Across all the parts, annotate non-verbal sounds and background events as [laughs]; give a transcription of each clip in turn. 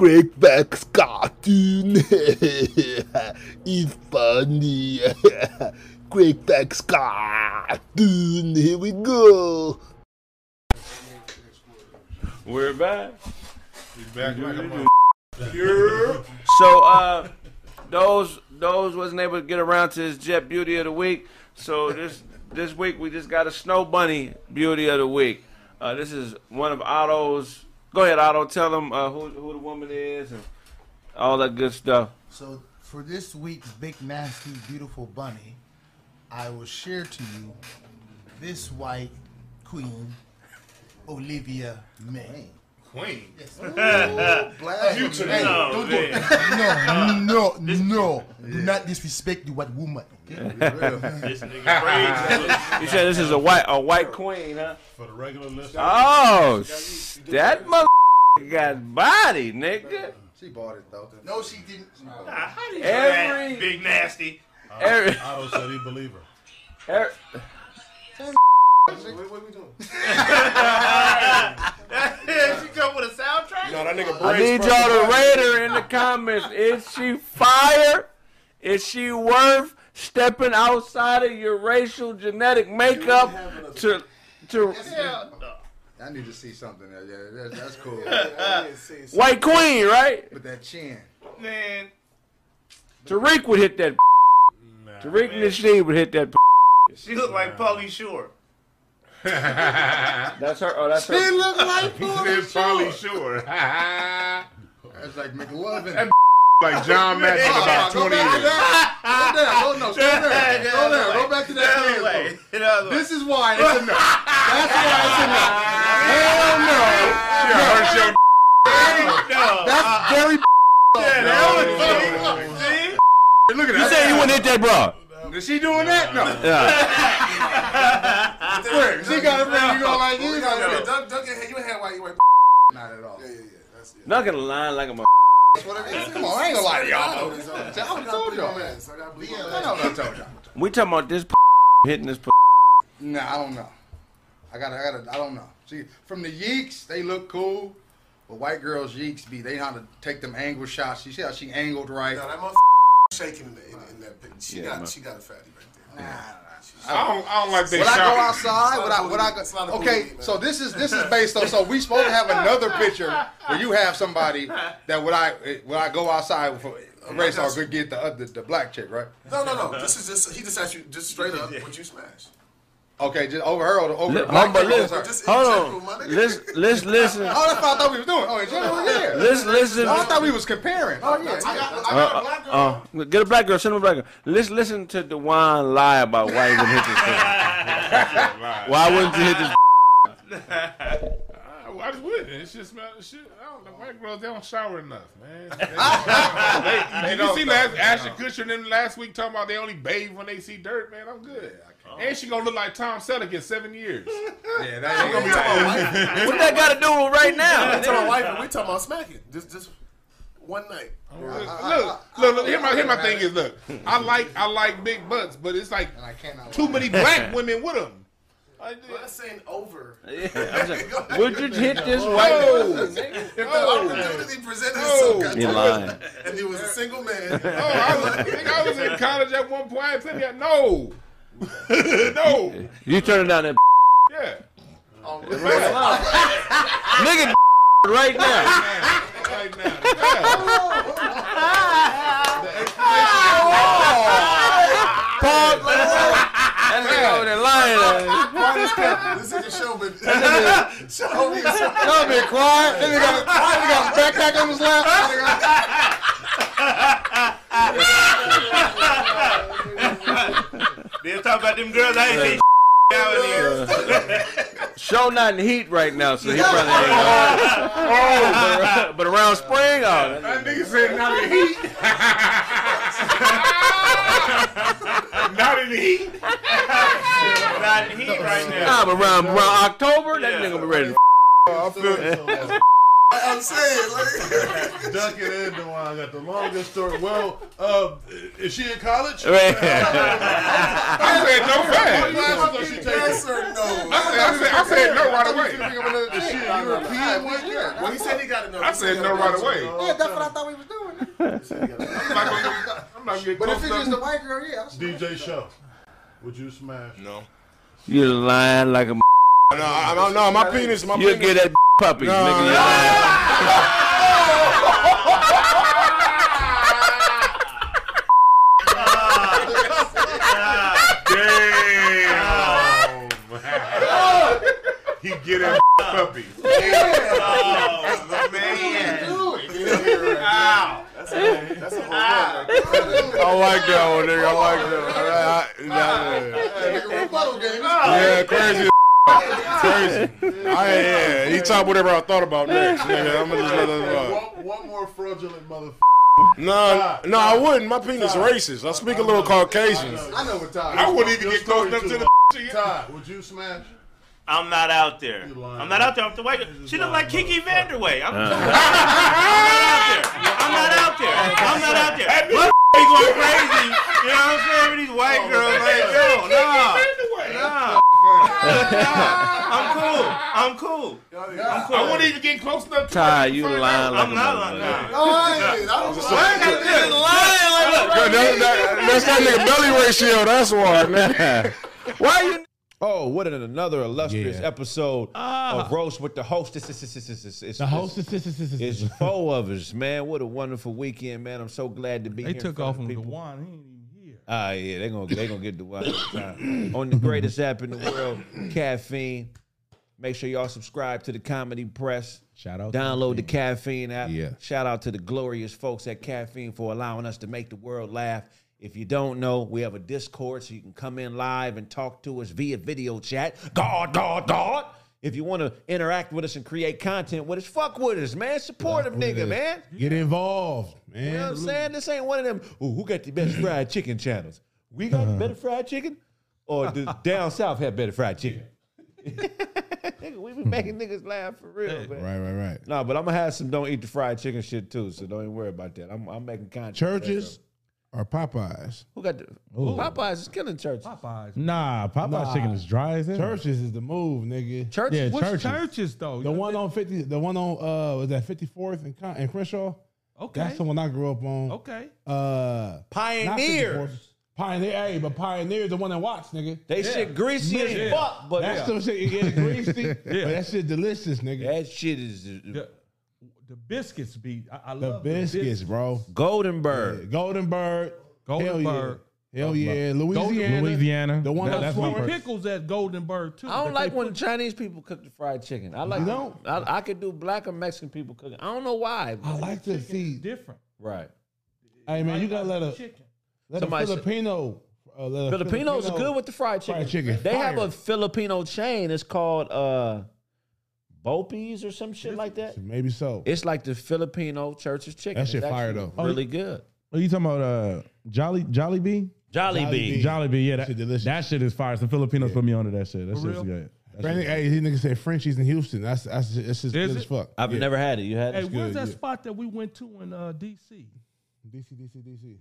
Craig Beck's cartoon. it's funny. [laughs] Craig Beck's cartoon. Here we go. We're back. We're back like So uh those those wasn't able to get around to his jet beauty of the week. So this this week we just got a snow bunny beauty of the week. Uh, this is one of Otto's. Go ahead, Otto. Tell them uh, who who the woman is and all that good stuff. So for this week's big nasty beautiful bunny, I will share to you this white queen, Olivia May. Queen. yes [laughs] Hey, don't do it. No, no, no. Do not disrespect the white woman. Okay? [laughs] This nigga crazy. You said this is a white a white queen, huh? For the regular listeners. Oh, sh- that mother got body, nigga. She bought it though. No, she didn't. How do you Every- that big nasty? Every, Otto said he believe her. every, What, what we doing? she come with a soundtrack. No, that nigga I brains need first. y'all to rate her in the comments. Is she fire? Is she worth stepping outside of your racial genetic makeup to to I need to see something. there. Yeah, that's, that's cool. [laughs] white queen, right? With that chin. Man, Tariq would hit that. Nah. Tariq Nasheed would hit that. she look like Pauly Shore. [laughs] That's her. Oh, that's her. She look like He said probably sure. [laughs] That's like McLovin. [laughs] like John Madden in about go 20 back to years. that. Go there. Go, no, stay there. Go there. Go back to that Another way. Way. This is why it's a no. That's why it's a no. Hell no. Yeah, her show. no. That's very. yeah, that was See? Look at that. You that. say you wouldn't hit that bra? Is she doing that? No. Yeah. [laughs] Where? She got a friend. You go like We this. got like yeah, that. Doug, Doug, you had white, you white. [laughs] Not at all. Yeah, yeah, yeah. That's it. Not gonna lie like a. That's what it is. Come on, I ain't gonna lie to y'all. I told y'all. I gotta believe I on know what I told y'all. We talking about this hitting this. Nah, I don't know. I gotta, I gotta, I don't know. See, from the yeeks, they look cool, but white girls yeeks be they know how to take them angle shots. You see how she angled right? No, that motherfucker shaking in, the, in, in that picture. She Yeah, got, man. she got a fatty right there. I don't, I don't like they When I go outside, when I, when I It's not a go, okay, booty, so this is this is based on. So we supposed to have [laughs] another picture where you have somebody that when I when I go outside for a race, I'll go get the other the black chick, right? No, no, no. This is just he just asked you just straight up what you smash. Okay, just over her or the- over Li- the black hold on, listen. Just in Hold general, on. nigga. Let's let's listen. Oh, that's what I thought we was doing. Oh, in general, yeah. Let's listen. Oh, I thought we was comparing. Oh yeah, I got- I Uh, uh, get a black girl. Send him a black girl. Let's listen to Dewan lie about why he wouldn't hit this. [laughs] thing. Why wouldn't you hit this? [laughs] I, I just wouldn't. It's just smell shit. I don't know. White girls, they don't shower enough, man. [laughs] They, they, did you see last Ashton Kutcher and them last week talking about they only bathe when they see dirt, man? I'm good. Oh. And she gonna look like Tom Selleck in seven years. [laughs] Yeah, that ain't gonna be wife. What that got to do with right We now? talking about wife and we talking about smacking. Just just one night. Look, look, look, look, here my, here my thing is, look, I like I like big butts, but it's like too many black [laughs] women with them. I, I'm saying over. Yeah, I'm saying, [laughs] would you hit this white? oh, If the Oh. opportunity presented Oh. itself, You goddamn, lying. and he was a single man. oh, I was, I think I was in college at one point. I had plenty no, [laughs] no, You turn it down that [laughs] yeah. Oh, [laughs] nigga right now. Right now, Paul, that nigga over there lying. this is a show, but show me. Y'all quiet. Then he got, then he got his backpack on his lap. They talk about them girls. I ain't seen out here. Show not in heat right now, so he probably ain't. [laughs] Oh, but, uh, but around spring, oh, That nigga said not in the heat. [laughs] not in the heat. Not in the heat right now. nah, but around around October, that Yeah. nigga be ready. to oh, [laughs] I'm saying, like, Duncan and Dewan got the longest story. Well, uh, is she in college? Right. [laughs] I said no What fast. classes does she take? Yes or no? I said, I said, I said no right away. Is she a European one? Well, he said he got to know. I said no right away. Yeah, that's what I thought we was doing. [laughs] I'm not gonna, I'm getting But close if it's just enough. a white girl, yeah. DJ Show. Would you smash? No. You lying like a. No, I, I, no, my penis, my You penis. get that [laughs] puppy, No, nigga. You no. lying. [laughs] Damn. he get that [laughs] puppy. I like that one, nigga. I like that one. I, I, Nigga, rebuttal game. yeah, crazy. Crazy. I, yeah, he talk whatever I thought about next, nigga. I'm gonna just let that rock. One, one more fraudulent motherfucker. No, no, I wouldn't. My penis racist. I speak a little Caucasian. I know what time. I wouldn't even get close enough to the long. shit. Todd, would you smash? I'm not out there. I'm not out there. I'm the white. She look like Kiki Vanderway. I'm, Uh. [laughs] I'm not out there. I'm not out there. I'm not out there. My be going [laughs] crazy. You know what I'm saying? With these white girls, like, yo, nah, nah. [laughs] I'm cool. I'm cool. I'm cool. I wouldn't even get close enough to Ty, it. you [laughs] lying like I'm not like motherfucker. that. Oh, I ain't. I don't That- that- that- that's that nigga belly ratio. That's why, man. [laughs] Why you? Oh, what an, another illustrious Yeah. episode of ah. Roast with the hostess. It's, it's, it's, it's, it's, The hostess. It's four of us, man. What a wonderful weekend, man. I'm so glad to be They here. in took off of on the people. Ah, yeah, they're gonna they gonna get the one time. on the greatest app in the world, caffeine. Make sure y'all subscribe to the Comedy Press. Shout out. Download the Caffeine app. Yeah. Shout out to the glorious folks at Caffeine for allowing us to make the world laugh. If you don't know, we have a Discord so you can come in live and talk to us via video chat. God, God, God. If you want to interact with us and create content with us, fuck with us, man. Supportive nigga, man. Get involved, man. You know what I'm saying? This ain't one of them, ooh, who got the best [laughs] fried chicken channels? We got better fried chicken? Or the [laughs] down south have better fried chicken? Nigga, [laughs] we be making niggas laugh for real, man. Right, right, right. No, but I'm gonna have some don't eat the fried chicken shit too, so don't even worry about that. I'm, I'm making content. Church's or Popeyes? Who got the Popeyes is killing Church's. Popeyes. Nah, Popeyes Nah. chicken is dry as hell. Church's is the move, nigga. Church's? Yeah, What's Church's. Church's though? The one on fifty, the one on uh, was that fifty fourth and Con- and Crenshaw? Okay. That's the one I grew up on. Okay. Uh, not Pioneers. 54th. Pioneer, hey, but Pioneer is the one that Watts, nigga. They shit greasy as Man, fuck, but that's yeah. the shit you get greasy. [laughs] But that shit delicious, nigga. that shit is The, the biscuits be. I, I the love biscuits, bro. Golden Bird. Yeah, Golden Bird. Golden Hell yeah. Bird. Hell yeah. Louisiana. Louisiana. The one That- that's my pickles at Golden Bird too. I don't like when put- Chinese people cook the fried chicken. I like. You don't? I, I could do black or Mexican people cooking. I don't know why. I like to see. different. Right. Hey man, you gotta let a chicken. let a Somebody said- Filipino. Uh, let a Filipinos are good with the fried chicken. Fried chicken. They have a Filipino chain. It's called uh Bopies or some shit like that. Maybe so. It's like the Filipino Church's chicken. That shit It's fire, actually though. Really good. Are you talking about uh Jolly Jollibee? Jollibee. Jolly Bee, yeah, that, Shit delicious. that shit is fire. Some Filipinos put me onto that shit. That shit's real? good. That Brandon, shit's hey, these niggas said Frenchy's in Houston. That's that's that's just good it? as fuck. I've Yeah. never had it. You had Hey, it? where's good, that yeah. spot that we went to in uh, DC? DC, DC, DC.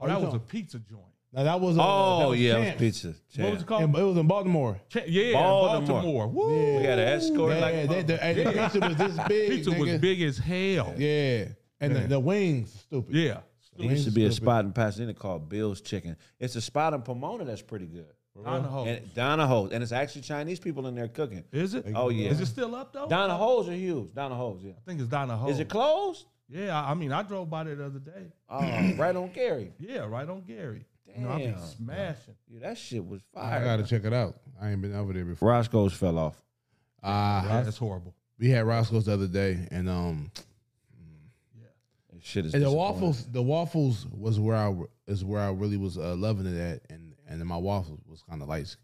Oh, that you was a pizza joint. Now that was. Uh, Oh that was yeah, it Champs. was pizza. What was it called? And it was in Baltimore. Cha- yeah, Baltimore. Baltimore. Woo. We got an escort Yeah, like a they, the, hey, the pizza was this [laughs] big. Pizza nigga. was big as hell. Yeah, and The, the wings, stupid. Yeah. There used to be a spot in Pasadena called Bill's Chicken. It's a spot in Pomona that's pretty good. Donahoe. And Donahoe's. And it's actually Chinese people in there cooking. Is it? Oh, yeah. Is it still up though? Donahoe's are huge. Donahoe's, yeah. I think it's Donahoe. Is it closed? Yeah, I I mean, I drove by there the other day. Oh, [clears throat] right on Garey. Yeah, right on Garey. You know, I be Damn. smashing. Yeah, that shit was fire. I gotta check it out. I ain't been over there before. Roscoe's fell off. Uh, Yeah, that's horrible. we had Roscoe's the other day, and um, That Shit is and the waffles, the waffles was where I is where I really was uh, loving it at, and and then my waffles was kind of light,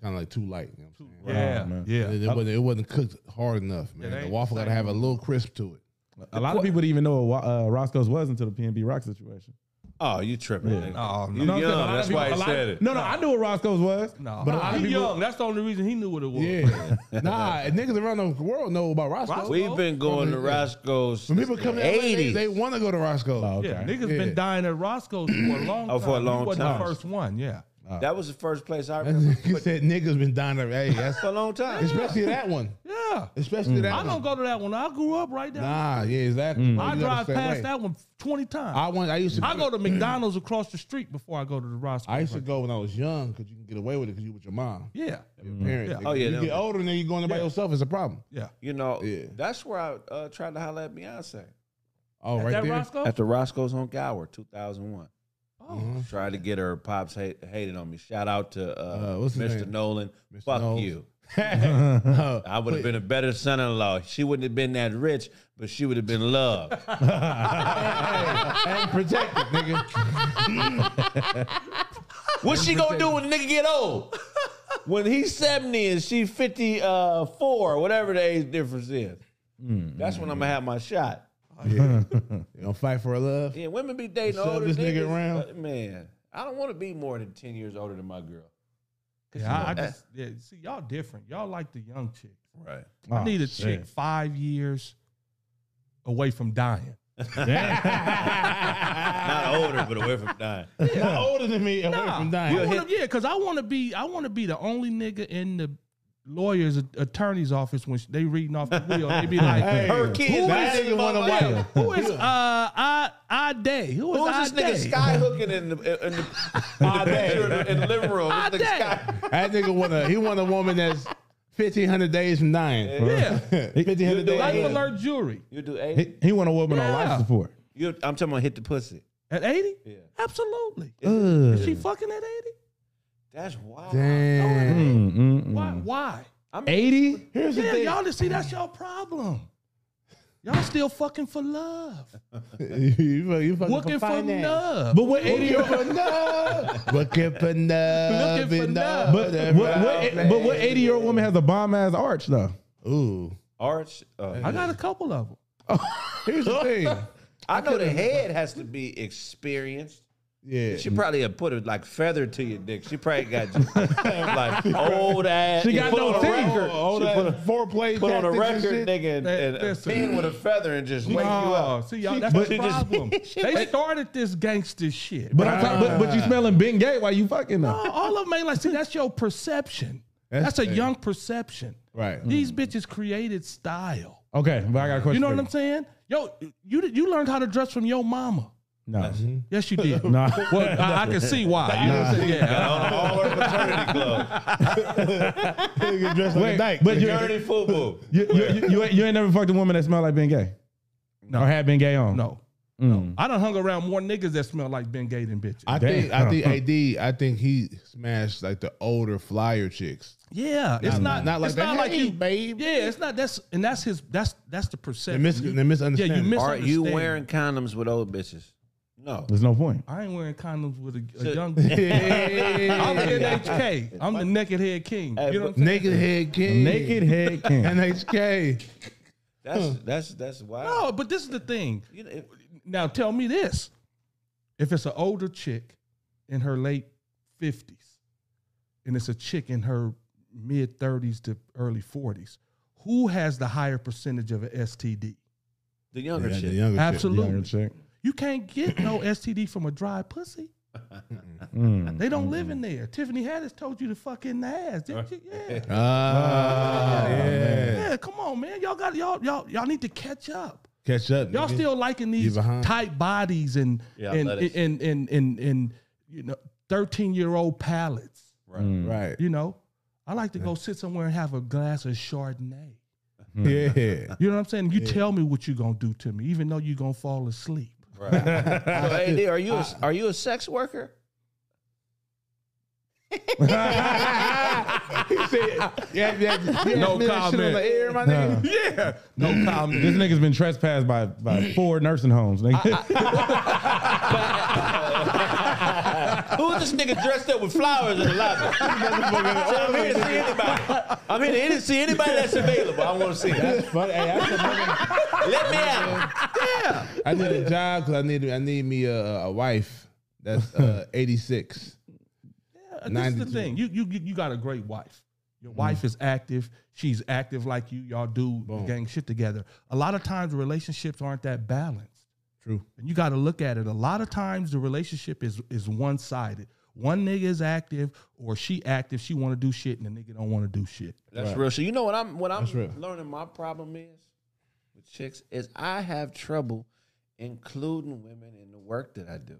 kind of like too light. You know what I'm saying? Yeah, man. Yeah. It, wasn't, it wasn't cooked hard enough, man. it the waffle gotta have a little crisp to it. A lot of people didn't even know what uh, Roscoe's was until the PNB Rock situation. Oh, you tripping? Yeah. Oh, no. You know what I'm saying? Young. That's people- why he said it. No, no, I knew what Roscoe's was. No, but a nah, lot of he people, young. That's the only reason he knew what it was. Yeah. [laughs] nah, niggas around the world know about Roscoe. We've been going to Roscoe's When since people the come to LA, they, they want to go to Roscoe. Oh, okay. Yeah, niggas Yeah. been dying at Roscoe's for a long time. Oh, for a long he wasn't time. the first one, yeah. That was the first place I That's- remember. you said niggas been dying. to- Hey, that's for a long time. especially that one. Yeah. Especially that I one. I don't go to that one. I grew up right there. Nah, yeah, exactly. Bro, I drive past away. that one 20 times. I went. I used to. I go to McDonald's across the street before I go to the Roscoe. I used to go when I was young because you can get away with it because you with your mom, Yeah. your parents. Yeah. Nigga. Oh, yeah, You get older and then you going there by yourself. It's a problem. Yeah. You know, Yeah. that's where I uh, tried to holler at Beyonce. Oh, At right that there. Roscoe? At the Roscoe's on Gower, 2001. Oh. Tried to get her pops hate, hated on me. Shout out to uh, Uh, Mr. Nolan. Mr. Fuck Knowles. you. [laughs] Oh, I would have been a better son-in-law. She wouldn't have been that rich, but she would have been loved. [laughs] and protected, nigga. [laughs] What's she gonna do when the nigga get old? When he's 70 and she 54, whatever the age difference is. That's when I'm gonna have my shot. [laughs] You gonna fight for a love? Yeah, women be dating Shove older this nigga niggas, around. but, Man, I don't want to be more than 10 years older than my girl. Yeah, I, I just yeah. See, y'all different. Y'all like the young chick. Right. I Oh, need a shit. chick five years away from dying. [laughs] Not older, but away from dying. Not older than me, away Nah, from dying. wanna, yeah, because I want to be. I want to be the only nigga in the lawyer's attorney's office when they reading off the [laughs] wheel. They be like, Hey, Her kids, Who that is- nigga want to wife. who is uh I I Day? Who is Who I this nigga Day? sky hooking in the in the, in the, in the living room? I This nigga Day. sky. That nigga want a he want a woman that's fifteen hundred days from dying. Yeah, [laughs] fifteen hundred days. life Life alert jury You do 80? He, he want a woman on life support. You, I'm talking about hit the pussy. at eighty. Yeah. Absolutely. Ugh. Is she fucking at eighty? That's wild. Damn. Mm, mm, mm. Why? Why? I mean, 80? Here's the Yeah, thing. y'all just see that's your problem. Y'all still fucking for love, [laughs] you, fuck- you fucking looking for for love. But what 80 Looking for love. Looking for love. Looking for love. But what, what, but what 80 year old woman has a bomb ass arch though? Ooh. Arch. Uh, I got a couple of them. Here's the thing. [laughs] I know the head has to be experienced. Yeah. She probably have put a like feather to your dick. She probably got just, [laughs] like old ass. She got put no on a teeth. record. All She put a, foreplay put on a tactics and record, nigga, and, and a Listen. pin with a feather and just wake you No, up. see y'all, that's but the she just- problem. [laughs] they started this gangster shit. But, I'm talking, but, but you smelling Ben Gay while you fucking them. No, all of them ain't like, see, that's your perception. That's That's, a fair. young perception. Right. These mm. bitches created style. Okay, but I got a question. You know what I'm saying? Yo, you you learned how to dress from your mama. No. Yes, you did. [laughs] No. Well, I, I can see why. You know what I'm saying? Yeah. All our fraternity club. [laughs] Nigga dressed like a Wait, dyke. but you, Dirty football. [laughs] you, you, you, you, ain't, you ain't never fucked a woman that smelled like Ben Gay? No. Or had Ben Gay on? No. Mm. I done hung around more niggas that smell like Ben Gay than bitches. I think I think AD. I think he smashed like the older flyer chicks. yeah, it's Not- not not like it's that. not like Hey, you, babe. Yeah, it's not. That's and that's his. That's that's the They, perception. mis- You- they misunderstand. Yeah, you miss- Are you wearing condoms with old bitches? No. There's no point. I ain't wearing condoms with a, a So- young. [laughs] I'm NHK. I'm the naked head king. Hey, You know what I'm saying? Naked head king. Naked head king. NHK. That's that's that's wild. No, but this is the thing. You know, if- Now tell me this: if it's an older chick in her late fifties, and it's a chick in her mid thirties to early forties, who has the higher percentage of an STD? the younger Yeah, shit. the younger Absolutely. Younger chick. You can't get no [clears throat] STD from a dry pussy. Mm. They don't live in there. Tiffany Haddish told you to fuck in the ass, didn't you? Yeah. chick. [laughs] Ah, yeah. Yeah, come on, man. Y'all got y'all y'all y'all need to catch up. Catch up. Y'all nigga. still liking these tight bodies and Yeah, and, athletics. and, and and and you know thirteen year old palates. Right. right. You know, I like to go sit somewhere and have a glass of Chardonnay. [laughs] Yeah. You know what I'm saying? You tell me what you're gonna do to me, even though you're gonna fall asleep. Right. so, AD, are you a, are you a sex worker? he [laughs] said, yeah, yeah, yeah, No man, that shit on comment. the air, my nigga. Yeah, no comment. This nigga's been trespassed by, by four nursing homes. nigga. [laughs] Uh, Who's this nigga dressed up with flowers in the lobby? [laughs] So I'm here to see anybody. I'm here to see anybody that's available. I want to see that. That's funny. Hey, that's. [laughs] Let me out. Yeah. I need a job because I need I need me a, a wife that's uh, [laughs] 86. This is the 92. thing. You you you you got a great wife. Your wife is active. She's active like you. Y'all do gang shit together. A lot of times relationships aren't that balanced. True. And you got to look at it. A lot of times the relationship is is one sided. One nigga is active or she active. She want to do shit and the nigga don't want to do shit. That's real. So you know what I'm what I'm learning my problem is with chicks is I have trouble including women in the work that I do.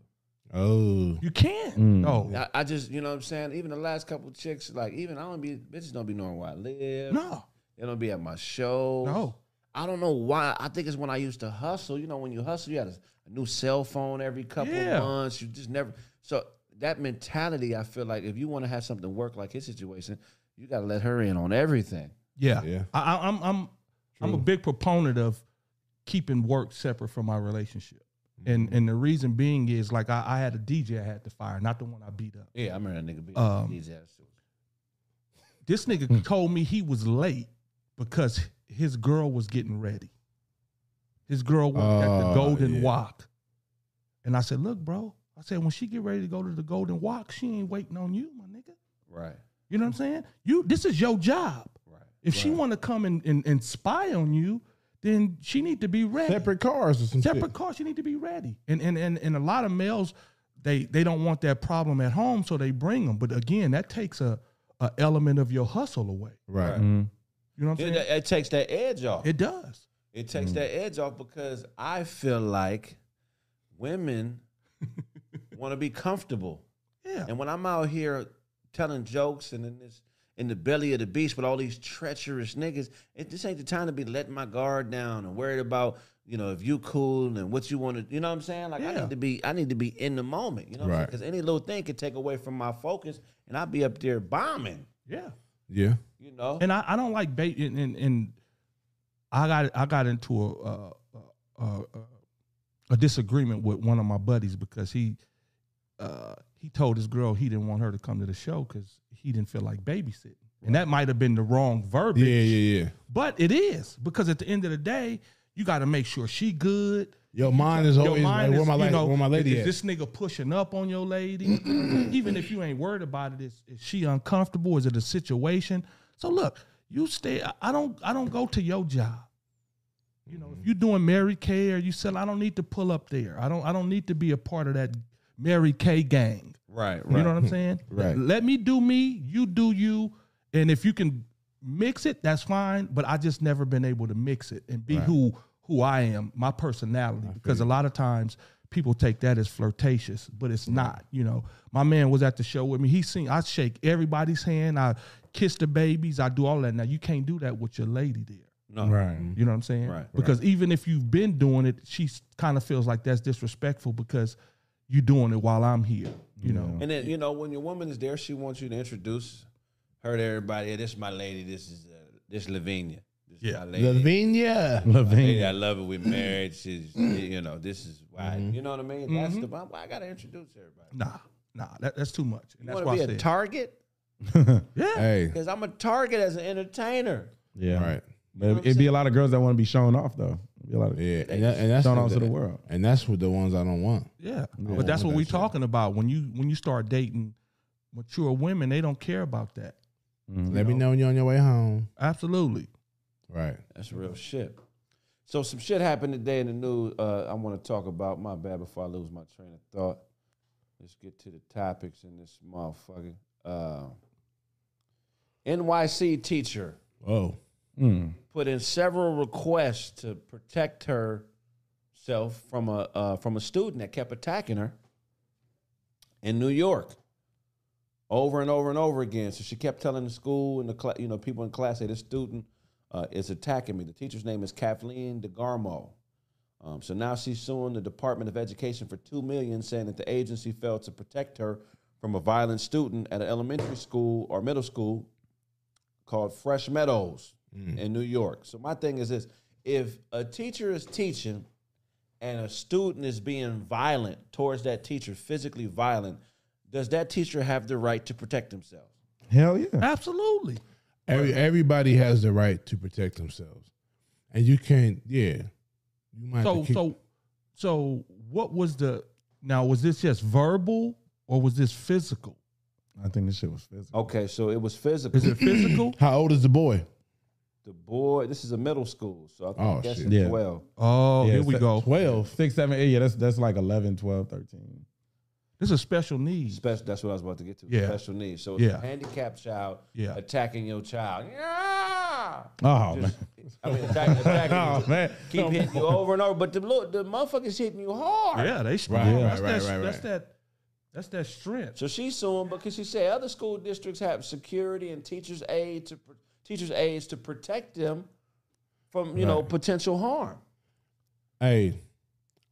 Oh. You can't. Mm. No. I, I just you know what I'm saying. Even the last couple of chicks, like even I don't be bitches don't be knowing where I live. No. They don't be at my show. No. I don't know why. I think it's when I used to hustle. You know, when you hustle, you had a, a new cell phone every couple Yeah. of months. You just never. So that mentality, I feel like if you want to have something work like his situation, you got to let her in on everything. Yeah. Yeah. I, I, I'm I'm I'm a big proponent of keeping work separate from my relationship. And and the reason being is like I, I had a DJ I had to fire, not the one I beat up. Yeah, I remember that nigga being Um, his ass too. This nigga told me he was late because his girl was getting ready. His girl worked at the Oh, Golden yeah. Walk. And I said, look, bro. I said, when she get ready to go to the Golden Walk, she ain't waiting on you, my nigga. Right. You know what I'm saying? You this is your job. Right. If she want to come and, and, and spy on you, then she need to be ready. Separate cars or some Separate shit. cars, you need to be ready. And and and, and a lot of males, they they don't want that problem at home, so they bring them. But again, that takes a, a element of your hustle away. Right. Mm-hmm. You know what I'm It, saying? it, it takes that edge off. It does. It takes that edge off because I feel like women [laughs] want to be comfortable. Yeah. And when I'm out here telling jokes and in this in the belly of the beast with all these treacherous niggas, it this ain't the time to be letting my guard down and worried about, you know, if you cool and what you want to you know what I'm saying? Like I need to be I need to be in the moment, you know Right. Because any little thing could take away from my focus and I'd be up there bombing, Yeah. Yeah. You know. And I, I don't like bait and, and and I got I got into a a, a, a disagreement with one of my buddies because he uh, he told his girl he didn't want her to come to the show because he didn't feel like babysitting, and that might have been the wrong verbiage. Yeah, yeah, yeah. But it is because at the end of the day, you got to make sure she good. Your mind is Your always mind like, where is, my you know, where my lady is this nigga pushing up on your lady? [clears throat] Even if you ain't worried about it, is, is she uncomfortable? Is it a situation? So look, you stay. I- I don't. I don't go to your job. You know, if you're doing Mary Kay or you sell, I don't need to pull up there. I don't. I don't need to be a part of that Mary Kay gang. Right, Right. You know what I'm saying? [laughs] Right. Let me do me. You do you. And if you can mix it, that's fine. But I just never been able to mix it and be Right. who who I am, my personality. because a lot of times people take that as flirtatious, but it's not. You know, my man was at the show with me. He seen I shake everybody's hand. I kiss the babies. I do all that. Now you can't do that with your lady there. No. Right. You know what I'm saying? Right. Because even if you've been doing it, she kind of feels like that's disrespectful because you're doing it while I'm here. You know. And then you know when your woman is there, she wants you to introduce her to everybody. Yeah, this is my lady. This is uh, this Lavinia. This is Yeah. Lavinia. My Lavinia. I love it We married. She's mm-hmm. you know this is why Mm-hmm. you know what I mean. That's mm-hmm. the why I gotta introduce everybody. Nah, nah, that, that's too much. And You that's want why to I be a said, target [laughs] yeah. Hey. because I'm a target as an entertainer. Yeah. Right. But it'd be a lot of girls that want to be shown off though. Be a lot of Yeah. And, that, and that's shown the- off to the world. And that's what the ones I don't want. Yeah. don't But that's what we're shit. talking about. When you when you start dating mature women, they don't care about that. Mm-hmm. Let me know when you're on your way home. Absolutely. Right. That's real shit. So some shit happened today in the news. Uh, I want to talk about. My bad. Before I lose my train of thought, let's get to the topics in this motherfucker. Uh, NYC teacher Oh. put in several requests to protect herself from a uh, from a student that kept attacking her in New York over and over and over again. So she kept telling the school and the cla- you know people in class, "Hey, this student uh, is attacking me." The teacher's name is Kathleen DeGarmo. Um, so now she's suing the Department of Education for two million, saying that the agency failed to protect her from a violent student at an elementary school or middle school called Fresh Meadows in New York. So my thing is this: if a teacher is teaching and a student is being violent towards that teacher, physically violent, does that teacher have the right to protect themselves? Hell yeah. Absolutely. Every, everybody has the right to protect themselves. And you can't, yeah. You might have So to keep- so so what was the now was this just verbal or was this physical? I think this shit was physical. Okay, so it was physical. Is it physical? [clears throat] How old is the boy? The boy, this is a middle school, so I think Oh, that's shit. Yeah. 12. Oh, Yeah, here we go. 12. Six, seven, eight. Yeah, that's that's like 11, 12, 13. This is special needs. Special, that's what I was about to get to. Yeah. Special needs. So it's Yeah. a handicapped child Yeah. attacking your child. Yeah. Oh Just- I mean, attack, attacking [laughs] Oh, you. Just man. Keep hitting you over and over, but the look, the motherfucker's hitting you hard. Yeah, they Right, strong. right, that's right, that, right, That's that. That's that strength. So she's suing because she said other school districts have security and teachers aid to pr- teachers aides to protect them from you know potential harm. Hey,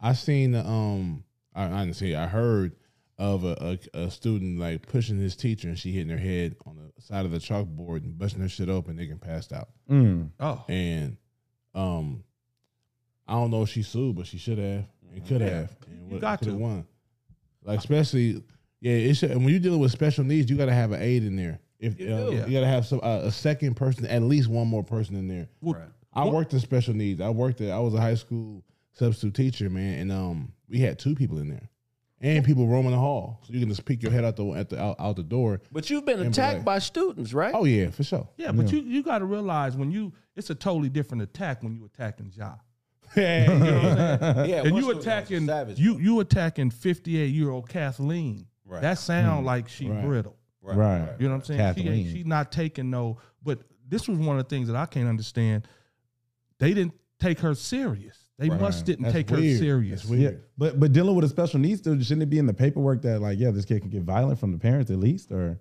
I seen the um. I, I didn't see. I heard of a, a a student like pushing his teacher and she hitting her head on the side of the chalkboard and busting her shit open. They can passed out. Mm. Oh, And um, I don't know if she sued, but she should have and could have. And You got to. won. Like especially, yeah. It should, and when you're dealing with special needs, you got to have an aide in there. If You uh, do. you got to have some uh, a second person, at least one more person in there. Well, I worked in special needs. I worked at. I was a high school substitute teacher, man, and um, we had two people in there, and people roaming the hall, so you can just peek your head out the at the out, out the door. But you've been And be attacked like- by students, right? Oh yeah, for sure. yeah, but you you got to realize when you it's a totally different attack when you attacking Ja. [laughs] Yeah, [laughs] yeah. and one you student was attacking savage, you you attacking 58 year old Kathleen. Right. That sound hmm. like she Right. brittle. Right. You know what I'm saying? She ain't, Kathleen. she's not taking no. But this was one of the things that I can't understand. They didn't take her serious. They must didn't That's take weird. her serious. Weird. Yeah, but but dealing with a special needs student, shouldn't it be in the paperwork that like, yeah, this kid can get violent from the parents at least, or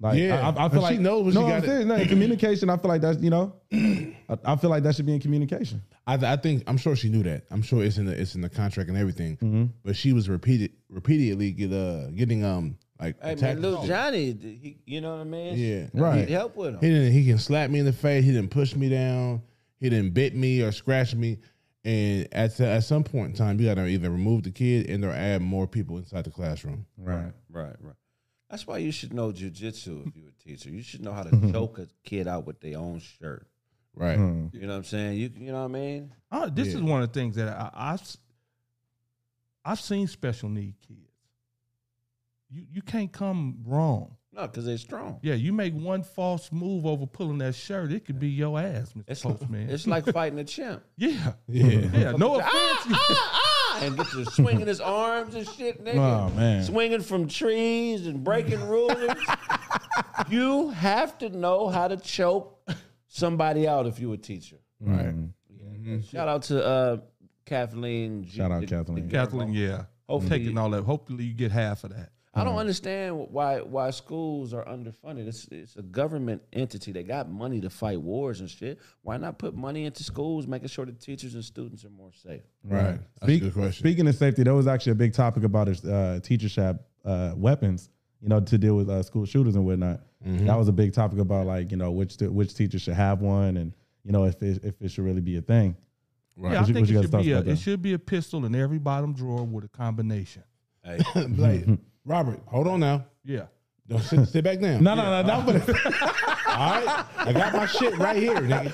like, Yeah, I, I but feel she like knows when no, she I'm got it. saying, no, in [laughs] communication, I feel like that's you know, I, I feel like that should be in communication. I, I think I'm sure she knew that. I'm sure it's in the it's in the contract and everything. Mm-hmm. But she was repeated repeatedly get uh getting um like Hey man, little Johnny, he, you know what I mean? Yeah. He Right. Help with him. He didn't. He can slap me in the face. He didn't push me down. He didn't bit me or scratch me. And at at some point in time, you got to either remove the kid and or add more people inside the classroom. Right. Right, right. That's why you should know jujitsu if you're a teacher. You should know how to [laughs] choke a kid out with their own shirt. Right. Mm. You know what I'm saying? You you know what I mean? Uh, this Yeah. is one of the things that I, I've s- I've seen special need kids. You you can't come wrong. No, because they're strong. Yeah, you make one false move over pulling that shirt, it could be your ass, Mr. It's Postman. it's like fighting a chimp. [laughs] yeah, Yeah. yeah. No offense. ah, ah, and get to swinging his arms and shit, nigga. Oh man, Swinging from trees and breaking rulers. you have to know how to choke somebody out if you're a teacher. Right. Shout out to uh, Kathleen. G- Shout out the- Kathleen. the Kathleen, yeah. Hopefully- taking all that. Hopefully, you get half of that. I don't understand why why schools are underfunded. It's it's a government entity. They got money to fight wars and shit. Why not put money into schools, making sure the teachers and students are more safe? Right. That's Speak- a good question. Speaking of safety, that was actually a big topic about his uh, teacher shop uh, weapons. You know, to deal with uh, school shooters and whatnot. Mm-hmm. That was a big topic about like you know which which teacher should have one, and you know if it, if it should really be a thing. Right. Yeah, I you- think you it should be a it should be a pistol in every bottom drawer with a combination. Hey, [laughs] like, [laughs] Robert, hold on now. Yeah. Don't sit, sit back down. No, no, no, no. But All right. I got my shit right here, nigga.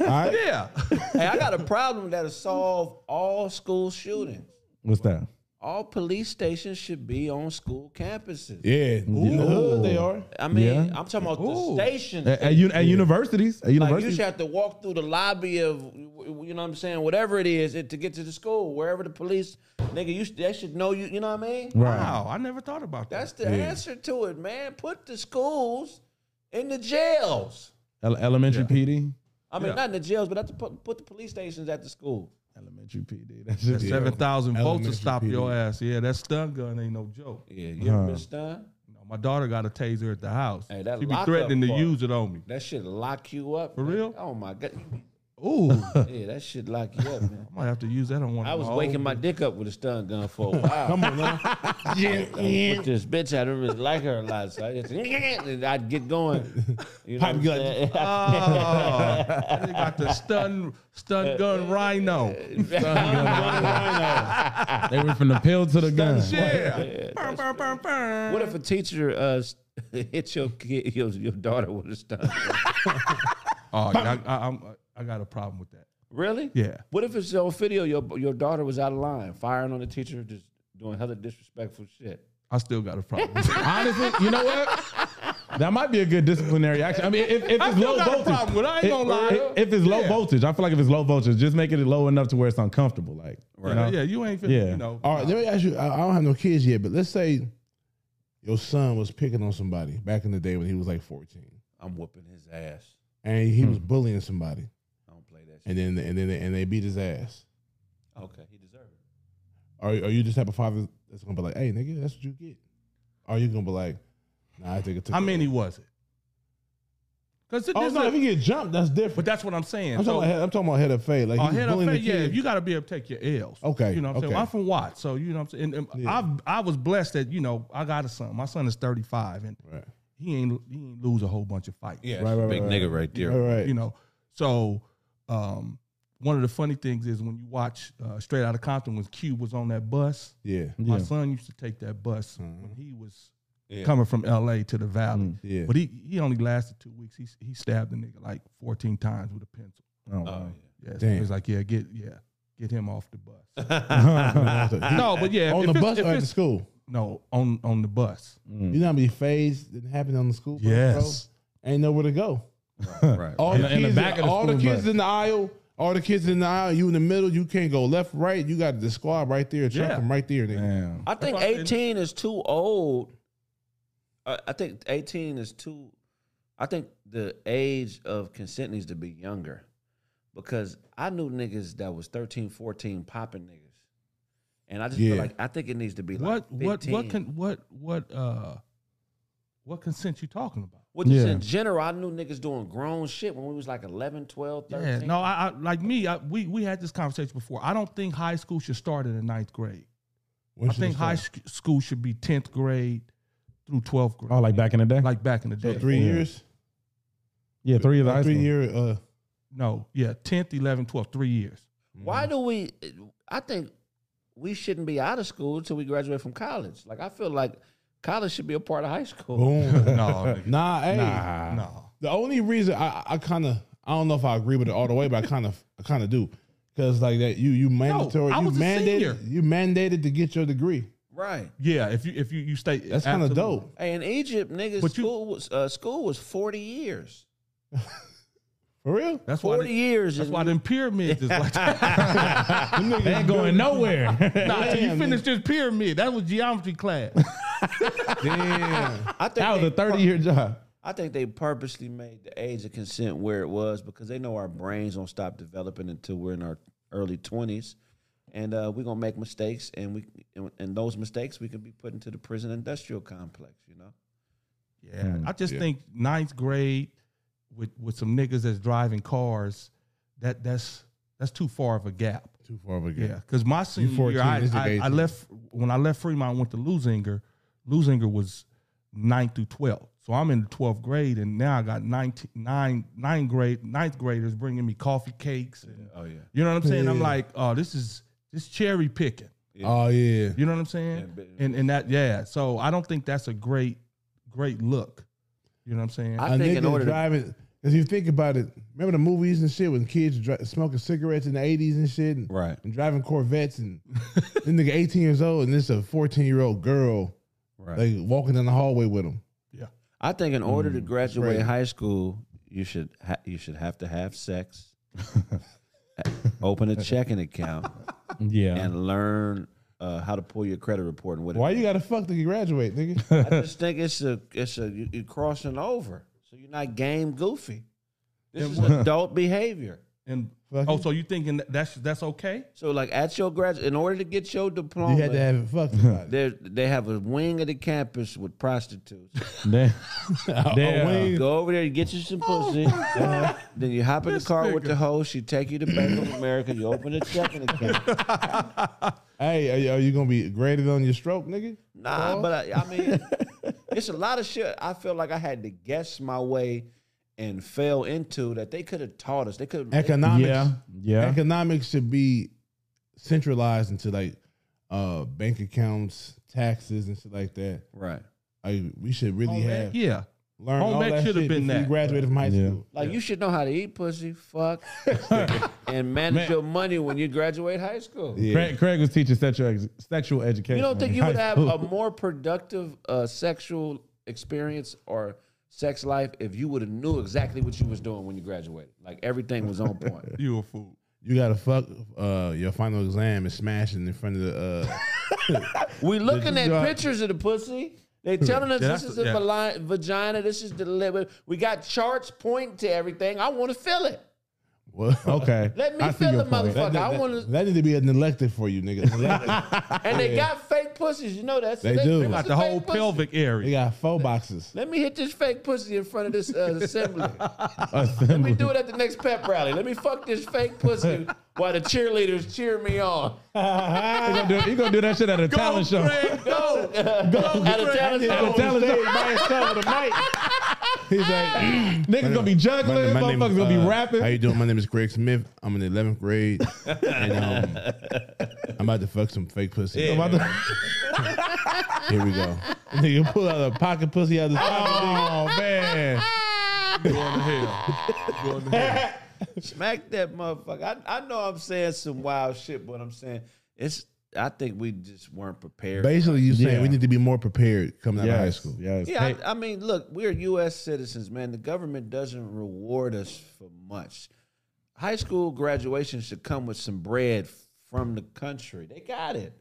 All right. Yeah. hey, I got a problem that'll solve all school shootings. what's that? All police stations should be on school campuses. Yeah. In the hood, they are. I mean, Yeah. I'm talking about Ooh. the stations. At, at, uni- at universities, at Like you should have to walk through the lobby of, you know what I'm saying, whatever it is, it, to get to the school, wherever the police, nigga, you they should know you. You know what I mean? right? Wow, I never thought about that. That's the answer to it, man. Put the schools in the jails. Ele- elementary PD, I mean, Yeah. not in the jails, but have to put, put the police stations at the school. Elementary PD. That's just Seven thousand volts Elementary to stop PD. your ass. Yeah, that stun gun ain't no joke. Yeah, you ever been stunned? No, my daughter got a taser at the house. Hey, that she be lockup threatening to part. use it on me. That shit lock you up. For man. real? Oh my god. Ooh, [laughs] Yeah, that shit lock you up, man. I might have to use that on one. I of was my waking old- my dick up with a stun gun for a [laughs] while. Come on now. With [laughs] this bitch, I don't really like her a lot, so I just and I'd get going. You know Pipe what I'm gun. saying? Oh, they got the stun stun gun rhino. they went from the pill to the gun. Yeah. Burn, burn, burn, burn. What if a teacher uh, s- hit your kid, your, your daughter with a stun gun? Oh, yeah, I, I, I'm, I got a problem with that. Really? Yeah. What if it's your video? Your your daughter was out of line, firing on the teacher, just doing hella disrespectful shit. I still got a problem. Honestly, you know what? That might be a good disciplinary action. I mean, if, if it's still low voltage, problem. I ain't if- gonna lie. If, if it's low voltage, I feel like if it's low voltage, just making it low enough to where it's uncomfortable. Like, you know? Yeah, you ain't. Finna, Yeah. You know. All right, let me ask you. I I don't have no kids yet, but let's say your son was picking on somebody back in the day when he was like 14, I'm whooping his ass. and he hmm. was bullying somebody, I don't play that shit. And then and then and they beat his ass. Okay, he deserved it. Are are you just type of father that's gonna be like, hey nigga, that's what you get? Or are you gonna be like, nah, I think it took. How a- many was it? Because Oh no, if you get jumped, that's different. But that's what I'm saying. I'm, So- talking about, head- I'm talking about head of fade. Like he's head up, bullying the yeah, kid. you got to be able to take your L's. Okay, you know what I'm saying. okay. I'm from Watts, so you know what I'm saying. And, and I've I was blessed that you know I got a son. My son is 35, and Right. he ain't he ain't lose a whole bunch of fights. Yeah, Right, right, big right, nigga right. right there. Right, right. You know, so um, one of the funny things is when you watch uh, Straight Outta Compton when Cube was on that bus. Yeah. my Yeah. son used to take that bus when he was Yeah. coming from L.A. to the Valley. Yeah. but he he only lasted two weeks. He he stabbed the nigga like 14 times with a pencil. Oh, wow. Yeah, so Damn. he was like, yeah, get yeah, get him off the bus. no, [laughs] [laughs] no, but yeah, on the bus or at the school. No, on on the bus. You know how many phase that happened on the school bus, Yes. bro? Ain't nowhere to go. Right. All In the the- in the kids, back of the all the kids bus. in the aisle, all the kids in the aisle. You in the middle. You can't go left, right. You got the squad right there. Chuck Yeah. them right there. Damn. I think why I said- 18 is too old. Uh, I think 18 is too. I think the age of consent needs to be younger, because I knew niggas that was 13, 14 popping niggas, and I just Yeah. feel like I think it needs to be like What what what can what what uh what consent you talking about? Well, just Yeah. in general, I knew niggas doing grown shit when we was like 11, 12, 13. Yeah, no, I, I like me. I, we we had this conversation before. I don't think high school should start in the ninth grade. When I think high sc- school should be tenth grade through twelfth grade. Oh, like back in the day? like back in the day. So three Yeah. years. yeah, three years of high Three school. year. Uh, No, yeah, tenth, eleventh, twelfth, three years. Why do we? I think we shouldn't be out of school until we graduate from college. Like I feel like college should be a part of high school. boom. [laughs] No, nah, hey. Nah. no. The only reason I, I kind of I don't know if I agree with it all the way, but I kind of I kind of do because like that you you mandatory I you was a senior. mandated you mandated to get your degree. Right. Yeah, if you if you you stay, That's kind of dope. Hey, in Egypt, niggas, But you- school was uh, school was forty years. [laughs] For real? That's why. Forty They, years. that's why them pyramids is like. [laughs] [laughs] They ain't going nowhere. nah, till you Damn, finish this pyramid. That was geometry class. [laughs] Damn. I think That was a 30 year job. I think they purposely made the age of consent where it was because they know our brains don't stop developing until we're in our early twenties, and uh, we're gonna make mistakes, and we and, and those mistakes we can be put into the prison industrial complex. You know. Yeah, I just yeah. think ninth grade with with some niggas that's driving cars, that that's that's too far of a gap. Too far of a gap. Yeah, because my senior 14, year, I, I, I left when I left Fremont, I went to Leuzinger. Leuzinger was ninth through 12th. So I'm in the 12th grade, and now I got 19, nine, ninth grade, ninth graders bringing me coffee cakes. And, Oh yeah. You know what I'm saying? I'm like, oh, this is this cherry picking. Oh yeah. You know what I'm saying? Yeah, and and that yeah. So I don't think that's a great great look. You know what I'm saying? I a think in nigga order to- driving. If you think about it, remember the movies and shit when kids dri- smoking cigarettes in the eighties and shit, and, Right. and driving Corvettes, and [laughs] this nigga eighteen years old, and this a fourteen year old girl, Right. like walking down the hallway with him. yeah. I think in order to mm, graduate crazy. high school, you should ha- you should have to have sex, [laughs] open a checking account, Yeah. and learn uh, how to pull your credit report and what. Why you gotta fuck to graduate, nigga? [laughs] I [laughs] just think it's a it's a you, you're crossing over, so you're not game goofy. This is [laughs] adult behavior. And oh, so you thinking that that's that's okay? So like at your grad, in order to get your diploma, you had to have it fucked about it. they they have a wing of the campus with prostitutes. Damn. A Damn. Go over there, you get you some pussy. Uh-huh. Then you hop in the This car with the host. She take you to Bank of America. You open a checking account. Hey, are you, are you gonna be graded on your stroke, nigga? Nah, but I, I mean, [laughs] it's a lot of shit. I feel like I had to guess my way and fell into that they could have taught us. They could Economics. Yeah. Yeah. Economics should be centralized into like uh bank accounts, taxes, and shit like that. right. Like we should really Oh, man, have yeah. Learn Home all ec that should have been before you that. graduated from high Yeah. school. Like you should know how to eat pussy, fuck, [laughs] and manage your money when you graduate high school. Yeah. Craig, Craig was teaching sexual ex- sexual education. You don't think you would have school. a more productive uh, sexual experience or sex life if you would have knew exactly what you was doing when you graduated? Like everything was on point. [laughs] You a fool. You gotta fuck uh, your final exam and smashing in front of the. Uh, [laughs] we looking at pictures of the pussy. They hmm. telling us Yeah, this is a yeah. vagina. This is the liver. We got charts pointing to everything. I want to feel it. Well, Okay. [laughs] Let me I see feel your the motherfucker. that, I want to. that need to be an elective for you, nigga. [laughs] [laughs] And they got fake pussies. You know that. They do. They got the whole pelvic area. they got four boxes. Let me hit this fake pussy in front of this uh, assembly. Let me do it at the next pep rally. Let me fuck this fake pussy while the cheerleaders cheer me on. you gonna, do, he gonna do that shit at a talent show. Go, go at a talent At a show. talent show. by himself with a mic. He's like, [clears throat] Niggas gonna be juggling. my Motherfuckers gonna be uh, rapping. How you doing? My name is Greg Smith. I'm in the 11th grade, and um, [laughs] I'm about to fuck some fake pussy. I'm about to- Here we go. Nigga pull out a pocket pussy out of his pocket. oh man. [laughs] Going to hell. Going to hell. Smack that motherfucker. I, I know I'm saying some wild shit, but I'm saying it's. I think we just weren't prepared. Basically, you saying Yeah. we need to be more prepared coming out of high school. yes. Yeah, Hey, I, I mean, look, we're U.S. citizens, man. The government doesn't reward us for much. High school graduation should come with some bread from the country. They got it.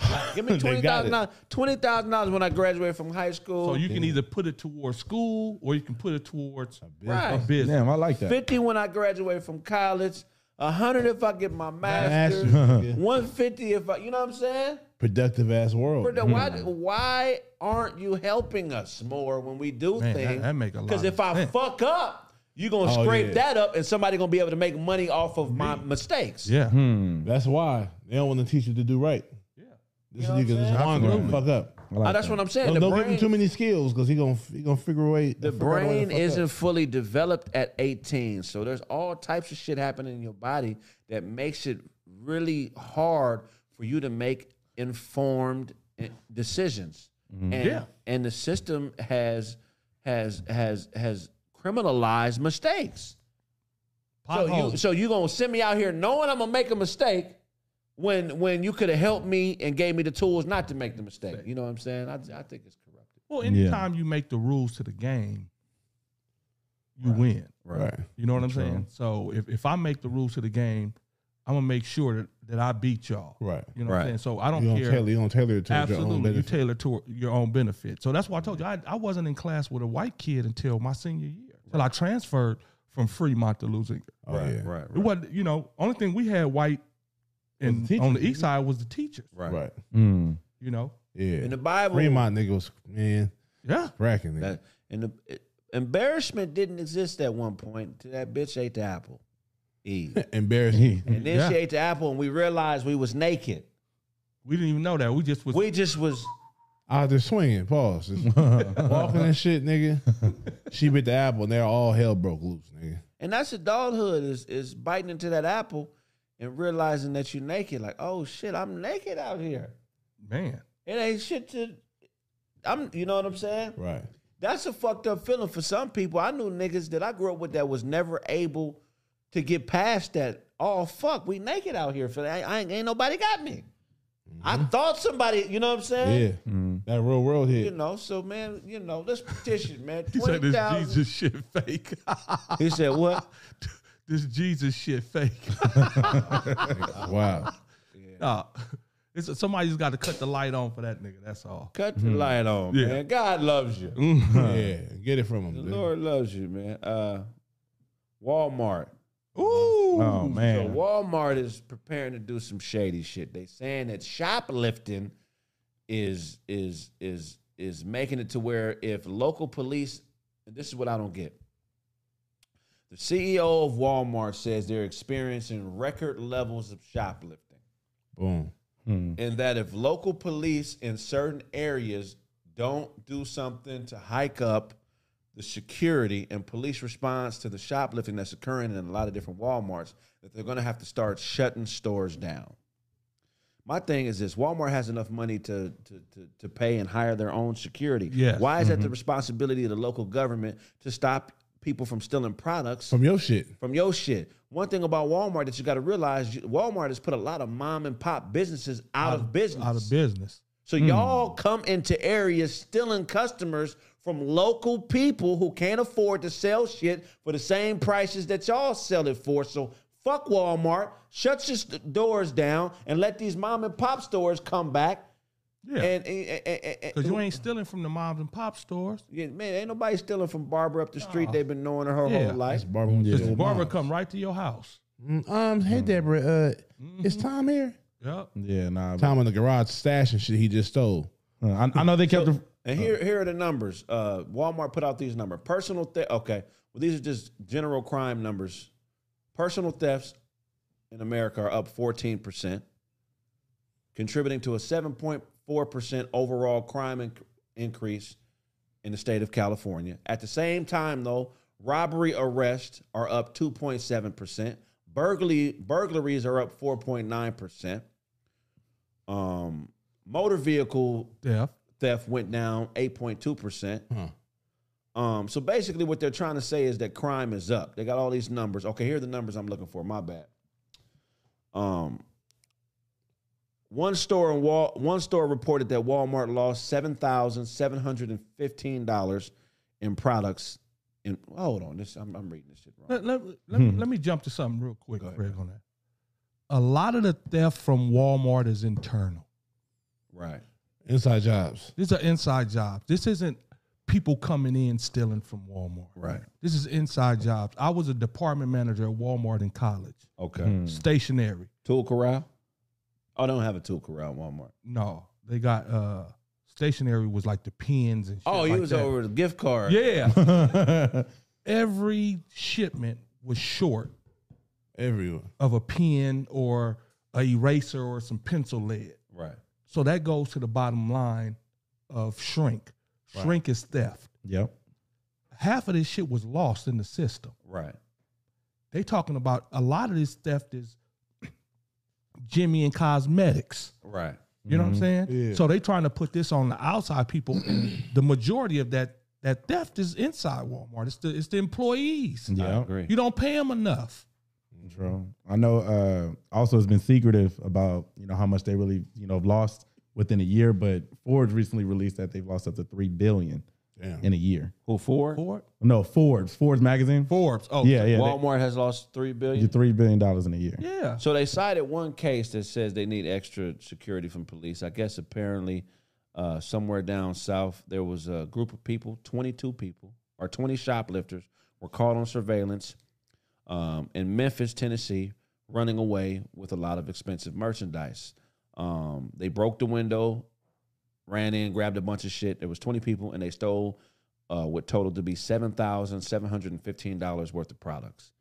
Like, give me [laughs] They twenty got thousand dollars. Twenty thousand dollars when I graduate from high school. So you can either put it towards school or you can put it towards Right. a business. Damn, I like that. fifty when I graduated from college. A hundred if I get my master's. Master's. [laughs] One fifty if I, you know what I'm saying? Productive ass world. Brother, why hmm. why aren't you helping us more when we do Man, things? that make a lot Because of if I sense. fuck up, you're gonna Oh, scrape yeah. that up, and somebody gonna be able to make money off of my mistakes. Yeah. Hmm. That's why they don't want to teach you to do right. Yeah, this You know is you can just saying? wander fuck up. I like Uh, that's that. what I'm saying. Don't, the don't brain, give him too many skills because he gonna he gonna figure a way. the figure way brain fuck isn't up. fully developed at 18, so there's all types of shit happening in your body that makes it really hard for you to make informed eh, decisions. And, Yeah. and the system has has has has criminalized mistakes. So you Potholes. so you gonna send me out here knowing I'm gonna make a mistake when when you could have helped me and gave me the tools not to make the mistake. You know what I'm saying? I, I think it's corrupted. Well, anytime you make the rules to the game, you win. Right. You know what I'm saying? So if, if I make the rules to the game, I'm gonna make sure that, that I beat y'all. Right. You know what I'm saying? So I don't You don't care. tailor. You don't tailor it to your own Absolutely, you benefit. tailor to your own benefit. So that's why I told you I, I wasn't in class with a white kid until my senior year. Until I transferred from Fremont to Leuzinger. Oh yeah. Right. It wasn't, you know, only thing we had white and teachers, on the didn't east side was the teachers. Right. Right. Mm. You know, Yeah. In the Bible, Fremont nigga was man yeah. cracking nigga. that and the it- embarrassment didn't exist at one point. Till that bitch ate the apple, Eve, [laughs] Embarrassing. and then Yeah. she ate the apple, and we realized we was naked. We didn't even know that. We just was. We just was. Out there swinging. Pause. Just [laughs] walking and shit, nigga. She bit the apple and they're all hell broke loose, nigga. And that's adulthood is is biting into that apple and realizing that you're naked. Like, oh shit, I'm naked out here. man. It ain't shit to. I'm. You know what I'm saying? Right. That's a fucked up feeling for some people. I knew niggas that I grew up with that was never able to get past that. Oh fuck, we naked out here. For I, I ain't, ain't nobody got me. I mm-hmm. thought somebody. You know what I'm saying? Yeah. Mm-hmm. That real world here. You know. So man, you know, let's petition, man. [laughs] He said Twenty this thousand. Jesus shit fake. He said what? [laughs] this Jesus shit fake. [laughs] [laughs] Wow. Nah, it's somebody's got to cut the light on for that nigga. That's all. Cut the light on, Yeah. man. God loves you. yeah. Get it from him. The dude. Lord loves you, man. Uh, Walmart. Ooh. Oh So man. Walmart is preparing to do some shady shit. They saying that shoplifting is is is is making it to where if local police, and this is what I don't get. The CEO of Walmart says they're experiencing record levels of shoplifting, Boom. Hmm. and that if local police in certain areas don't do something to hike up the security and police response to the shoplifting that's occurring in a lot of different Walmarts, that they're going to have to start shutting stores down. My thing is this: Walmart has enough money to to to, to pay and hire their own security. Yes. Why is that the Mm-hmm. responsibility of the local government to stop people from stealing products From your shit. from your shit? One thing about Walmart that you got to realize: Walmart has put a lot of mom and pop businesses out, of business. Out of business. So hmm. y'all come into areas stealing customers from local people who can't afford to sell shit for the same prices that y'all sell it for. So fuck Walmart, shut your st- doors down, and let these mom and pop stores come back. Yeah, and because you ain't stealing from the moms and pop stores. Yeah, man, ain't nobody stealing from Barbara up the street. Oh. They've been knowing her yeah. whole life. Barbara, yeah. Barbara come right to your house. Mm, um, hey mm. Deborah, uh, mm-hmm. is Tom here? Yep. Yeah, nah. Tom in the garage stashing shit he just stole. Uh, I, I, know they kept. So, the, and uh. here, uh, here are the numbers. Uh, Walmart put out these numbers. Personal theft. Okay, well these are just general crime numbers. Personal thefts in America are up fourteen percent, contributing to a seven point 4% overall crime inc- increase in the state of California. At the same time, though, robbery arrests are up 2.7%. Burglary, burglaries are up 4.9%. Um, motor vehicle theft theft went down 8.2%. Hmm. Um, so basically, what they're trying to say is that crime is up. They got all these numbers. Okay, here are the numbers I'm looking for. My bad. Um, one store in Wal- one store reported that Walmart lost seven thousand seven hundred and fifteen dollars in products. In oh, hold on, this I'm, I'm reading this shit wrong. Let, let, let, me, hmm. let me jump to something real quick, Greg, on that. A lot of the theft from Walmart is internal. Right. Inside jobs. These are inside jobs. This isn't people coming in stealing from Walmart. Right. This is inside jobs. I was a department manager at Walmart in college. Okay. Hmm. Stationary. Tool corral. Oh, don't have a tool corral Walmart. No, they got uh stationary was like the pens and shit Oh, he like was that. over the gift card. Yeah. [laughs] Every shipment was short Everywhere. of a pen or a eraser or some pencil lead. Right. So that goes to the bottom line of shrink. Shrink is theft. Yep. Half of this shit was lost in the system. Right. They talking about a lot of this theft is Jimmy and cosmetics. Right. You know what I'm saying? Yeah. So they trying to put this on the outside people. [clears throat] The majority of that that theft is inside Walmart. It's the it's the employees. I Yeah. agree. You don't pay them enough. True. I know. Uh, also, it's been secretive about you know how much they really you know have lost within a year. But Ford recently released that they've lost up to three billion Damn. in a year. Who Ford? Ford, No, Forbes. Forbes magazine. Forbes. Oh, Yeah, yeah. Walmart has lost three billion. Your three billion dollars in a year. yeah. So they cited one case that says they need extra security from police. I guess apparently uh, somewhere down south there was a group of people, 22 people or 20 shoplifters were caught on surveillance um, in Memphis, Tennessee, running away with a lot of expensive merchandise. Um, they broke the window, ran in, grabbed a bunch of shit. There was 20 people, and they stole uh, what totaled to be seven thousand seven hundred and fifteen dollars worth of products.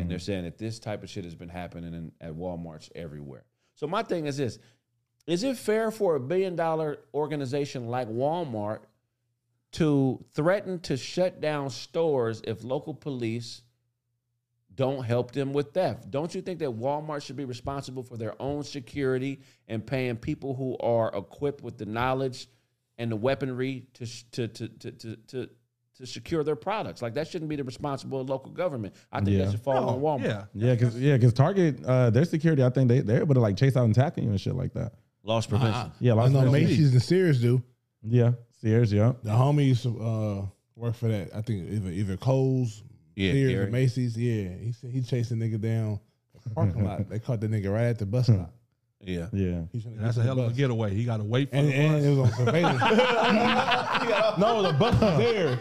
And they're saying that this type of shit has been happening in, at Walmart's everywhere. So my thing is this: Is it fair for a billion dollar organization like Walmart to threaten to shut down stores if local police don't help them with theft? Don't you think that Walmart should be responsible for their own security and paying people who are equipped with the knowledge and the weaponry to to to to to, to to secure their products. Like that shouldn't be the responsibility of local government. I think Yeah. that should fall No, on Walmart. Yeah. Yeah, because yeah, because Target, uh, their security, I think they they're able to like chase out and tackle you and shit like that. Loss prevention. Yeah, I lots know of Macy's and Sears do. Yeah, Sears. Yeah, The homies uh, work for that. I think either either Kohl's, Yeah, Sears, Gary. or Macy's. Yeah, he said he chased a nigga down the parking lot. [laughs] They caught the nigga right at the bus stop. Yeah. yeah. He That's a hell of a getaway. He got to wait for And, the and bus. it was on surveillance. [laughs] [laughs] no, the bus was there.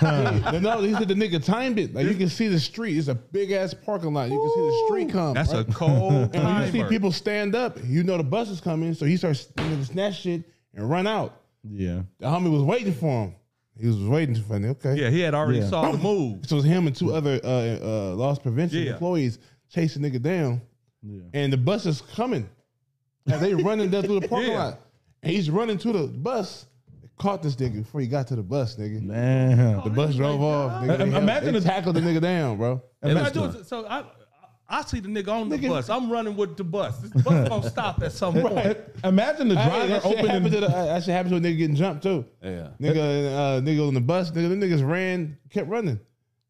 Yeah. no, he said the nigga timed it. Like you can see the street. It's a big ass parking lot. You can see the street come. That's a cold And when you see people stand up, you know the bus is coming. So he starts to snatch shit and run out. Yeah. The homie was waiting for him. He was waiting for me. Okay. Yeah, he had already Yeah. saw the move. So it was him and two other uh, uh, loss prevention Yeah. employees chasing nigga down, Yeah. and the bus is coming. And they running down through the parking Yeah. lot, and he's running to the bus. They caught this nigga before he got to the bus, nigga. Man. The bus drove off. Nigga. They, held- imagine they the- tackled the nigga down, bro. And I Imagine- do, so I, I see the nigga on the bus. I'm running with the bus. This bus is [laughs] gonna stop at some point. Imagine the Hey, driver that shit opening. happened to the, that shit happened to a nigga getting jumped too. Yeah. Nigga, uh, nigga on the bus, nigga, the niggas ran, kept running.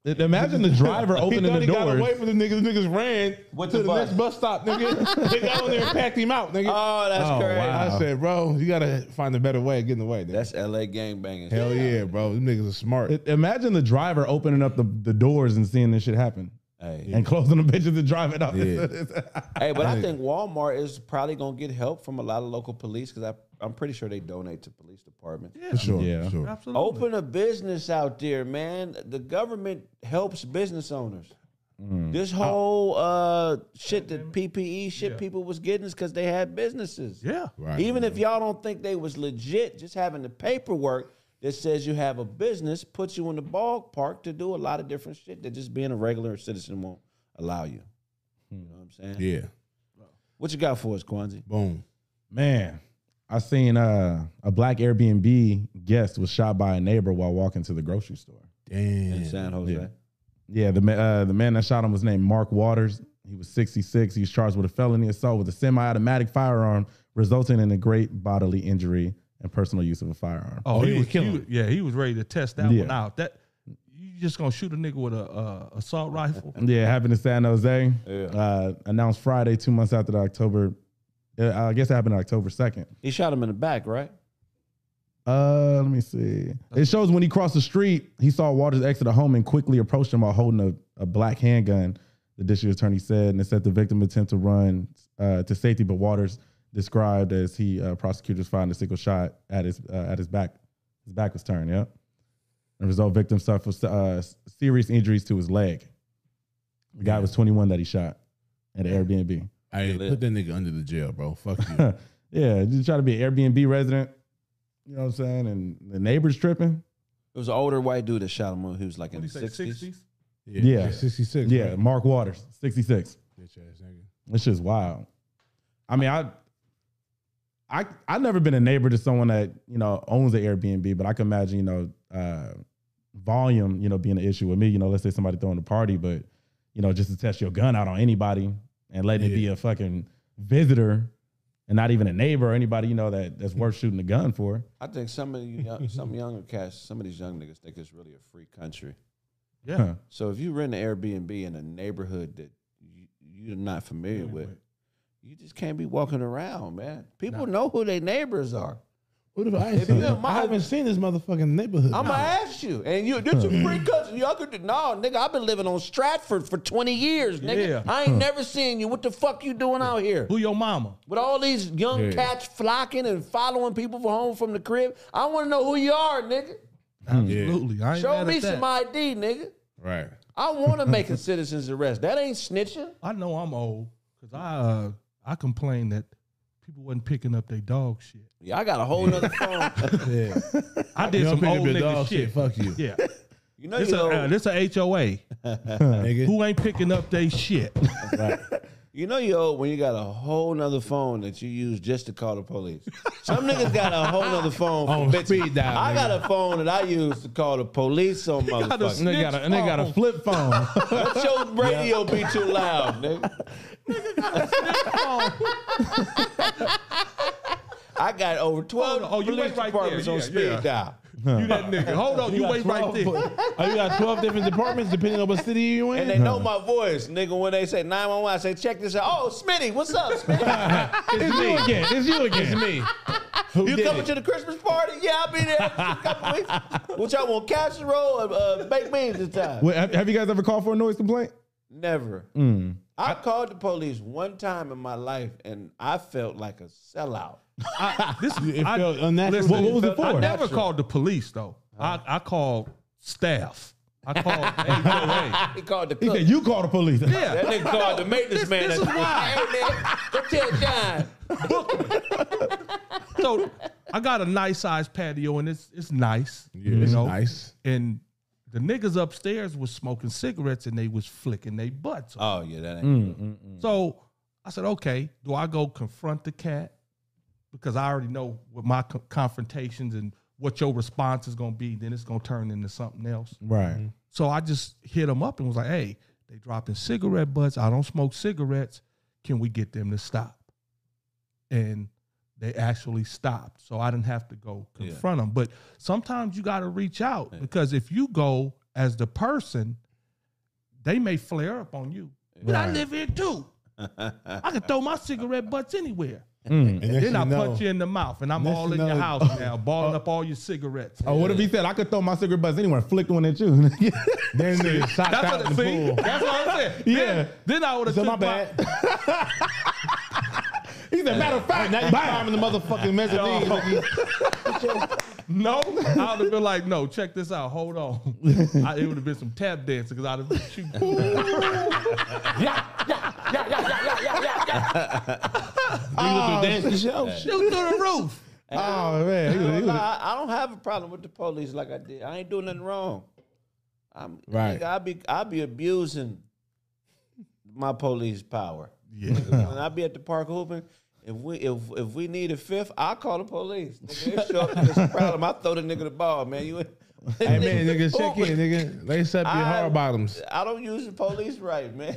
Imagine the driver [laughs] opening thought the he got doors. away from the niggas. The niggas ran With to the the, bus. next bus stop, nigga. [laughs] they got on there and packed him out, nigga. Oh, that's Oh, crazy. wow. I said, bro, you gotta find a better way of getting away. Nigga. That's LA gang banging. Hell yeah, bro. Them niggas are smart. I- Imagine the driver opening up the, the doors and seeing this shit happen Hey. and closing the bitches and driving off. Yeah. [laughs] Hey, but I think Walmart is probably gonna get help from a lot of local police because I'm pretty sure they donate to police departments. For sure. Yeah. for sure. Absolutely. Open a business out there, man. The government helps business owners. This whole uh, shit that PPE shit Yeah. people was getting is because they had businesses. Yeah. Right. Even if y'all don't think they was legit, just having the paperwork that says you have a business puts you in the ballpark to do a lot of different shit that just being a regular citizen won't allow you. You know what I'm saying? Yeah. What you got for us, Kwanzi? Boom. Man, I seen uh, a black Airbnb guest was shot by a neighbor while walking to the grocery store. Damn. In San Jose. Yeah. Yeah, the uh, the man that shot him was named Mark Waters. He was 66. He was charged with a felony assault with a semi-automatic firearm, resulting in a great bodily injury and personal use of a firearm. Oh, Oh, he he was, was killing he was- yeah, he was ready to test that Yeah. one out. That you just gonna shoot a nigga with a uh, assault rifle? Yeah, happened in San Jose. Yeah. Uh, announced Friday, two months after the October. Uh, I guess it happened October second. He shot him in the back, right? Uh, let me see. It shows when he crossed the street, he saw Waters exit a home and quickly approached him while holding a, a black handgun. The district attorney said, and it said the victim attempted to run uh, to safety, but Waters described as he uh, prosecutors found a single shot at his uh, at his back. His back was turned. Yep. The result, victim suffered uh, serious injuries to his leg. The guy was 21 that he shot at an Airbnb. I put that nigga under the jail, bro. Fuck you. [laughs] yeah, just try to be an Airbnb resident. You know what I'm saying? And the neighbors tripping. It was an older white dude that shot him when he was like in What the do you 60s. 60s? Yeah. 66. Yeah, right? Mark Waters, 66. Bitch ass nigga. It's just wild. I mean, I I I've never been a neighbor to someone that, you know, owns an Airbnb, but I can imagine, you know, uh volume, you know, being an issue with me. You know, let's say somebody throwing a party, but you know, just to test your gun out on anybody and letting it be a fucking visitor and not even a neighbor or anybody, you know, that that's worth shooting a gun for. I think some of you, young, [laughs] some younger cats, some of these young niggas think it's really a free country. Yeah. Huh. So if you rent an Airbnb in a neighborhood that you, you're not familiar with, you just can't be walking around, man. People know who their neighbors are. What if I ain't If seen you my- I haven't seen this motherfucking neighborhood. I'm gonna ask you, and you, this is [laughs] free country. Y'all could do, no, nigga. I've been living on Stratford for 20 years, nigga. Yeah. I ain't never seen you. What the fuck you doing out here? Who your mama? With all these young Yeah. cats flocking and following people from home from the crib, I want to know who you are, nigga. Absolutely. I ain't Show mad me at that. some ID, nigga. Right. I want to make a [laughs] citizen's arrest. That ain't snitching. I know I'm old because I uh, I complained that people wasn't picking up their dog shit. Yeah, I got a whole nother phone. [laughs] Yeah. I did You don't some pick up old your nigga dog shit. shit. Fuck you. Yeah, [laughs] You know, this you a know, uh, this a HOA. [laughs] Nigga. Who ain't picking up their shit? You know you old when you got a whole nother phone that you use just to call the police. Some niggas got a whole nother phone for On bitches. speed dial, I nigga. got a phone that I use to call the police on got a motherfuckers. And they got a, and they got a flip phone. Let your [laughs] radio be too loud, nigga. I got over 12 Oh, you police wait right there. departments on Yeah, speed yeah. dial. You that nigga. Hold on, you, got wait right 12 there. [laughs] Oh, you got 12 different departments depending on what city you in? And they know my voice, nigga. When they say 911, I say, check this out. Oh, Smitty, what's up, Smitty? [laughs] it's me again. It's you again. It's me. Who you coming it? to the Christmas party? Yeah, I'll be there in a couple weeks. [laughs] What y'all want, casserole or uh, baked beans this time? Wait, have, have you guys ever called for a noise complaint? Never. Mm. I called the police one time in my life, and I felt like a sellout. I, this, [laughs] It I, felt unnatural. listen, What- what was it I for? never called the police though. I, I called staff. I called [laughs] HOA. He called the He cook. said, you call the police. Yeah. That Yeah. nigga called the maintenance This- man. this is why. Hey, nigga, go tell John. So I got a nice sized patio and it's it's nice. Yeah, you it's know? nice. And the niggas upstairs was smoking cigarettes and they was flicking their butts. Oh, yeah, that ain't Mm, good. mm, mm. So I said, okay, do I go confront the cat? Because I already know what my co- confrontations and what your response is going to be. Then it's going to turn into something else. Right. Mm-hmm. So I just hit them up and was like, hey, They dropping cigarette butts. I don't smoke cigarettes. Can we get them to stop? And they actually stopped. So I didn't have to go Yeah. confront them. But sometimes you got to reach out because if you go as the person, they may flare up on you. But I live here too. [laughs] I can throw my cigarette butts anywhere. Mm. And next then I know- punch you in the mouth, and I'm next all you in your know- house [laughs] now, balling up all your cigarettes. Oh, what if he said I could throw my cigarette butts anywhere and flick one at you? [laughs] then nigga shot That's out what in the see. pool. That's what I'm saying. [laughs] Yeah. Then, then I would have So took my my bad. he said, matter of fact, now you bam. climbing the motherfucking mezzanine. nigga. No, I would have been like, no, check this out. Hold on. I, it would have been some tap dancing because I'd have been shooting. Nigga through dancing show. Shoot through the roof. [laughs] Oh man, he was, he was, I, I don't have a problem with the police like I did. I ain't doing nothing wrong. I'm Right. nigga, I be I be abusing my police power. Yeah. when I be at the park hooping, if we if if we need a fifth, I'll call the police. Nigga, show up, there's a problem. I throw the nigga the ball, man. You Hey man, nigga, [laughs] check in, nigga. Lace up your I- hard bottoms. I don't use the police right, man.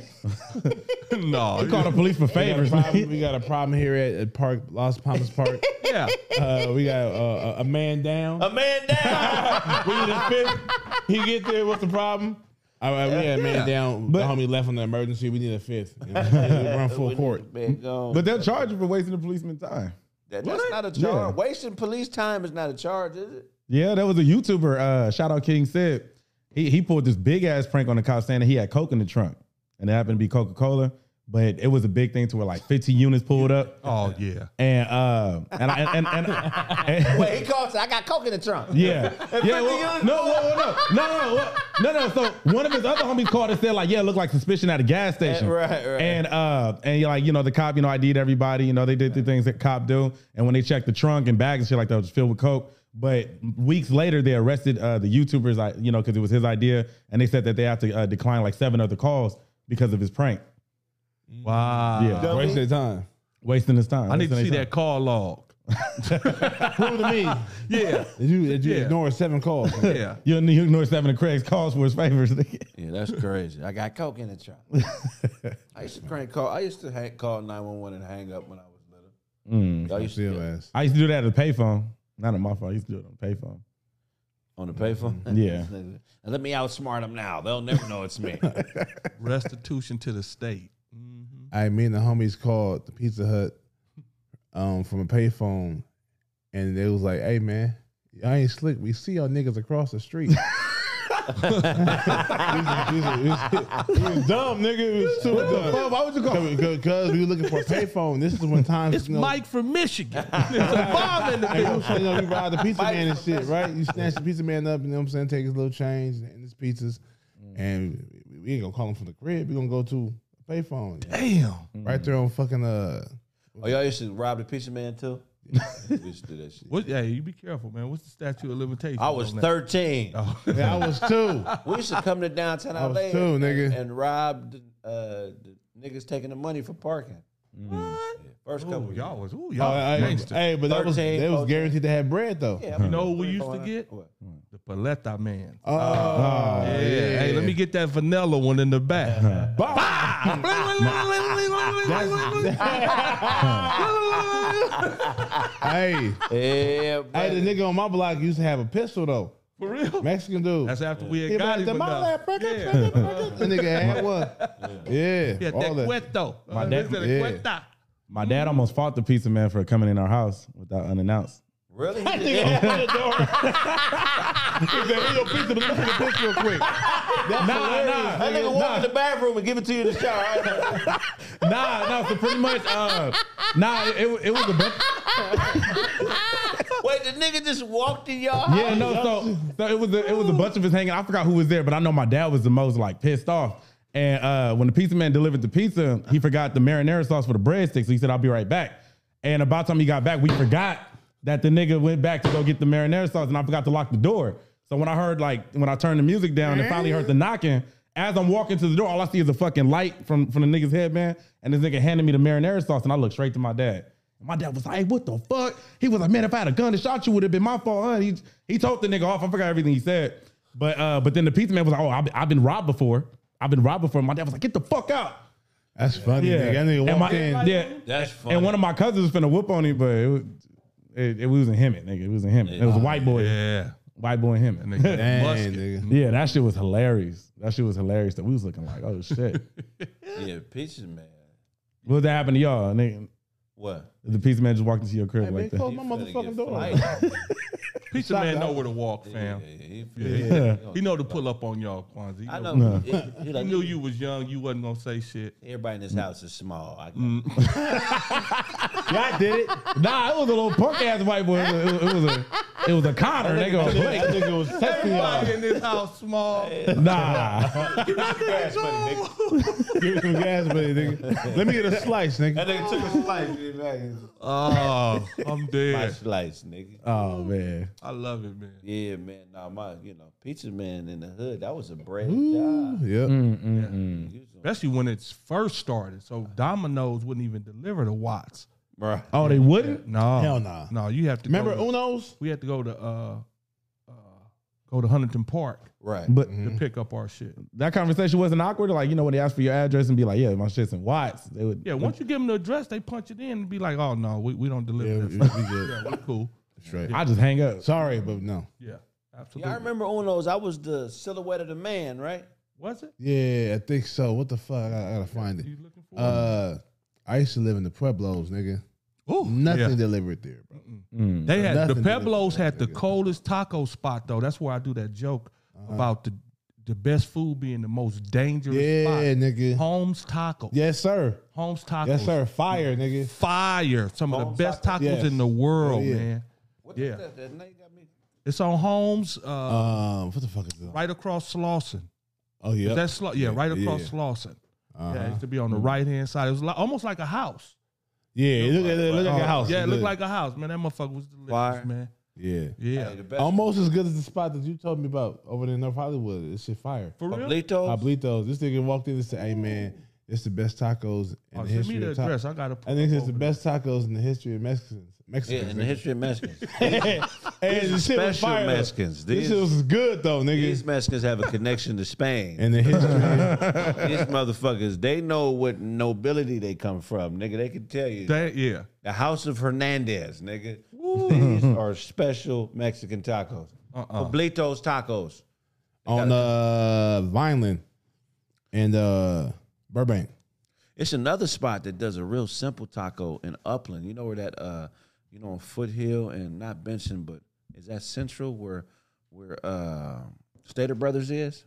no, he called the police for We got, a favors. problem, we got a problem here at, at Park Los Palmas Park. [laughs] Yeah. Uh, we got uh, a, a man down. A man down. [laughs] we need a fifth. He get there. What's the problem? All right, we had a man down. But- the homie left on the emergency. We need a fifth. You know, we run full court. Man. But they'll charge you for wasting the policeman time. That- that's not a charge. Yeah. Wasting police time is not a charge, is it? Yeah, there was a YouTuber, uh, shout out King Sid. He he pulled this big ass prank on the cop saying that he had Coke in the trunk. And it happened to be Coca-Cola. But it was a big thing to where like 15 units pulled up. Oh yeah. And uh and I and, and, and- [laughs] Wait, he called. said, I got coke in the trunk. Yeah. [laughs] Yeah. Well, no, whoa, whoa, no, no, no, what- no, no. So one of his other homies called and said like, yeah, it looked like suspicion at a gas station. right, right. And uh, and you're like, you know, the cop, you know, ID'd everybody. You know, they did the things that cop do. And when they checked the trunk and bags and shit like that, was filled with coke. But weeks later, they arrested uh, the YouTubers, like, you know, because it was his idea, and they said that they have to uh, decline like seven other calls because of his prank. Wow. Yeah. Wasted time. Wasting his time. I need to see their that call log. [laughs] Prove to me. Yeah. Did you, did you Yeah. ignore seven calls? [laughs] Yeah. You you ignore seven of Craig's calls for his favors. [laughs] Yeah, that's crazy. I got coke in the truck. I used to crank call. I used to hang, call nine one one and hang up when I was little. Mm. I used to Still get ass. I used to do that at the payphone. Not on my phone. I used to it on the payphone. on the payphone. [laughs] Yeah. and let me outsmart them now. They'll never know it's me. [laughs] Restitution to the state. I me and the homies called the Pizza Hut um, from a payphone, and they was like, "Hey man, I ain't slick. We see y'all niggas across the street." [laughs] He was dumb, nigga. It was super dumb. Why would you call? Because we were looking for a payphone. This is when times It's you know, Mike from Michigan. [laughs] It's a bomb in the Hey, building. you know, we robbed the pizza man and shit, right? You snatch the pizza man up, and you know what I'm saying, take his little change and his pizzas, and we- we ain't gonna call him from the crib. We gonna go to a payphone, Damn. right there on fucking uh. oh, y'all used to rob the pizza man too. We used to do that shit. What, hey, you be careful, man. What's the statute of limitations? I was thirteen. Oh. [laughs] Yeah, I was two. We used to come to downtown I LA too, and, nigga. and rob the, uh, the niggas taking the money for parking. What? Yeah, first couple Ooh, years. y'all was, ooh, Oh, y'all hey, gangster. hey, but that was 13, they was 14. guaranteed to have bread though. Yeah, You know what we used to get? What? The Paleta man. Oh, yeah. Hey, let me get that vanilla one in the back. hey, Yeah, hey, the nigga on my block used to have a pistol though. For real? Mexican dude. That's after we had He got him. to but mile no. that break it, Yeah. break it, break it. The nigga had one. [laughs] Yeah, Yeah, all that that. My Uh, dad- they yeah. Cueta. My dad almost fought the pizza man for coming in our house without unannounced. Really? [laughs] [laughs] He said, "Hey, yo, pizza, but let me take a picture real quick. That's hilarious. That nigga walk in the bathroom and give it to you in the shower. [laughs] Nah, nah. So pretty much, uh, nah, it, it, it was a bunch. Wait, the nigga just walked in y'all house? Yeah, no. So, so it was a, it was a bunch of us hanging. I forgot who was there, but I know my dad was the most like pissed off. And uh, when the pizza man delivered the pizza, he forgot the marinara sauce for the breadsticks. So he said, "I'll be right back." And about the time he got back, we forgot that the nigga went back to go get the marinara sauce, and I forgot to lock the door. So when I heard like when I turned the music down and finally heard the knocking, as I'm walking to the door, all I see is a fucking light from from the nigga's head, man. And this nigga handed me the marinara sauce, and I looked straight to my dad. My dad was like, hey, what the fuck? He was like, man, if I had a gun to shot you, would have been my fault, huh? He, he told the nigga off. I forgot everything he said. But uh, but then the pizza man was like, oh, I've, I've been robbed before. I've been robbed before. My dad was like, "Get the fuck out." That's funny. Yeah. Nigga. That nigga And walked my- in. Yeah, That's funny. and one of my cousins was finna whoop on him, but it was, it, it wasn't him, nigga. It wasn't him. It was a white boy. Yeah. White boy and him. And they Dang, nigga. yeah, that shit was hilarious. That shit was hilarious. That we was looking like, oh shit. [laughs] Yeah, Peaches man. what that happened to y'all? Nigga, What? The pizza man just walked into your crib Hey, like man, close that. my Finna motherfucking get door. flight. [laughs] Pizza man know where to walk, fam. Yeah, he, Yeah. He know to pull up on y'all, Kwanzaa. He I know- know. No. He, he He like, knew you was young. You wasn't gonna say shit. Everybody in this mm. house is small. I, mm. [laughs] Yeah, I did it. Nah, it was a little punk ass white boy. It was, it was a it was a Connor. They gonna play. That nigga was sexy. y'all. in this house small. Nah. Give me some gas money, nigga. Let me get a slice, nigga. that nigga took a slice. Oh, [laughs] I'm My dead. slice, nigga. Oh man. I love it, man. Yeah, man. Nah, my, you know, Pizza Man in the hood, that was a brave Ooh, job. Yep. Mm, mm, mm. He was on- Especially when it's first started. So Domino's wouldn't even deliver the Watts. Bruh. Oh, they wouldn't. No, Hell nah. No, you have to. Remember go to, Uno's? we had to go to uh, uh, go to Huntington Park Right. But to pick up our shit. that conversation wasn't awkward. Like you know when they ask for your address and be like, yeah, my shit's in Watts. They would. Yeah, once you give them the address, they punch it in and be like, "Oh no, we, we don't deliver Yeah, that." we, stuff." we good. [laughs] yeah, we cool. Straight. I just hang up. Sorry, but no. Yeah, absolutely. Yeah, I remember Uno's. I was the silhouette of the man, right? Was it? Yeah, I think so. What the fuck? I gotta, I gotta find it. You looking for? Uh, I used to live in the Pueblos, nigga. Ooh, Nothing yeah. delivered there, bro. Mm. They had the Nothing Pueblos had the coldest taco spot though. That's where I do that joke Uh-huh. about the the best food being the most dangerous Yeah, spot. nigga. Holmes Taco. Yes, sir. Holmes Tacos. Yes, sir. Fire, nigga. Fire. Some of the best Tacos? tacos Yes. in the world, Oh, yeah. man. What Yeah. that? That got me. It's on Holmes, uh, Um, what the fuck is that? right across Slauson. Oh yeah. That's Sla- yeah, right across Yeah. Slauson. Yeah, it Uh-huh. used to be on the right hand side. It was like, almost like a house. Yeah, it look, it look like a house. Yeah, it Look. looked like a house, man. That motherfucker was delicious, Fire. man. Yeah. Yeah. Hey, the best. Almost as good as the spot that you told me about over there in North Hollywood. This shit fire. For real? Pablitos? Pablitos. This nigga walked in and said, "Hey man, it's the best tacos in Oh, the send history the of tacos." I gotta. I think it's the best tacos in the history of Mexicans. Yeah, Mexicans. in the nigga. history of Mexicans. [laughs] hey, this shit was special fire. though. Mexicans. This These- shit was good though, nigga. These Mexicans have a connection to Spain. in the history. [laughs] These motherfuckers, they know what nobility they come from, nigga. They can tell you. That, yeah. The House of Hernandez, nigga. These [laughs] are special Mexican tacos. Uh-uh. Pablitos tacos. on uh Vineland and uh Burbank. It's another spot that does a real simple taco in Upland. You know where that uh you know on Foothill and not Benson, but is that Central where where uh Stater Brothers is?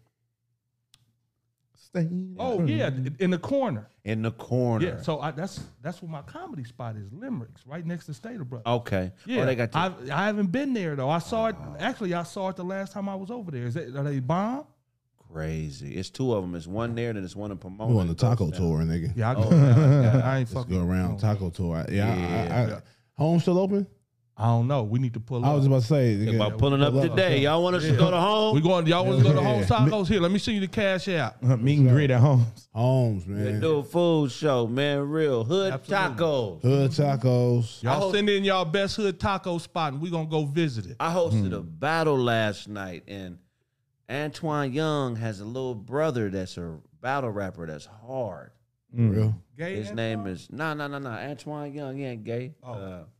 Oh yeah, in the corner. In the corner. Yeah. So I, that's that's where my comedy spot is, Limericks, right next to Stater Brothers. Okay. Oh, yeah, Oh, they got the- I've, I haven't been there though. I saw it. Ah. Actually, I saw it the last time I was over there. Is that are they bomb? crazy. It's two of them. It's one there, and it's one in Pomona. We on the taco down. tour, nigga. Yeah, I, Oh, go, I, ain't Let's fucking. go around taco tour. I- Yeah, I- I, I, Yeah. home still open? I don't know. We need to pull up. I up. was about to say. Think nigga, about pulling up pull today. Y'all want us to go to home? we going. Y'all want to go to Home Yeah. Tacos? Here, let me see you the cash out. [laughs] Meet and greet at home. Homes, We man. do a food show, man. Real hood Absolutely. tacos. Hood tacos. Y'all hope- send in y'all best hood taco spot, and we gonna go visit it. I hosted a battle last night, and Antoine Young has a little brother that's a battle rapper that's hard. Real. Gay His Antoine? name is no, no, no, no. Antoine Young. He ain't gay. Oh. Uh, he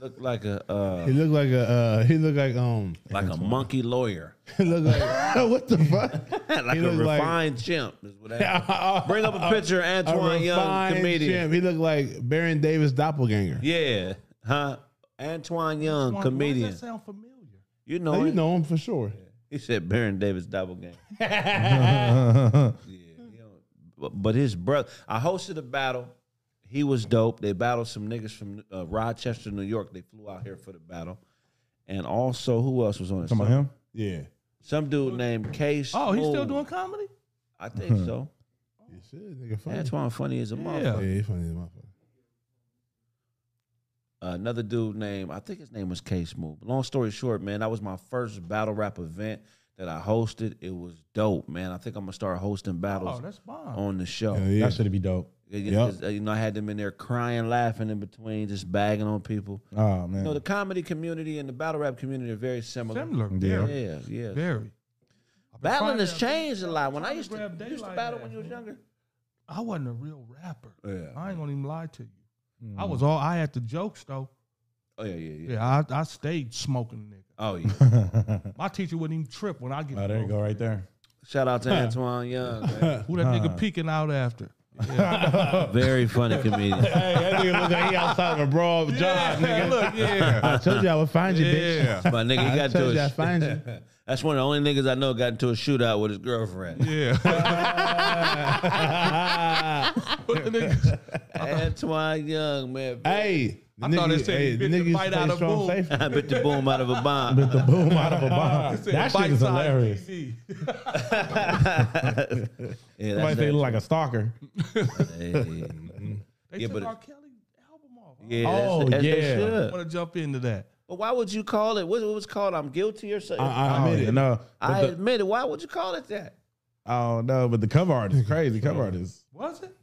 looked like a uh, He looked like a. Uh, he looked like um. like a monkey lawyer, [laughs] He looked like [laughs] what the fuck? [laughs] like He a looked like- refined chimp. Is what I- Bring up a picture of A Antoine Young, comedian. champ. He looked like Baron Davis doppelganger. Yeah, huh? Antoine Young, Why- why comedian. Does that sound familiar? You know, Oh, you him? know him for sure. He said Baron Davis doppelganger. yeah, he don't- but, but his brother, I hosted a battle. He was dope. They battled some niggas from uh, Rochester, New York. They flew out here for the battle, and also who else was on it? Talking about him? Yeah. Some dude named Case. Oh, he's still doing comedy. I think so. You should, nigga. Funny. Antoine funny as a Yeah. motherfucker. Yeah, he funny as a motherfucker. Uh, another dude named I think his name was Case Move. Long story short, man, that was my first battle rap event that I hosted. It was dope, man. I think I'm gonna start hosting battles Oh, that's bomb. on the show. Hell yeah. That should be dope. Yeah, yeah, Yup. 'cause, uh, you know, I had them in there crying, laughing in between, just bagging on people. Oh man. You know, the comedy community and the battle rap community are very similar. Similar. Yeah. Yeah, yeah. Very. Battling has changed a lot. When I trying to used to, used to battle back, when you was younger. I wasn't a real rapper. Yeah. I ain't gonna even lie to you. I Mm. was all I had the jokes though. Oh yeah, yeah, yeah. Yeah, I, I stayed smoking nigga. Oh yeah. [laughs] My teacher wouldn't even trip when I get. Oh, there you go, right there. Shout out to [laughs] Antoine Young. Who that nigga [laughs] peeking out after? Yeah. Very funny comedian. Hey, that nigga look like he outside of a broad job, nigga. [laughs] Look, yeah. I told you I would find you, bitch. My nigga, he I got told to you a I'd find you. [laughs] That's one of the only niggas I know got into a shootout with his girlfriend. Yeah. [laughs] What [laughs] the niggas- Antoine Young, man. Hey, I thought it said he bit the bite out of boom. I bit the boom out of a bomb. Bit the boom out of a [laughs] bomb. It said that shit is hilarious. TV. [laughs] yeah, Somebody say look like a stalker. Mm-hmm. They Yeah, took but- R. Kelly album off. Yeah, Oh, that's, that's, yeah. They I want to jump into that. But why would you call it? What it was called? I'm guilty or something. I, I Oh, admit it. no, I but the, admit it. Why would you call it that? oh no, but the cover art is crazy. Cover art is. Was it?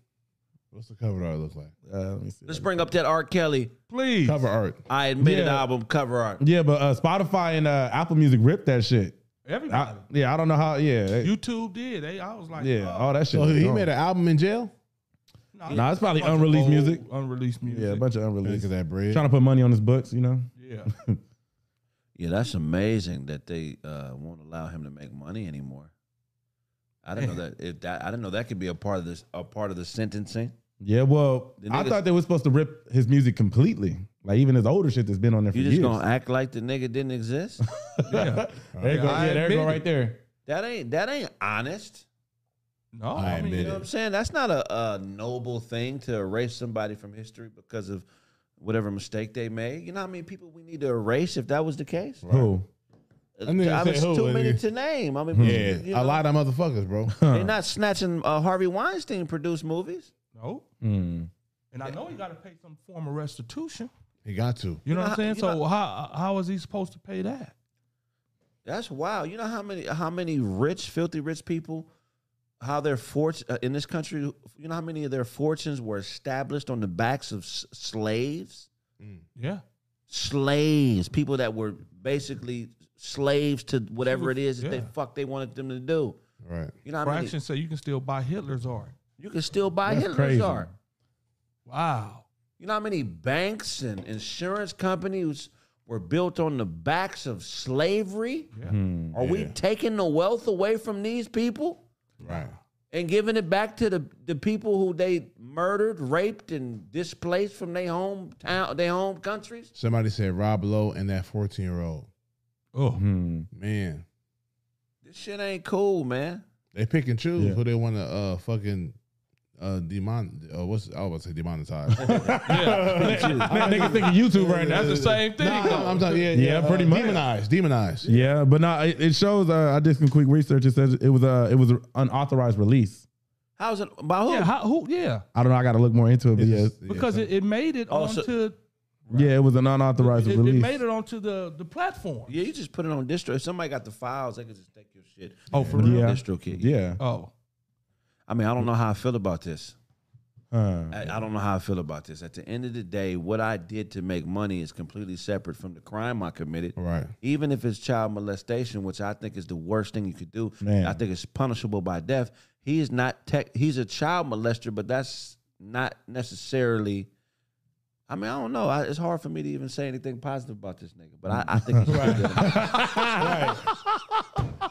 What's the cover art look like? Uh, let me see. Let's bring up that R. Kelly. Please. Cover art. I admitted Yeah. album cover art. Yeah, but uh, Spotify and uh, Apple Music ripped that shit. Everybody. I, yeah, I don't know how. Yeah, they- YouTube did. They, I was like, yeah, oh. all that shit. So was he gone. made an album in jail? Nah, Nah, it's probably bunch of unreleased old, music. Unreleased music. Yeah, a bunch of unreleased. Look at that bread. Trying to put money on his books, you know. Yeah. [laughs] Yeah, that's amazing that they uh, won't allow him to make money anymore. I didn't know that. If that I didn't know that could be a part of this. A part of the sentencing. Yeah, well, The I thought they were supposed to rip his music completely. Like even his older shit that's been on there for years. You just years. gonna act like the nigga didn't exist? [laughs] yeah. there you go. Yeah, there you go right there. that ain't that ain't honest. No, I I, mean, admit You know what I'm saying? That's not a, a noble thing to erase somebody from history because of whatever mistake they made. You know how many people we need to erase if that was the case? Who? Uh, That nigga I mean, said who, too many nigga? to name. I mean, Yeah, you a lot of motherfuckers, bro. They're not snatching uh, Harvey Weinstein produced movies. No. Mm. And I know he got to pay some form of restitution. He got to. You know what know I'm saying? how- you So how how is he supposed to pay that? That's wild. You know how many how many rich, filthy rich people, how their fortune uh, in this country. You know how many of their fortunes were established on the backs of s- slaves. Yeah. Slaves, people that were basically slaves to whatever it is that they fuck they wanted them to do. Right. You know how many, Fraction say you can still buy Hitler's art. You can still buy That's Hitler's crazy. art. Wow. You know how many banks and insurance companies were built on the backs of slavery? Hmm. Are we taking the wealth away from these people Right. and giving it back to the, the people who they murdered, raped, and displaced from their hometown, their home countries? Somebody said Rob Lowe and that 14 year old. Oh. Hmm. Man, This shit ain't cool, man. they pick and choose Yeah. who they want to uh fucking uh demon. Uh, what's I was about to say demonetize. [laughs] That nigga thinking YouTube right now. That's the same thing. Nah. I'm, I'm talking. Yeah, Yeah, yeah, pretty uh, much. demonized, demonize. Yeah, but no, it, it shows. Uh, I did some quick research. It says it was uh, it was an unauthorized release. How's it? By who? yeah, how, who? Yeah, I don't know. I got to look more into it. But It's yeah, just- because yeah, it, it made it Oh, so- onto yeah, it was an it, unauthorized it release. made it onto the the platform. Yeah, you just put it on distro. If somebody got the files, they could just take your shit. Oh, for Put it on? DistroKid. yeah. Oh, I mean, I don't know how I feel about this. Huh. I, I don't know how I feel about this. At the end of the day, what I did to make money is completely separate from the crime I committed. Right. Even if it's child molestation, which I think is the worst thing you could do, Man. I think it's punishable by death. He is not tech. He's a child molester, but that's not necessarily. I mean, I don't know. I, it's hard for me to even say anything positive about this nigga, but I, I think he's [laughs] right.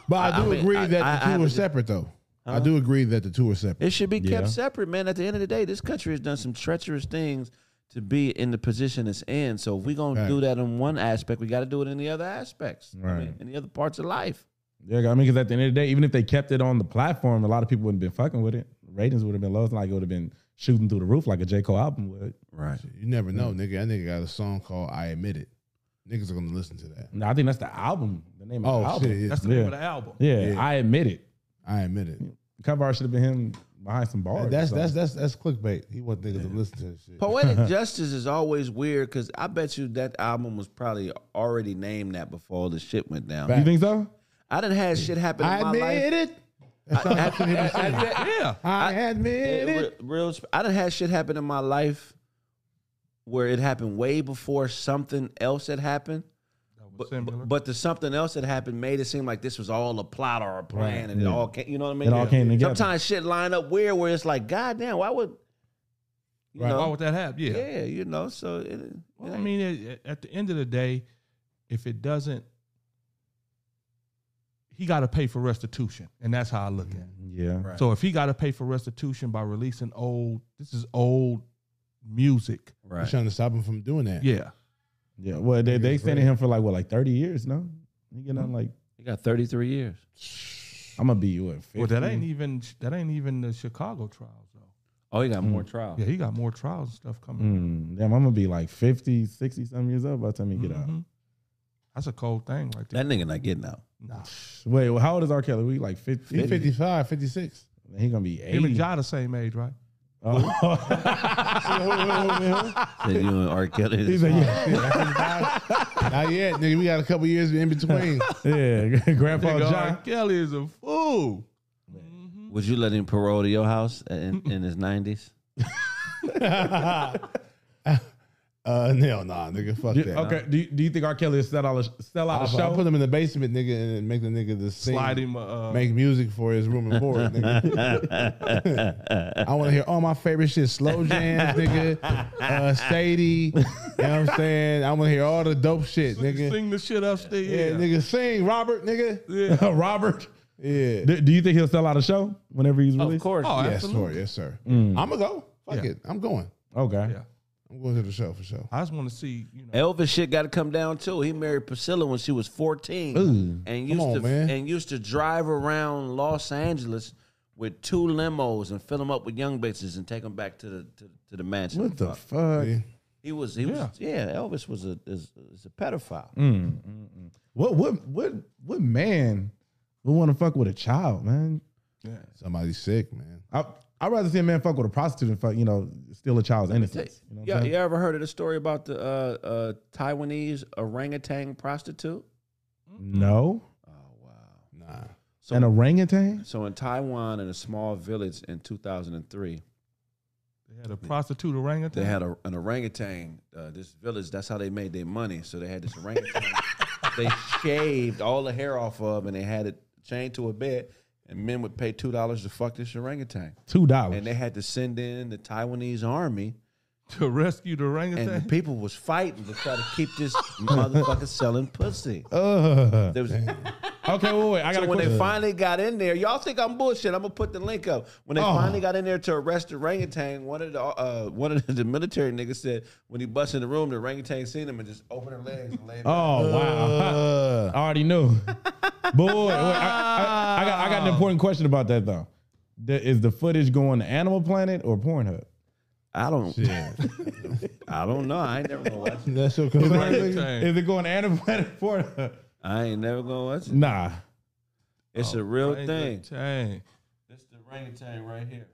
But I do I mean, agree that the two are separate, though. I do agree that the two are separate. It should be kept Yeah. separate, man. At the end of the day, this country has done some treacherous things to be in the position it's in. So if we're gonna Right. do that in one aspect, we got to do it in the other aspects, I mean, Right. in the other parts of life. Yeah, I mean, because at the end of the day, even if they kept it on the platform, a lot of people wouldn't have been fucking with it. Ratings would have been low. It's not like it would have been shooting through the roof like a J Cole album would. Right. You never know, nigga. That nigga got a song called "I Admit It." Niggas are gonna listen to that. No, I think that's the album. The name of Oh the album. shit! that's the Yeah. name of the album. Yeah, Yeah. I admit it. I admit it. Cover art should have been him behind some bars. That's something. that's that's that's clickbait. He want niggas to listen to that shit. Poetic [laughs] Justice is always weird because I bet you that album was probably already named that before all the shit went down. You think so? I didn't have shit happen in I my admit life. it. That sounds like something he be. Yeah, I admit It- it. real, sp- I done had shit happen in my life where it happened way before something else had happened. Was similar. But the something else that happened made it seem like this was all a plot or a plan, Right, and it all came, you know what I mean? It all came together. Sometimes shit line up weird where it's like, God damn, why would you Right. know? Why would that happen? Yeah. Yeah, you know. So it, Well, I mean, at, at the end of the day, if it doesn't, he got to pay for restitution, and that's how I look at it. Mm-hmm. Yeah. So if he got to pay for restitution by releasing old, this is old music. You're trying to stop him from doing that. Yeah. Yeah. Well, they they extended him for like what, like thirty years? No, he get on like he got thirty three years. I'm gonna be you what? 50? Well, that ain't even that ain't even the Chicago trials though. Oh, he got Mm. more trials. Yeah, he got more trials and stuff coming. Mm, damn, I'm gonna be like 50, 60 some years old by the time he get out. Mhm. That's a cold thing right there. That nigga not getting out. Nah. Wait, well, how old is R. Kelly? We like 50? He 55, 56. He gonna be 80. Him and Ja the same age, right? Oh. [laughs] Said you and R. Kelly. He's like, yeah. [laughs] Not yet, nigga. We got a couple years in between. yeah, [laughs] Grandpa Nigga, R. John. Kelly is a fool. Mm-hmm. Would you let him parole to your house in, in his nineties? Uh, [laughs] no, nah, nigga. Fuck Do- that. okay, do you, do you think R. Kelly will sell out a, sell out a I'll, show? I'll put him in the basement, nigga, and make the nigga the sing, Slide him, uh, make music for his room and board, nigga. [laughs] I want to hear all my favorite shit, slow jams, [laughs] nigga, uh, Sadie. You know what I'm saying? I want to hear all the dope shit, nigga. Sing the shit upstairs. Yeah, nigga, sing, Robert, nigga. Yeah. Robert. Yeah. Do, do you think he'll sell out a show whenever he's released? Of course. Oh, yes, absolutely. sir. Yes, sir. Mm. I'm gonna go. Fuck Yeah. it. I'm going. Okay. Yeah. I'm going to show for sure. I just want to see, you know. Elvis shit got to come down too. He married Priscilla when she was fourteen, Ooh. and used on, to man. and used to drive around Los Angeles with two limos and fill them up with young bitches and take them back to the to, to the mansion. What the Fuck. fuck? Yeah. He was he was yeah. Elvis was a is, is a pedophile. Mm, mm, mm. What what what what man would want to fuck with a child, man? Yeah. Somebody's sick, man. I I'd rather see a man fuck with a prostitute than fuck, you know, steal a child's innocence. You know Yeah, I'm you ever heard of the story about the uh, uh, Taiwanese orangutan prostitute? No. Oh wow. Nah. So, An orangutan? so in Taiwan, in a small village in 2003, They had a prostitute orangutan. they had a, an orangutan. Uh, this village, that's how they made their money. So they had this orangutan. [laughs] they shaved all the hair off of, and they had it chained to a bed. And men would pay two dollars to fuck this orangutan. Two dollars. And they had to send in the Taiwanese army, [laughs] to rescue the orangutan. and the people was fighting to try to keep this [laughs] motherfucker selling pussy. [laughs] Uh, There was, okay, wait, wait. I got so when they finally got in there, y'all think I'm bullshit. I'm gonna put the link up. When they Oh. finally got in there to arrest the orangutan, one of the uh, one of the military niggas said when he bust in the room, the orangutan seen him and just opened her legs and laid. Oh wow! I already knew. Boy, wait, I, I, I got I got an important question about that though. The- Is the footage going to Animal Planet or Pornhub? I don't. Shit. [laughs] I don't know. I ain't never gonna watch it. That's your Is concern. it, Orangutan. it going to Animal Planet? I ain't never gonna watch it. Nah. It's a real thing. Orangutan. It's the orangutan right here.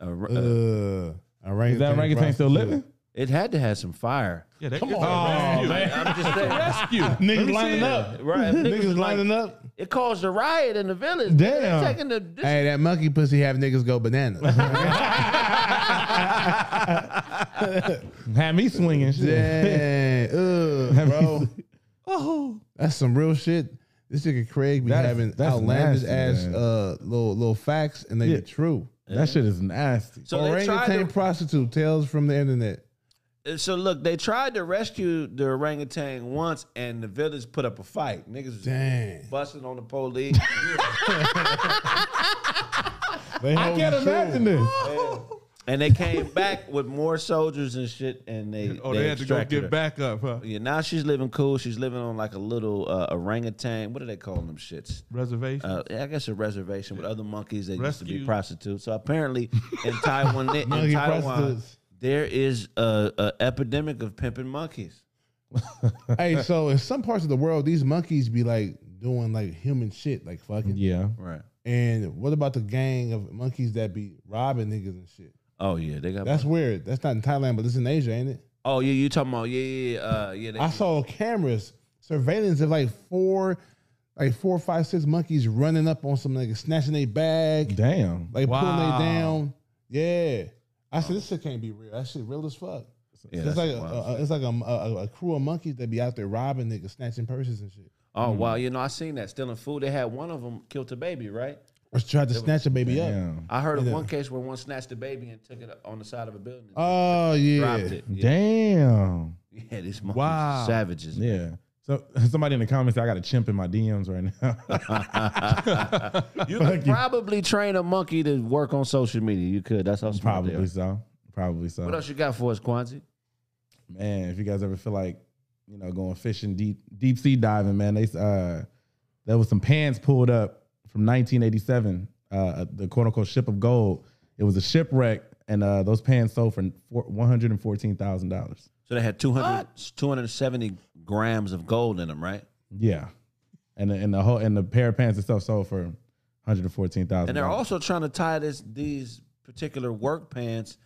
A r- uh, Uh, orangutan Is that orangutan still living? it had to have some fire. Yeah, they, Come on, a man. rescue. I'm just saying. rescue. [laughs] Niggas lining up. Right, Niggas lining up. It caused a riot in the village. Damn. They're taking the. This, Hey, that monkey pussy have niggas go bananas. [laughs] [laughs] Had me swinging shit. Dang, [laughs] ugh, bro. Oh, That's some real shit. This nigga Craig be That's- having that's outlandish nasty, ass man. uh little little facts and they Yeah. be true. That shit is nasty. so they tried Orangutan to, prostitute tales from the internet. So look, they tried to rescue the orangutan once, and the village put up a fight. Niggas was Dang. busting on the police. [laughs] They I can't you true. imagine this. And they came [laughs] back with more soldiers and shit, and they oh, they, had to go get her. back up, huh? Yeah, now she's living cool. She's living on like a little uh, orangutan. What do they call them shits? Reservation. Uh, I guess a reservation with other monkeys that used to be prostitutes. So apparently, [laughs] in Taiwan, in Taiwan, there is a, a epidemic of pimping monkeys. [laughs] hey, so in some parts of the world, these monkeys be like doing like human shit, like fucking. Yeah. Right. And what about the gang of monkeys that be robbing niggas and shit? Oh yeah, they got. That's weird. That's not in Thailand, but it's in Asia, ain't it? oh yeah, you talking about yeah yeah yeah, uh, yeah. They, I saw cameras, surveillance of like four, like four, five, six monkeys running up on some niggas, snatching their bag, Damn. like pulling Wow. they down. Yeah. I said, this shit can't be real. That shit real as fuck. Yeah, it's like a, a- it's like a, a, a crew of monkeys that be out there robbing niggas, snatching purses and shit. Oh wow, you know I seen that stealing food. They had one of them killed a baby, right? Or tried to It was- snatch a baby up. I heard of Yeah. one case where one snatched a baby and took it on the side of a building. Oh yeah. Dropped it. Yeah. Damn. Yeah, these monkeys Wow. are savages. Yeah. So [laughs] somebody in the comments said I got a chimp in my DMs right now. [laughs] You [laughs] Fuck could probably train a monkey to work on social media. You could. That's how smart they Probably are. so. Probably so. What else you got for us, Quanzi? Man, if you guys ever feel like, you know, going fishing deep deep sea diving, man, they uh there was some pans pulled up from 1987, uh the quote unquote ship of gold. It was a shipwreck, and uh those pans sold for one hundred and fourteen thousand dollars. So they had 200, 270 grams of gold in them, right? Yeah, and the, and the whole and the pair of pants itself sold for one hundred and fourteen thousand. And they're also trying to tie this these particular work pants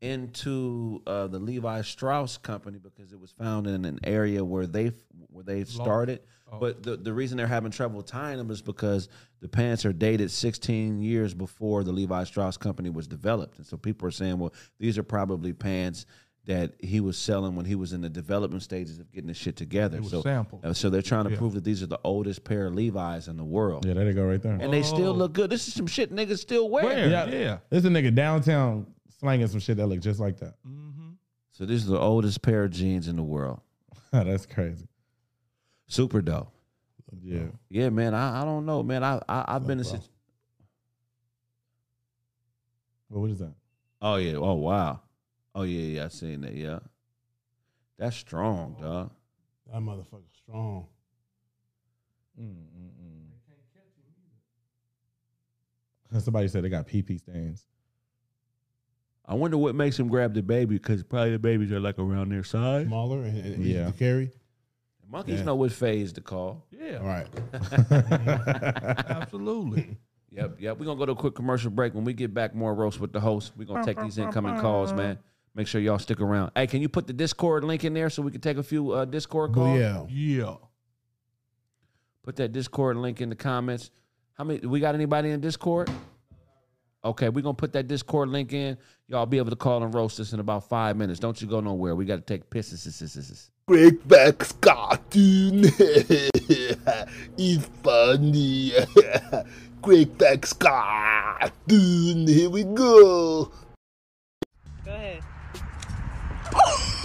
into uh, the Levi Strauss company because it was found in an area where they where they started. Oh. But the, the reason they're having trouble tying them is because the pants are dated 16 years before the Levi Strauss company was developed, and so people are saying, well, these are probably pants that he was selling when he was in the development stages of getting the shit together. It was so, sampled. uh, so they're trying to Yeah. prove that these are the oldest pair of Levi's in the world. Yeah, there they go right there. And they still Oh. look good. This is some shit niggas still wear. Where? Yeah, Yeah. There's a nigga downtown slanging some shit that look just like that. Mm-hmm. So this is the oldest pair of jeans in the world. [laughs] That's crazy. Super dope. Yeah. Yeah, man. I, I don't know, man. I, I I've been in. bro. Situ- Well, what is that? oh yeah. Oh wow. Oh yeah. Yeah. I seen that. Yeah. That's strong, dog. That motherfucker strong. mm-mm Somebody said they got pee pee stains. I wonder what makes him grab the baby because probably the babies are like around their size. Smaller and, and easy Yeah. to carry. Monkeys Yeah. know what phase to call. Yeah. All right. [laughs] Absolutely. Yep, yep. We're gonna go to a quick commercial break. When we get back, more roast with the host. We're gonna take these incoming calls, man. Make sure y'all stick around. Hey, can you put the Discord link in there so we can take a few uh, Discord calls? yeah. Yeah. Put that Discord link in the comments. How many? We got anybody in Discord? Okay, we're gonna put that Discord link in. Y'all be able to call and roast us in about five minutes. Don't you go nowhere. We got to take pisses. Great Max cartoon. it's funny. Great Max cartoon. Here we go. Go ahead. [laughs]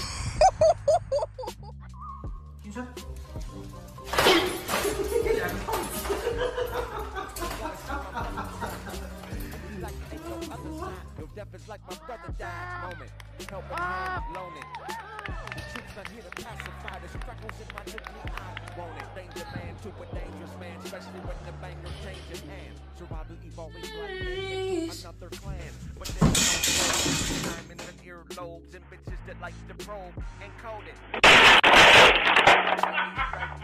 Is like my brother died moment. Help a man loan it. The truth's not here to pacify. There's freckles in my nuclei. Want it? Danger man to a dangerous man, especially when the banger changes hands. Survival evolving black man another clan. But there's no diamonds and earlobes and bitches that like to probe and code it.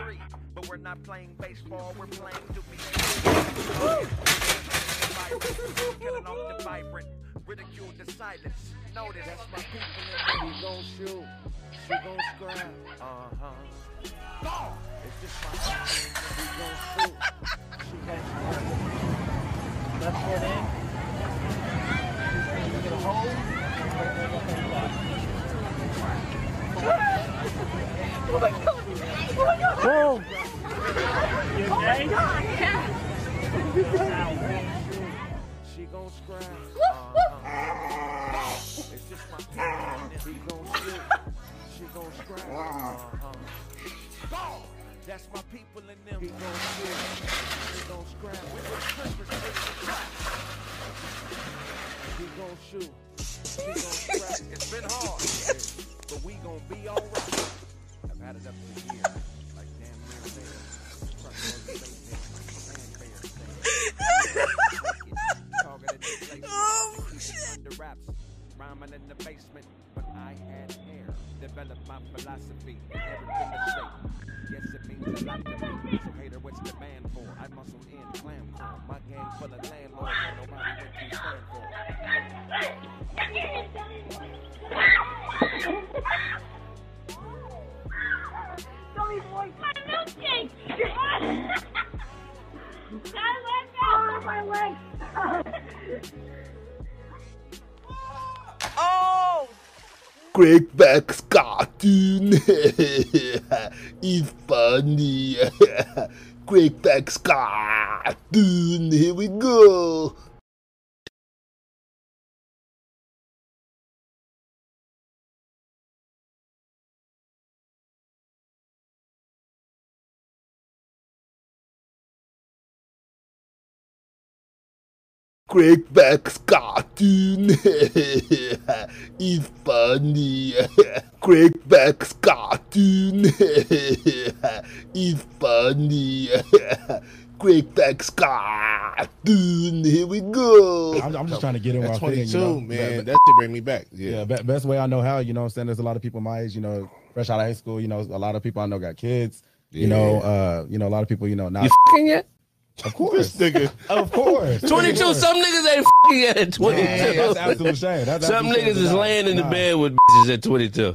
Three, but we're not playing baseball. We're playing to be. Killing off the vibrant, ridicule the silence. Notice that's my people in She gon' shoot. She gon' scrap. Uh huh. It's just my people. She gon' shoot. She gon' scrap. Left foot in. You get a hold. Boom. You okay? She gon' scrap. Uh-huh. It's just my. She gon' shoot. She gon' scrap. Uh-huh. That's my people in them. He gon' shoot. She gon' scrap. We was Christmas He gon' shoot. She gon' scrap. It's been hard, but we gon' be alright. I've had it up like damn near rhyming in the basement. But I had hair, developed my philosophy, never. Yes, it means a lot to me. So hater, what's the man for? I muscle in clam core. My gang full of nobody what you stand for. Go. My legs. Oh Crackback's cartoon is funny. [laughs] Crackback's cartoon. Here we go. Crackback's cartoon is funny. Crackback's cartoon is funny. [laughs] Crackback's cartoon. Here we go. I'm, I'm just trying to get in At where I fit in, 22, you know? man, But- that shit bring me back. Yeah. Yeah, best way I know how, you know what I'm saying? There's a lot of people my age, you know, fresh out of high school, you know, a lot of people I know got kids. You know, uh, you know, a lot of people, you know, not You fucking yet? Of course. Nigga. Of course. 22. Some niggas ain't fucking yet at 22. Man, that's absolute shame. That's Some absolute niggas shame. is laying in the Nah. bed with bitches at 22.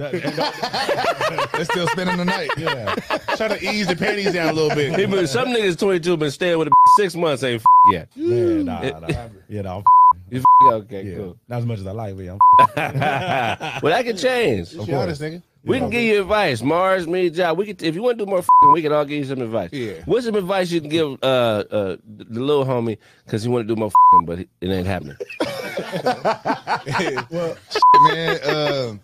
They're still spending the night. Yeah. Try to ease the panties down a little bit. Hey, but some niggas 22 been staying with a six months ain't f- yet. Man, nah, nah. [laughs] Yeah, nah, I'm [laughs] You f- okay, yeah. cool. Not as much as I like, but I'm [laughs] well, that can change. Just be honest, nigga. We can give you advice, Mars, me, John. We could, if you want to do more, f***ing, we can all give you some advice. Yeah. What's some advice you can give uh, uh, the the little homie because he want to do more, f***ing, but it ain't happening. [laughs] [laughs] well, man, um,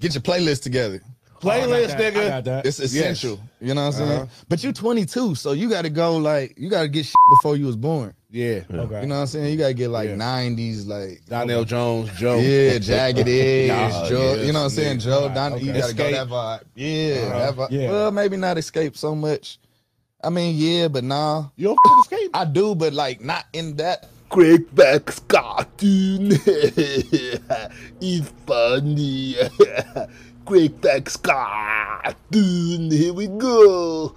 get your playlist together. Playlist, I got nigga. I got that. It's essential. Yes. You know what I'm saying? Uh-huh. But you 22, so you got to go like you got to get shit before you was born. Yeah. Okay. You know what I'm saying? You got to get like 90s, like Donell Jones, Joe. Yeah, Jagged [laughs] Edge, Nah, Joe. yes, You know what I'm saying? yeah. Joe, Don, you got to go Xscape. that vibe. Yeah, Uh-huh. that vibe. Yeah. Well, maybe not Xscape so much. I mean, yeah, but nah. You don't f- Xscape? I do, but like not in that. Crackback's cartoon is funny. [laughs] Crackback's cartoon. Here we go.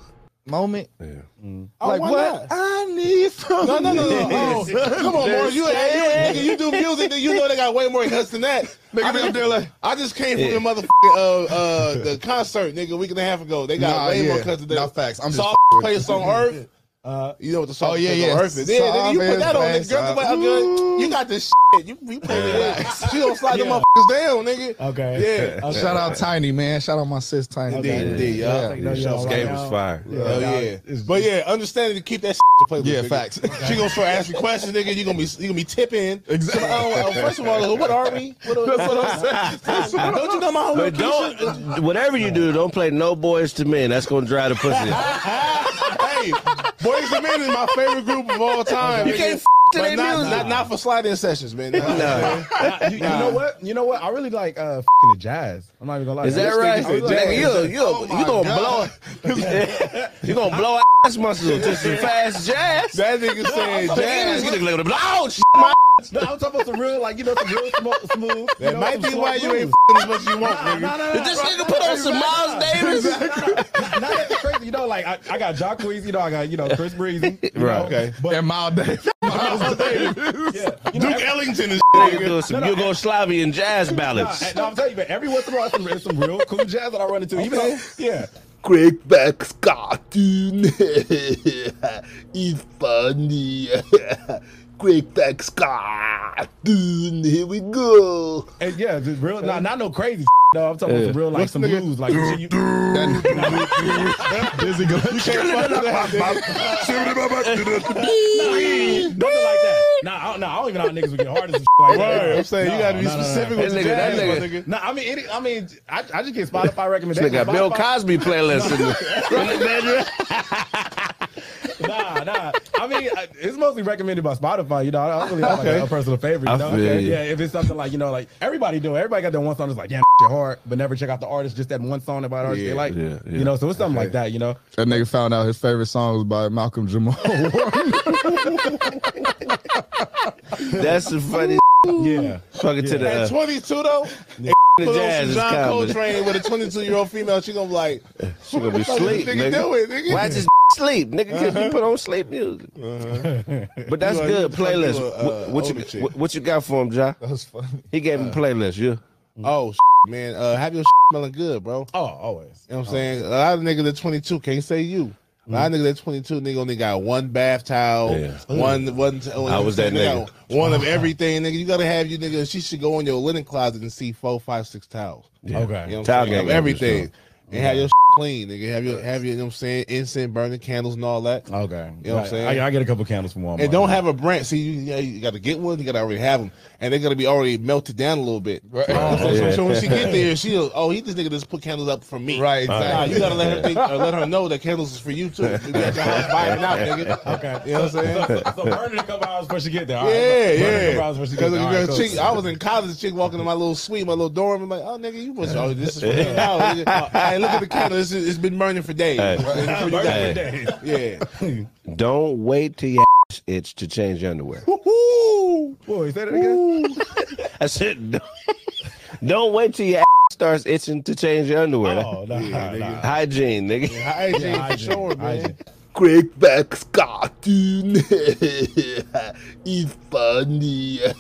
Moment. Oh, Like why what? not? I need from No, no, no, no. Oh, come on, Morris. You, you, nigga, you do music, then you know they got way more hits than that. [laughs] Nigga, I, be there like- I just came Yeah. from the motherfucking uh, uh, the concert, nigga, a week and a half ago. They got Nah, way more yeah. cuts than that. Nah, facts. I'm just Saw f***ing with play you. a Earth. Uh, you know what the song Oh, yeah, is yeah. on Earth is. Yeah, nigga, you put that on, nigga. Girl, Soft come out, good. You got this shit. You, you play it. She don't slide the motherfuckers down, nigga. Okay. Yeah. [laughs] Shout out Tiny, man. Shout out my sis Tiny. Indeed, indeed, yeah. yeah. Xscape was fire. Hell yeah. But yeah, understanding to keep that shit to play with. Yeah, nigga. facts. She gonna start asking questions, nigga. You gonna be you gonna be tipping. Exactly. Uh, uh, first of all, uh, what are we? What, what, I'm saying. what, don't you know my But homie? don't, whatever you do, don't play no Boyz II Men. That's gonna dry the pussy. [laughs] hey, Boyz II Men is my favorite group of all time. You can't f- to their not, music. not, not for slide-in sessions, man. No. you, you know what? You know what? I really like uh f***ing the jazz. I'm not even gonna lie. Is that right? I like Nigga, you, jazz. you, you gonna blow [laughs] You gonna blow ass muscles to some fast jazz. That nigga said [laughs] Nigga, jazz. You like oh shit, my No, I'm talking about some real, like you know, some real smo- smooth. That you know, might be why you ain't blues. f***ing as much as you want, nigga. No, no, no, Did this no, nigga no, put on some no, Miles no, Davis? no, no, no. Not that crazy. You know, like I, I got Jacquees. You know, I got you know Chris Breezy. you Right. know, Okay. But And Miles Davis. [laughs] Miles Davis. Yeah. You know, Duke Ellington is Nigga doing some Yugoslavian jazz ballads. no, I'm telling you, man, every once in a while, some, some real cool jazz that I run into. Even though, yeah. Crackback's cartoon is funny. [laughs] Crackback's cartoon. Here we go. And yeah, just real, not, not no crazy. No, I'm talking about Yeah. some real, like What's some nigga- blues, like you, Dizzy [laughs] You can't fuck that, nothing like that. Nah, I don't, nah, I don't even know how niggas would get hard as shit like that. I'm saying you gotta be no. specific That with the nigga- that jazz, nigga- nigga. Nah, I mean, it, I mean, I, I just get Spotify recommendations. got Bill Cosby playlist in the, in the bedroom. Nah, nah. I mean, it's mostly recommended by Spotify. You know, I don't really have like Okay. a, a personal favorite. You know? feel Okay. Yeah, if it's something like you know, like everybody do. it. Everybody got that one song that's like, damn, shit hard, but never check out the artist. Just that one song about artist Yeah, they like. yeah, yeah. You know, so it's something like that. You know. That nigga found out his favorite song was by Malcolm Jamal. [laughs] That's the funny. Yeah. Fucking to the. At Uh, 22 though, [laughs] the put on jazz is John coming. Coltrane with a 22 year old female. She gonna be like, [laughs] She gonna be [laughs] the fuck sleep, this nigga Do it, nigga? Why just sleep, nigga? Cause you put on sleep music. But that's You good. you Playlist. a, uh, What, what you what, what you got for him, Ja? that was funny. He gave him a playlist. Yeah. Oh man, uh, have your smelling good, bro. Oh, always. You know what I'm saying? A lot of niggas at 22 can't say you. A lot mm. of niggas at 22, nigga only got one bath towel, Yeah. one, one. I was that they nigga. One of everything, nigga. You gotta have you, nigga. She should go in your linen closet and see four, five, six towels. Yeah. Okay. You know Towel saying? gang Of gotta be everything. strong. And have your clean, nigga. Have your, have your, you know what I'm saying, incense, burning candles and all that. Okay. You know what I'm saying? I, I get a couple candles from Walmart. And don't have a brand. See, you, yeah, you got to get one. You got to already have them, and they're gonna be already melted down a little bit. Right. so, so- so when she get there, she'll oh, he this nigga just put candles up for me. Right, Nah, you gotta let her think, or let her know that candles is for you too. You got your house vibing out, nigga. Okay. You know what I'm saying? So, so burn it a couple hours before she get there. All right, Yeah, burn it a couple yeah. hours before she Because get there. All right, a cool. chick, I was in college, chick walking to my little suite, my little dorm. I'm like, oh nigga, you must. Oh, this is for me now. Oh, nigga. Oh, hey, look at the candle. This is, it's been burning for days. Hey. Before you got Hey. there. Yeah. [laughs] Don't wait till you. ass itch to change your underwear. Woo! Boy, say that it again. [laughs] I said, don't, don't wait till your ass starts itching to change your underwear. Oh, nah, nah, nah. Hygiene, nigga. Hygiene Yeah, for sure, man. hygiene. Crackback's cartoon is funny. [laughs]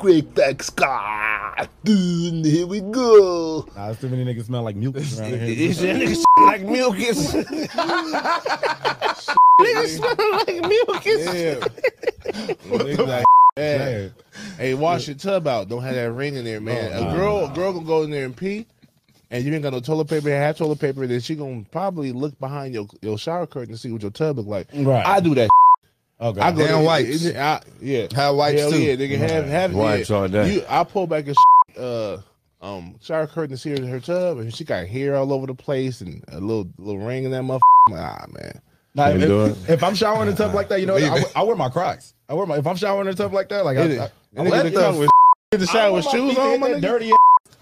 Crackback's cartoon. Here we go. Nah, too many niggas smell like mucus [laughs] around here. You [laughs] niggas like mucus. [laughs] niggas smell like mucus. Yeah. Niggas like, yeah. Hey, wash your tub out. Don't have that ring in there, man. Oh, a girl, a girl gonna go in there and pee, and you ain't got no toilet paper. Have toilet paper, then she gonna probably look behind your your shower curtain to see what your tub look like. Right. I do that. Okay. I go Damn to- whites. I, yeah, Have whites Hell too. yeah, nigga. Have have Whites yeah. all day. You, I pull back a uh um shower curtain to see her, her tub, and she got hair all over the place and a little little ring in that motherfucker. I'm like, ah man. Nah, Can't do it. if, if I'm showering in the tub like that, you know. I, wear- I wear my Crocs. I wear my. If I'm showering in the tub like that, like I, Hit it. I, I And nigga let- the you know, come with in the I shower don't with want my shoes feet to on, hit my that nigga. dirty.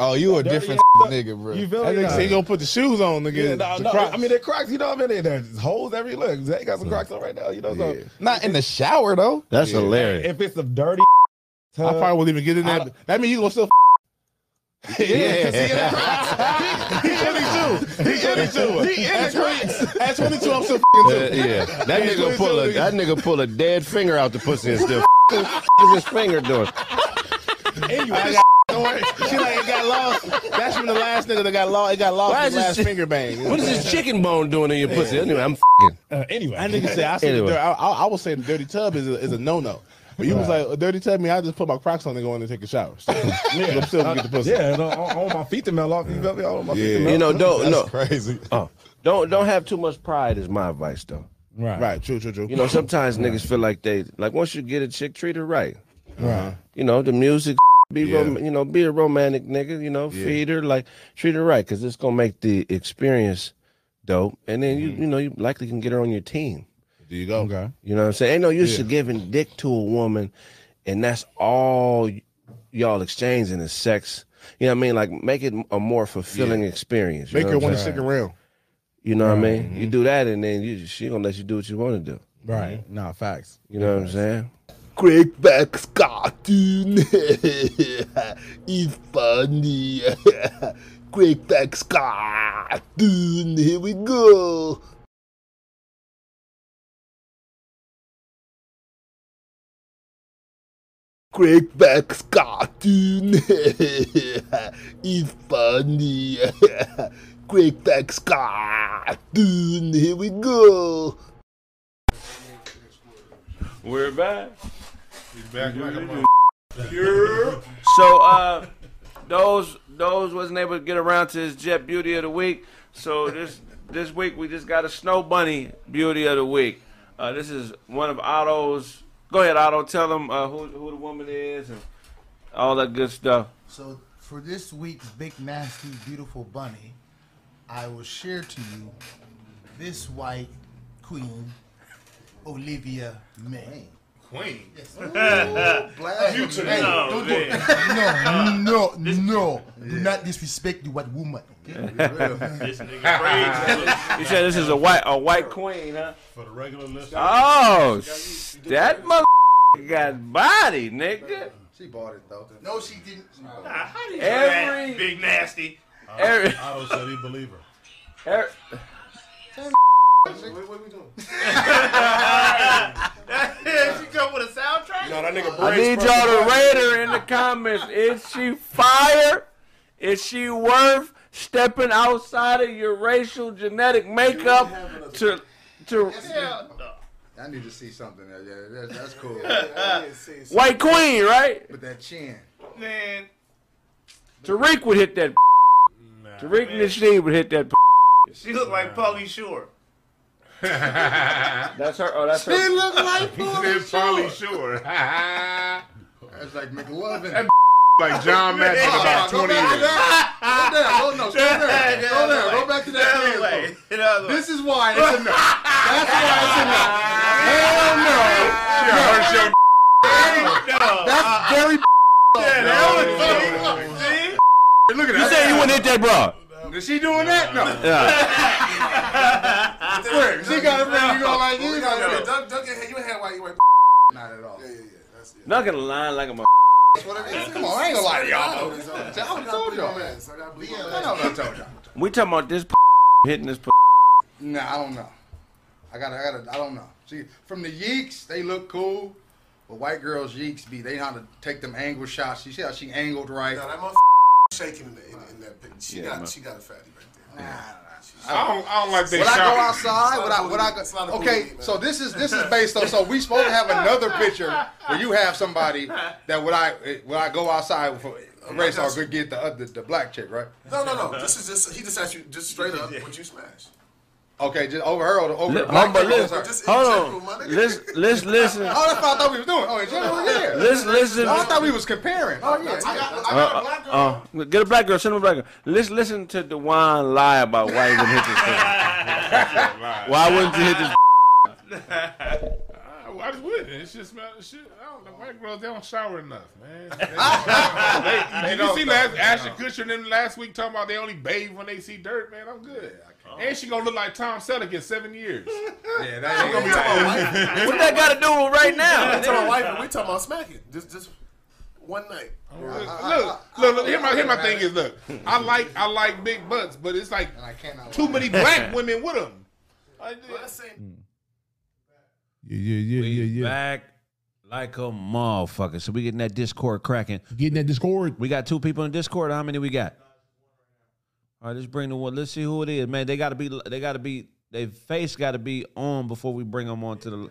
Oh, you a Dirty different ass [laughs] nigga, bro. You feel That me? nigga say he gonna put the shoes on, nigga. Yeah, no, The no. Crocs. I mean, they're Crocs. You know what I mean? There's holes every look. They got some Crocs on right now. You know, so Yeah. Not in the shower though. That's Yeah. hilarious. if it's a dirty I probably won't even get in I there. don't- That mean you gonna still. [laughs] yeah, [laughs] He in it too. He in it too. He in it too. At 22, I'm still Uh, f***ing too. yeah, that nigga pull a that nigga pull a dead finger out the pussy and still. What is his finger doing? I got, don't worry. She like it got lost. That's from the last nigga that got lost. It got lost Why is the last this- finger bang. What is this chicken bone doing in your pussy? Anyway, I'm fing. uh, anyway. That nigga said, I said, Anyway. the dir- I, I, I was saying the dirty tub is a, is a no no. But you was like, a dirty tub, me, I just put my Crocs on and go in and take a shower. So, [laughs] I'm still gonna get the pussy. Yeah, no, I I want my feet to melt off. You feel me? I want my feet to Yeah. melt You know, off. don't no, Crazy. oh, don't don't have too much pride. Is my advice though. Right. Right, true, true, true. You know, sometimes niggas feel like they like once you get a chick, treat her right. Right. You know, the music, be Yeah. rom- you know, be a romantic nigga. You know, Yeah. feed her like treat her right because it's gonna make the experience dope, and then you mm-hmm. you know you likely can get her on your team. There you go. Okay. You know what I'm saying? Ain't no use Yeah. to giving dick to a woman, and that's all y- y'all exchanging is sex. You know what I mean? Like make it a more fulfilling experience. Make know her want to stick around. You know what I mean? You mm-hmm. do that, and then you, she gonna let you do what you want to do. Right. Mm-hmm. Nah, facts. You know what I'm saying? Crackback's cartoon is funny. [laughs] Crackback's cartoon. Here we go. Crackback's cartoon is funny. [laughs] Crackback's cartoon. Here we go. We're back. He's back like a mother. So uh those those wasn't able to get around to his jet beauty of the week. So this this week we just got a snow bunny beauty of the week. Uh, this is one of Otto's. Go ahead, Otto. Tell them uh, who who the woman is and all that good stuff. So for this week's big nasty beautiful bunny, I will share to you this white queen, Olivia May. Queen. [laughs] Blasphemy. Hey, No, don't do man. [laughs] No, no, no. Do not disrespect the white woman. Okay? [laughs] This nigga crazy. You said this is a white a white queen, huh? For the regular listeners. Oh, that mother got body, nigga. She bought it though. No, she didn't. Ah, how do you Every- big nasty? Every, Otto said he believe her. every, What, what we doing? she come with a soundtrack. No, that nigga I brains need y'all to rate her in the comments. Is she fire? Is she worth stepping outside of your racial genetic makeup to to I need to see something. there. Yeah, that's, that's cool. [laughs] White Queen, right? With that chin. Man, Tariq would hit that. Tariq Nasheed would hit that. she look like Pauly Shore. [laughs] That's her. Oh, that's her. She look like He Pauly said Pauly Shore. Shore. [laughs] That's like McLovin. That [laughs] like John Madden Oh, about go 20 back to years. that. Go there. Go, no, stay there. Go there. Go back to that Another way. way. This is why it's enough. That's why it's enough. Hell no. Yeah, her show. That's very. Yeah, that was See? Look at that. You that. said you wouldn't hit that bra. Is she doing that? No. Yeah. [laughs] Where? She got a friend you go like You you. got Not it. Dunk, dunk, you had white, you went. [laughs] at all. Yeah, yeah, yeah. That's it. Not gonna lie like I'm a. [laughs] That's what it is. Come on, I ain't gonna lie to y'all. I told y'all. I got blue on I know what I told y'all. We talking about this hitting this. Nah, I don't know. I gotta, I gotta, I don't know. See, from the yeeks, they look cool, but white girls yeeks be they know how to take them angle shots. You see how she angled right. Now that motherfucker shaking in, the, in, in that picture. She Yeah, got, man. she got a fatty right there. I don't, I don't like they Would I go shot. outside? Would I? Would I It's not go? a Okay, booty, man. so this is this is based on. So we supposed to have another picture where you have somebody that would I would I go outside for race or could get the other the black chick right? No, no, no. This is just he just asked you just straight up would you smash? Okay, just over her or over Li- the black hold on, chick. listen. Just in hold general, my on. nigga. Let's let's listen. Oh, that's what I thought we was doing. Oh, in general, yeah. Let's [laughs] listen. Oh, I thought we was comparing. Oh yeah. I got, I got a black girl. Uh, uh, get a black girl. Send him a black girl. Let's listen to Dewan lie about why he wouldn't hit this thing. [laughs] Why wouldn't you hit this? [laughs] I, I just wouldn't. It's just man, shit. I don't know. White girls they don't shower enough, man. They, did you see last Ashton Kutcher and them last week talking about they only bathe when they see dirt, man? I'm good. And she gonna look like Tom Selleck in seven years. [laughs] Yeah, that ain't We talking about wife. What that got to do with right We now? talking about wife and we talking about smacking. Just just one night. Look, look, look, look, here my here my thing is look. I like I like big butts, but it's like And I cannot too lie. many black [laughs] women with them. I, well, that's saying hmm. Yeah, yeah, yeah, We yeah, yeah. back like a motherfucker. So we getting that Discord cracking. Getting that Discord. We got two people in Discord. How many we got? All right, let's bring the one. Let's see who it is, man. They got to be. They got to be. Their face got to be on before we bring them on to the.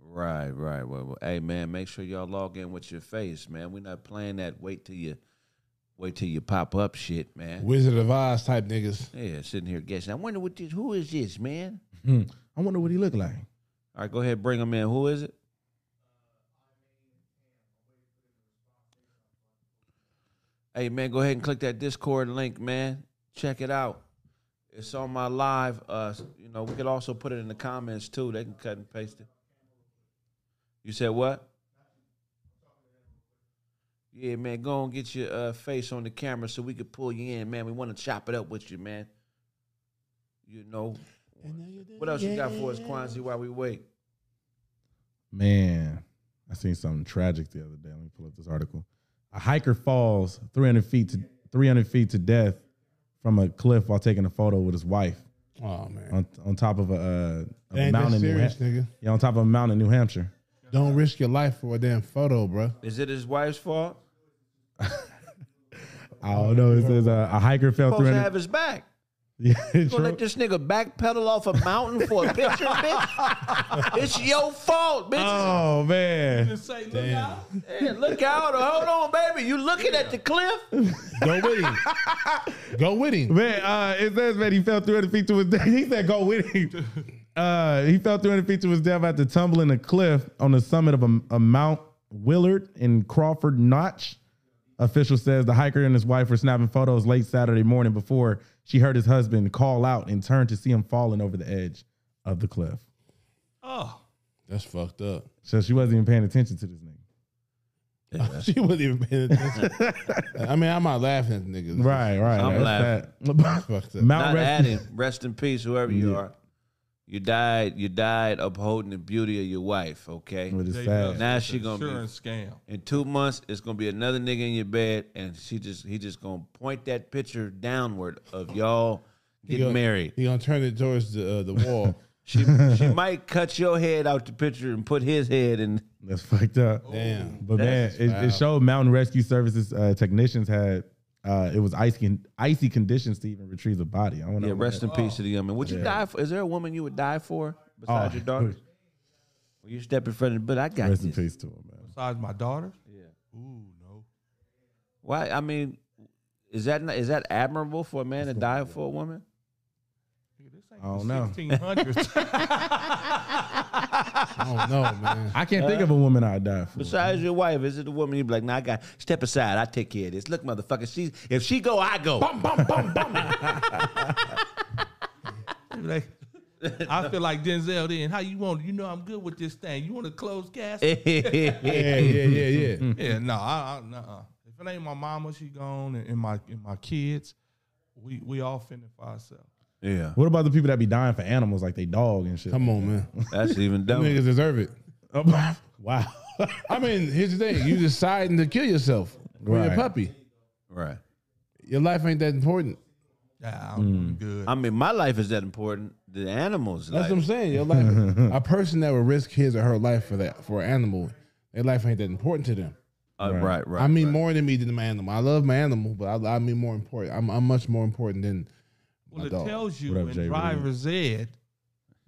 Right, right. Well, well, hey, man, make sure y'all log in with your face, man. We're not playing that. Wait till you, wait till you pop up, shit, man. Wizard of Oz type niggas. Yeah, sitting here guessing. I wonder what this. Who is this, man? Hmm. I wonder what he look like. All right, go ahead, bring him in. Who is it? Hey man, go ahead and click that Discord link, man. Check it out. It's on my live. Uh, you know, we could also put it in the comments too. They can cut and paste it. You said what? Yeah, man, go and get your uh, face on the camera so we could pull you in, man. We want to chop it up with you, man. You know. What else you got for us, Kwanzaa, while we wait? Man, I seen something tragic the other day. Let me pull up this article. A hiker falls 300 feet to 300 feet to death from a cliff while taking a photo with his wife Oh man. on on top of a, uh, a ain't that mountain in New serious, Hampshire. Yeah, on top of a mountain in New Hampshire. Don't risk your life for a damn photo, bro. Is it his wife's fault? [laughs] I don't know. It says uh, a hiker fell supposed to 300. have his back. Yeah, [laughs] You gonna true. let this nigga backpedal off a mountain for a picture, bitch? [laughs] It's your fault, bitch. Oh man. Say, look Damn. out. Hey, look out. Hold on, baby. You looking at the cliff? [laughs] Go with him. Go with him. Man, uh, it says man he fell 300 feet to his death. He said go with him. Uh, he fell 300 feet to his death after tumbling a cliff on the summit of a, a Mount Willard in Crawford Notch. Official says the hiker and his wife were snapping photos late Saturday morning before she heard his husband call out and turned to see him falling over the edge of the cliff. Oh, That's fucked up. So she wasn't even paying attention to this nigga. [laughs] she wasn't even paying attention. I mean, I'm not laughing at niggas. Right, right. I'm that's laughing. that. Fucked [laughs] up. Mount Not Rest- adding. Rest in peace, whoever you Yeah. are. You died. You died upholding the beauty of your wife. Okay. But it's sad. Now is she gonna be- insurance scam. In two months, it's gonna be another nigga in your bed, and she just he just gonna point that picture downward of y'all He getting gonna- married. He gonna turn it towards the uh, the wall. [laughs] She she might cut your head out the picture and put his head in. That's fucked up. Damn. But man, it, it showed Mountain Rescue Services uh, technicians had uh, it was icy icy conditions to even retrieve the body. I don't know. Yeah, rest in that- peace to the young man. Would you Yeah. die for? Is there a woman you would die for besides Oh. your daughter? [laughs] well, you step in front of? But I got Rest in peace to him, man. Besides my daughter? Yeah. Ooh, no. Why? I mean, is that not, is that admirable for a man to die for a woman? I don't know. 1600s. [laughs] [laughs] I don't know, man. I can't think of a woman I'd die for. Besides your wife, is it the woman you'd be like, nah, I got step aside, I take care of this. Look, motherfucker, she if she go, I go. Like, I feel like Denzel then. How you want? You know I'm good with this thing. You want to close casket? [laughs] Yeah, yeah, yeah, yeah. yeah, no, I, I nuh-uh. If it ain't my mama, she gone, and, and my and my kids, we we all fending for ourselves. Yeah. What about the people that be dying for animals like they dog and shit? Come on, man. That's even [laughs] Them dumber. niggas deserve it. [laughs] wow. [laughs] I mean, here's the thing: you deciding to kill yourself for your Right. puppy. Right. Your life ain't that important. Yeah, I'm good. I mean, my life is that important. The animals. That's life. what I'm saying. Your life, a person that would risk his or her life for that for an animal, their life ain't that important to them. Uh, right, right. I mean right. more than me than my animal. I love my animal, but I, I mean more important. I'm, I'm much more important than Well, my it dog. tells you in Jay? driver's ed,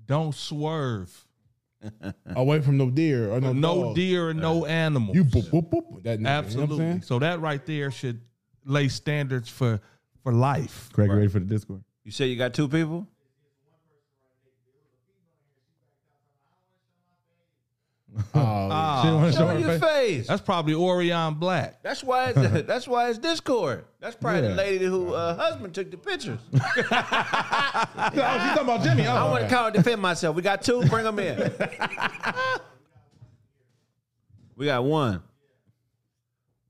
don't swerve. [laughs] Away from no deer or no no dog. deer and no uh, animals. You boop boop boop. That nigga, you know Absolutely. so that right there should lay standards for for life. Craig, ready for the Discord? You say you got two people? [laughs] Ah, She don't wanna Show your face. That's probably Orion Black. That's why. It's, that's why it's Discord. That's probably Yeah. the lady who uh, husband took the pictures. [laughs] Oh, she's talking about Jimmy. I Oh, want to come and defend myself. We got two. Bring them in. [laughs] we got one.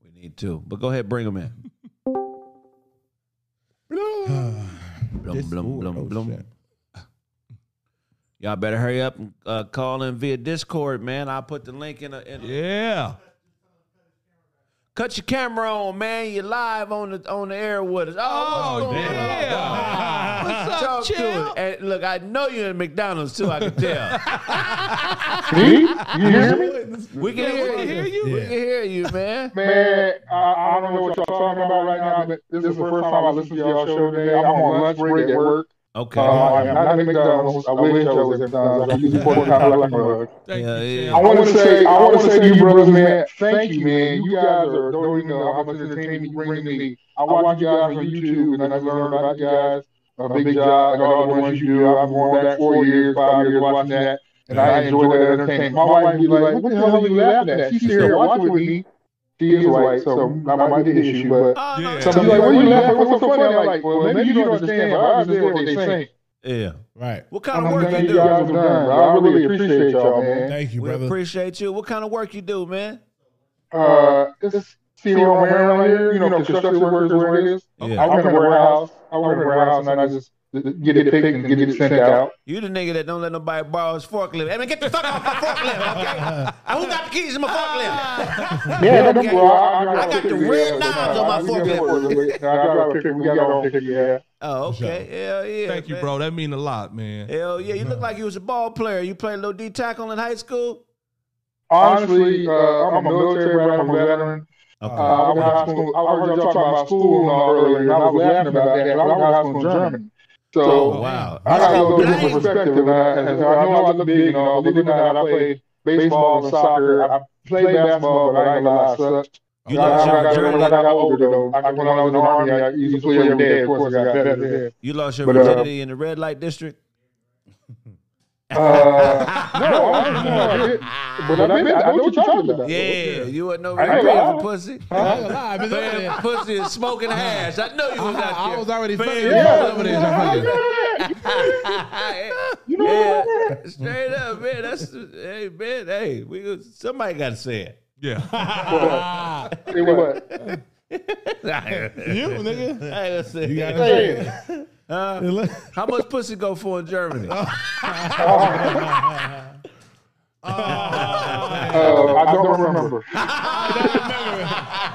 We need two, but go ahead, bring them in. [sighs] [sighs] blum, blum, blum, blum. Y'all better hurry up and uh, call in via Discord, man. I'll put the link in. A, in Yeah. Cut your camera on, man. You're live on the on the air with us. Oh, what's going on? [laughs] What's up, Talk to champ? it. And look, I know you're in McDonald's too. I can tell. [laughs] Me? You hear me? We can hear, you. We can hear you, man. Man, I, I don't know what y'all talking about right now, but this is the first time I listen to y'all show today. I'm on lunch break at work. Okay. Uh, I'm not at McDonald's. I wish I was at McDonald's. I use the pork like a mug. Yeah, yeah. I want to say, I want to say to you brothers, man, thank you, man. You guys are, don't even know how much entertainment you bring to me. I watch you guys on YouTube, and I learn about you guys. A big job, and all the ones you do. I've gone back four years, five years watching that, and I enjoy that entertainment. My wife be like, "What the hell are you laughing at?" She's here watching with me. She is white, so that might be the issue. But so she's like, "What are you laughing? What's so funny?" I'm like, "Well, maybe you don't understand, but I understand what they're saying." Yeah. Right. What kind of I'm work you you do? guys have done. bro. I really appreciate y'all, man. Thank you, we brother. appreciate you. What kind of work you do, man? Uh, just see what I'm around here. You know, construction workers where it is. Yeah. I work in a warehouse. I work in a warehouse, and I just get it picked and get it sent out. You the nigga that don't let nobody borrow his forklift. Hey man, get the fuck off my forklift, okay? Uh, [laughs] who got the keys to my forklift? Yeah, Okay. well, I, I got the red knobs on my forklift. I got a picture. We got on picture. Yeah. Oh, okay. Hell yeah. Thank you, bro. That mean a lot, man. Hell yeah. You look like you was a ball player. You played a little D tackle in high school? Honestly, uh, I'm a military brat. I'm a veteran. Uh, I went to high school. I heard y'all talking about school earlier, and I was laughing about that. But I went to high school in Germany. So Oh, wow. I got a little different perspective. And I, and I know I look big and all, but believe it or not, I played baseball and soccer. I played basketball, but I ain't gonna lie, I sucked. You I, lost I, your got, when I got older though, I, when I was in the army, I used to play every day. Of course, I got better. You lost your But, uh, virginity in the red light district? Uh, no, I don't know. I did. But I, mean, I know what you're talking about. Yeah, you wasn't over I there ain't paying for lie. pussy. I ain't gonna lie, I've been over Paying for pussy and smoking hash. I know you was out there. I there. was already Paying fucking for over there. [laughs] [laughs] yeah, straight up, man. That's hey, man. Hey, we somebody got to say it. Yeah. [laughs] Say what? You, nigga. Hey, let's see. You gotta Say say it. Uh, how much pussy go for in Germany? [laughs] Uh, [laughs] I don't remember. But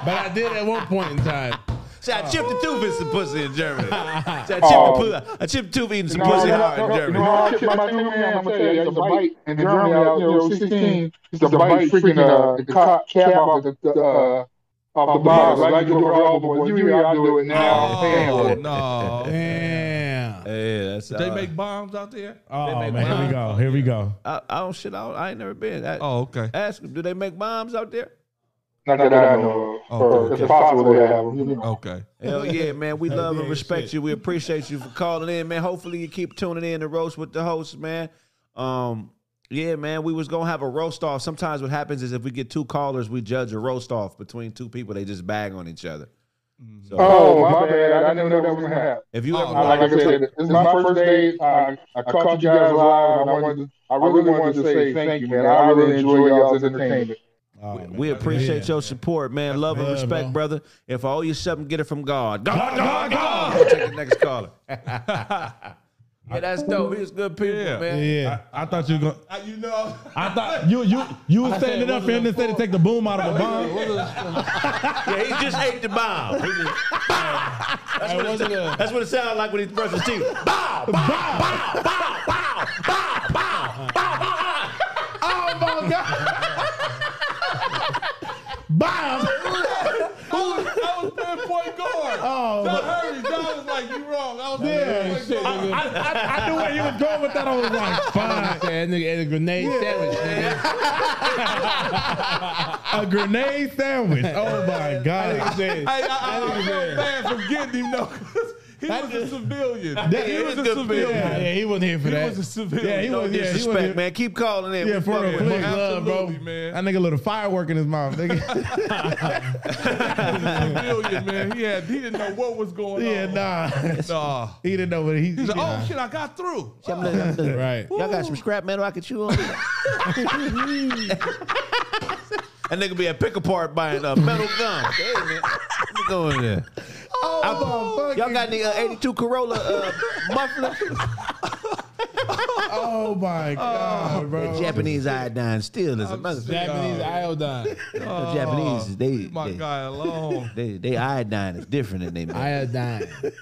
I did at one point in time. Say, I chipped the tooth in some pussy in Germany. Say, I chipped, Oh. the, pu- I chipped the tooth eating some No, pussy no, hard no, in no, Germany. You know I chipped my tooth, man? I'm gonna tell you, it's a bite. In Germany, I, you know, 16, it's a bite freaking uh, the cap, cap off the, the uh, off the bottom. Like you do it all, but usually I do it now. Oh, Damn. no. [laughs] Damn. Yeah, that's They uh, make bombs out there? Oh make man, here we go. Here we go. I, I don't shit. I, don't, I ain't never been. I, Oh, okay. Ask them. Do they make bombs out there? Not that I know of. Or It's possible they have them. you know. Okay. Hell yeah, man. We love and respect you. We appreciate you for calling in, man. Hopefully you keep tuning in to roast with the host, man. Um, yeah, man. We was gonna have a roast off. Sometimes what happens is if we get two callers, we judge a roast off between two people. They just bag on each other. Mm-hmm. So Oh, my bad. I didn't know that was gonna happen. if you oh, ever I- like I said, this is my first day. I, I caught you guys live. and I wanted, to, I really wanted to say thank you, man. I really enjoy y'all's entertainment. we oh, appreciate your support, man. Love and love, respect, bro. brother. If I owe you something, get it from God. God, God, God. We'll take the next caller. [laughs] yeah, that's dope. He's good people, Yeah. man. Yeah. I, I thought you were going. Uh, you know. I thought [laughs] you you you was standing up for him to say to take the boom out of the bomb. [laughs] Yeah, he just ate the bomb. He just- that's, what it, that's what it sounded like when he brushed his teeth. Bow, bow, bow, bow, bow, bow, bow, bow, bow. Oh my god! Bomb. I was, I was playing point guard. Oh, John but- Hurry, John was like, you wrong. I was Yeah, playing shit, I. I, I, I knew where he was going with that. I was like, [laughs] fine. That nigga ate a grenade sandwich, nigga. [laughs] A grenade sandwich. Oh my god. Hey, I, I, I felt bad for getting him though. 'Cause He was a civilian. That- he he was a civilian. Yeah, yeah, he wasn't here for He that. was a civilian. Yeah, he No was. Yeah, he wasn't. man. Keep calling in. Yeah, We for fuck real, with please, love, bro. Absolutely, man. That nigga little firework in his mouth. Nigga. [laughs] civilian, man. He had he didn't know what was going yeah, on. Yeah, nah. Nah. He didn't know what he. He's like, oh shit, I got through. Right. Y'all got some scrap metal I can chew on? [laughs] [laughs] That nigga be a pick apart buying a metal gun. [laughs] Hey, man. Let me go in there. Oh, Y'all got any uh, 82 Corolla uh, muffler? [laughs] Oh my oh. god, bro. The Japanese iodine still is a mother. Japanese iodine. The Japanese, they, Leave my they, guy alone. [laughs] they, they iodine is different than they make. Iodine. It's,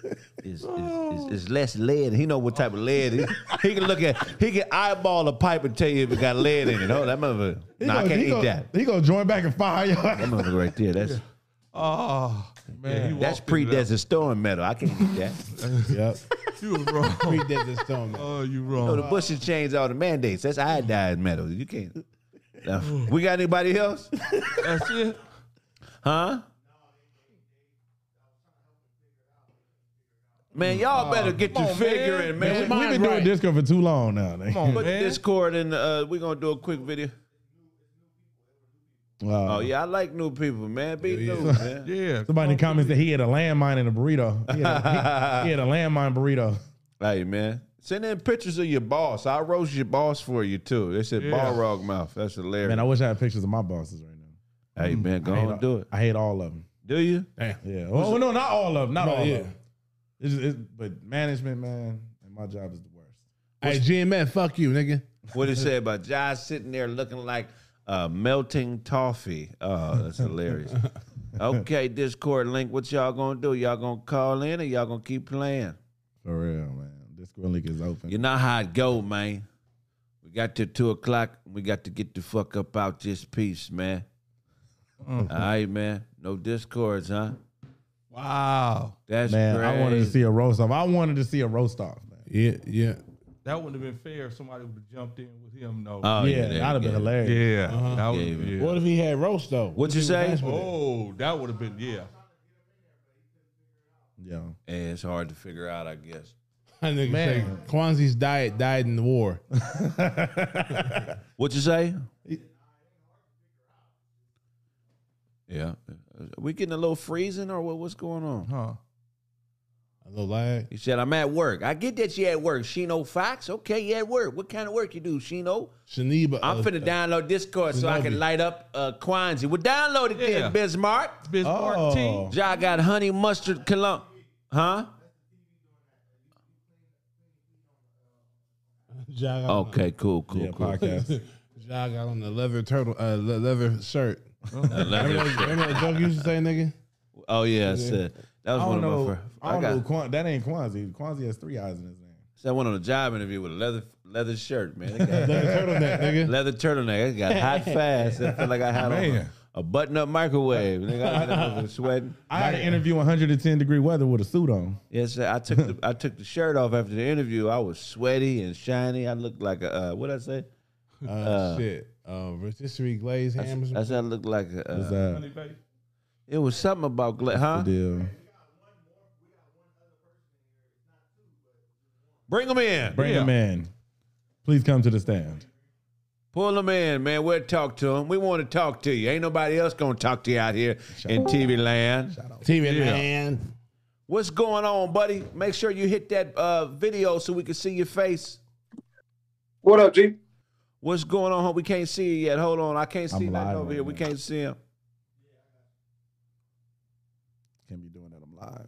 it's, oh. it's, it's less lead. He know what type of lead. He, he can look at. He can eyeball a pipe and tell you if it got lead in it. Oh, that mother. He No, I gonna- can't eat gonna- that. He gonna join back and fire y'all. That mother right there. That's [laughs] Oh man, he that's pre into that. Desert Storm metal. I can't eat that. [laughs] Yep. You was wrong. [laughs] Pre-desert storm. man. Oh, you wrong. No, the wrong. Bush has changed all the mandates. That's iodine metal. You can't. Now, we got anybody else? That's it. Huh? Man, y'all better get come to on, man. figuring, Man, man. we, have been doing Disco for too long now. nigga. Come on, Put man. Discord in. Uh, we're gonna do a quick video. Uh, Oh yeah, I like new people, man. Be new, [laughs] man. Yeah. Somebody in the comments said he had a landmine in a burrito. He had a, he, he had a landmine burrito. [laughs] Hey man, send in pictures of your boss. I roast your boss for you too. They said Yeah. ball rog mouth. That's hilarious. Man, I wish I had pictures of my bosses right now. hey man, go I hate on all- do it. I hate all of them. Do you? Damn. Yeah. Oh no, not all of them. Not No, all yeah. of them. It's it's, but management, man, and my job is the worst. Hey, GMF, fuck you, nigga. What did it [laughs] say about Josh sitting there looking like uh, melting toffee? Oh, that's hilarious. [laughs] okay, Discord link. What y'all gonna do? Y'all gonna call in or y'all gonna keep playing? For real, man. Discord link is open. You know how it go, man. We got to two o'clock. We got to get the fuck up out this piece, man. All right, man. No discords, huh? Wow. That's man, crazy. I wanted to see a roast off. I wanted to see a roast off, man. Yeah, yeah. That wouldn't have been fair if somebody would have jumped in with him, though. Oh, yeah, yeah, that'd have been go. hilarious. yeah. Uh-huh. That would Yeah, yeah. What if he had roast though? What'd you say? Oh, that would have been, yeah. Yeah. Yeah, it's hard to figure out, I guess. [laughs] That nigga Man. say Kwanzaa's diet died in the war. [laughs] What you say? Yeah. we getting a little freezing or what, what's going on? Huh. A little lag. He said, I'm at work. I get that you at work. Shino Fox. Okay, you at work. What kind of work you do, Shino? Shaniba. I'm uh, finna download Discord so I can light up uh, Kwanzaa. Well, download it Yeah. then, Bismarck. Bismarck Oh. team. Ja got honey mustard cologne. Huh? Ja got on Okay, cool, cool, Yeah, cool. podcast. the- [laughs] Ja got on the leather turtle, uh, le- leather shirt. leather remember, that- remember that joke you used to say, nigga? Oh yeah, I said That was I don't of know. my first. I don't got, know. Quan, that ain't Quanzi. Quanzi has three eyes in his name. So I went on a job interview with a leather leather shirt, man. [laughs] Got- Leather turtleneck, nigga. Leather turtleneck. It got hot [laughs] fast. It felt like I had on a, a button up microwave. Nigga, I had a sweating. I had an interview 110 degree weather with a suit on. Yes, sir. I took the I took the shirt off after the interview. I was sweaty and shiny. I looked like a uh, what I say? Uh, shit. Uh, rotisserie glazed I, ham. or I said I looked like a, Was uh, that it was something about gla- huh? the deal? Bring them in. Bring him in. Please come to the stand. Pull them in, man. We'll talk to them. We want to talk to you. Ain't nobody else gonna talk to you out here in TV land. TV land. What's going on, buddy? Make sure you hit that uh, video so we can see your face. What up, G? What's going on? We can't see you yet. Hold on. I can't see I'm nothing over right here. We can't see him. Can't be doing that. I'm live.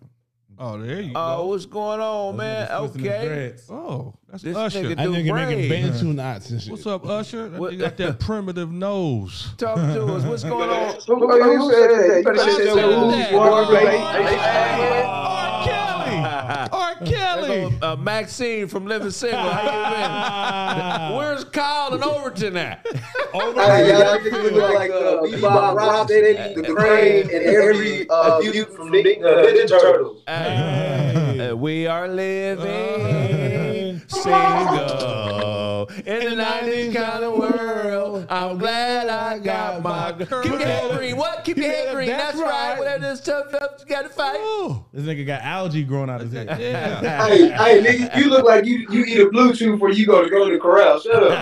Oh, there you Oh, go. Oh, what's going on, man? nigga twisting his Okay. Oh, that's This Usher. nigga That do nigga making bantu knots and shit. What's up, Usher? That What- nigga got that primitive nose. Talk to us. What's going on? Who, who said that? You better say said that. Who's that. Warren Beatty? [laughs] R. Kelly. R. Go, uh, Maxine from Living Single. How you been? [laughs] Where's Kyle and Overton at? [laughs] Hey, y'all niggas look like uh, Bebop, Rocksteady, the Krang, and every uh, dude from uh, Ninja Turtles. Hey, we are living single in the 90s kind of world. I'm glad I got my girl. Keep your head green. What? Keep your head green. That's, That's right. right. Whatever this tough up, you got to fight. This nigga got algae growing out his head. Yeah. Hey, hey, nigga, you look like you you eat a Bluetooth before you go to go to the corral. Shut up.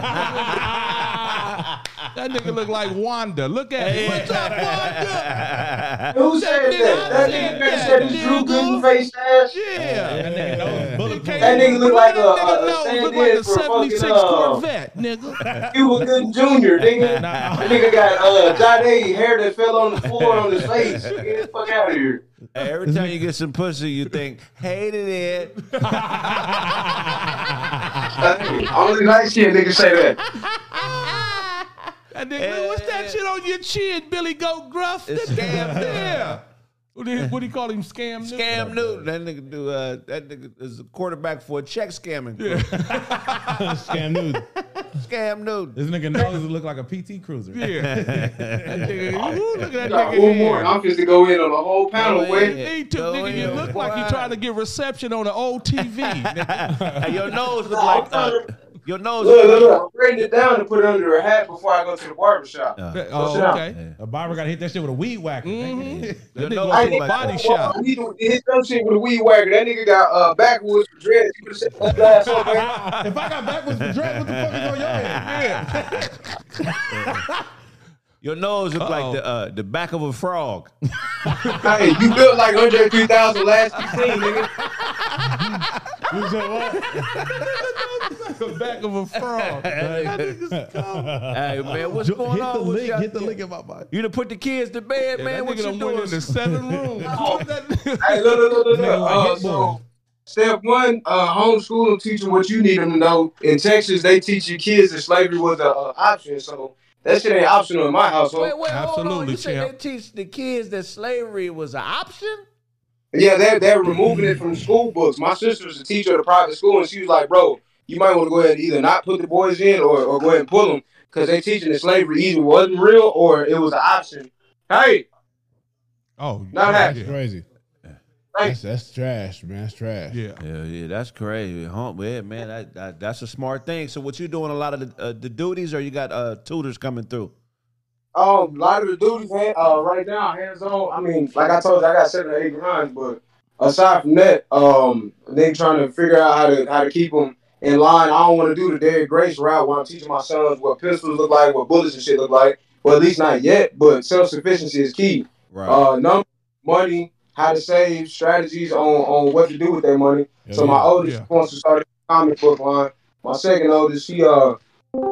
[laughs] That nigga look like Wanda. Look at him. What's up, Wanda? [laughs] Who said that? That nigga better said his Drew Gooden face ass. Yeah. That nigga nose bulletproof. That nigga look like a, a, a nose look stand like in a for fucking 76 uh, Corvette, nigga. [laughs] Cuba Gooding Jr. Nigga, that nigga got uh, Jade hair that fell on the floor on his face. Get the fuck out of here. Every time you get some pussy, you think, hated it. [laughs] Hey, Only nice shit nigga say that. That nigga, look, what's that shit on your chin, Billy Goat Gruff? It's That Scam Yeah. What do you, what do you call him? Scam Newton? Scam Newton. That nigga do. Uh, that nigga is a quarterback for a check scamming. crew. [laughs] Scam nude. Scam Newton. This nigga nose look like a PT cruiser. Yeah. [laughs] that nigga, ooh, look at that Got nigga. one more. I'm just to go in on the whole panel. Wait. ahead. He took Go nigga, you in, look like you boy. trying to get reception on an old TV. nigga. [laughs] Your nose look like. Uh, your nose. Look, look, look. I'm braiding it down and put it under a hat before I go to the barber shop. Uh, sit oh, down. okay. A barber gotta hit that shit with a weed whacker. Mhm. [laughs] Your That nigga nose to look the body shop. He hit some shit with a weed whacker. That nigga got uh, backwoods for dreads. You could have said that last on, man. if I got backwards for dread, what the fuck is on your head? Your nose look Uh-oh. like the uh, the back of a frog. [laughs] Hey, you built like Andre 3000 last you seen, nigga. [laughs] You said what? The back of a frog. [laughs] hey man, what's Hit going the on? What link, y'all hit the doing? link in my body. You done put the kids to bed, Yeah, man. that What nigga you done doing? went into seven [laughs] rooms. Hey, look, look, look, look, Nigga look. Uh, so, step one, uh, homeschool them, teach them what you need them to know. In Texas, they teach your kids that slavery was an uh, option. So that shit ain't optional in my household. Wait, wait, hold on. Absolutely, You say champ. they teach the kids that slavery was an option? Yeah, they're, they're removing it from school books. My sister's a teacher at a private school, and she was like, bro, you might want to go ahead and either not put the boys in or, or go ahead and pull them because they teaching that slavery either wasn't real or it was an option. Hey, Oh, Not yeah, happy. That's crazy. That's, that's trash, man. That's trash. Yeah. Yeah, yeah, that's crazy. Huh? Yeah, man, that, that, that's a smart thing. So, what you doing? A lot of the, uh, the duties, or you got uh, tutors coming through? Um, a lot of the duties uh, right now, hands on. I mean, like I told you, I got seven or eight grinds, but aside from that, um, they trying to figure out how to how to keep them in line. I don't want to do the Derrick Grace route where I'm teaching my sons what pistols look like, what bullets and shit look like. Well, at least not yet. But self sufficiency is key. Right. Uh, number, money, how to save, strategies on on what to do with their money. Yeah, so my oldest Yeah. wants to start a comic book line. My second oldest, he uh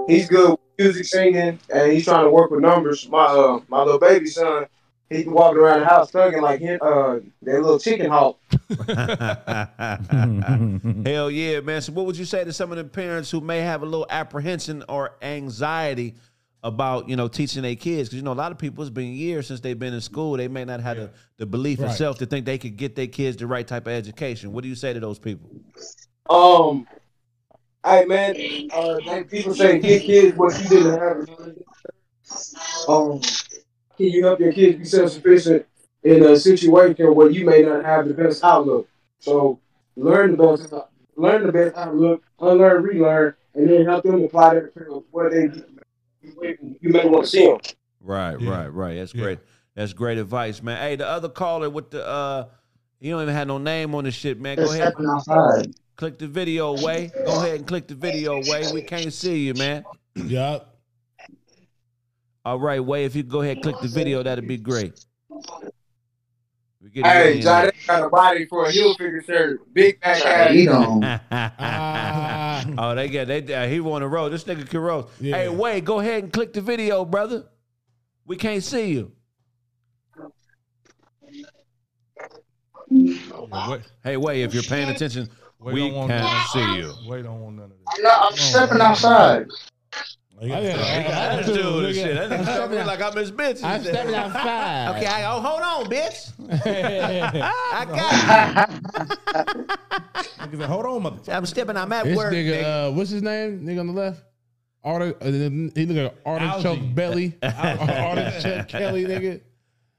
he's good with music, singing, and he's trying to work with numbers. My uh my little baby son, he can walk around the house thugging like him, uh that little chicken hawk. [laughs] Hell yeah, man. So, what would you say to some of the parents who may have a little apprehension or anxiety about you know teaching their kids because you know a lot of people it's been years since they've been in school. They may not have the, the belief in Right. self to think they could get their kids the right type of education. What do you say to those people? Um, hey man, uh, people say get kids what you didn't have. Um, can you help your kids be self sufficient in a situation where you may not have the best outlook? So learn the best, learn the best outlook, unlearn, relearn, and then help them apply that to where they you may want to see them. Right, right, right. That's great. That's great advice, man. Hey, the other caller with the uh, you don't even have no name on the shit, man. Go It's ahead. Click the video away. Go ahead and click the video away. We can't see you, man. Yup. All right, Way. If you go ahead and click the video, that'd be great. We get it Hey, in. John, they got a body for a heel figure shirt. Big back ass. [laughs] oh, they get they. Uh, he want to roll. This nigga can roll. Hey, Way, go ahead and click the video, brother. We can't see you. Hey, Way, if you're paying attention, Way we don't want can't none- see you. Way don't want none of this. I'm, not, I'm stepping outside. I got attitude and shit. That nigga stepping in like I'm his bitch. I'm stepping outside. Okay, I, oh, hold on, bitch. [laughs] I got Nigga said, hold on, mother. I'm stepping. I'm at This work. nigga, nigga. uh, what's his name? Nigga on the left. Arti- uh, he look like artichoke Algae. belly. [laughs] [laughs] artichoke Kelly, nigga.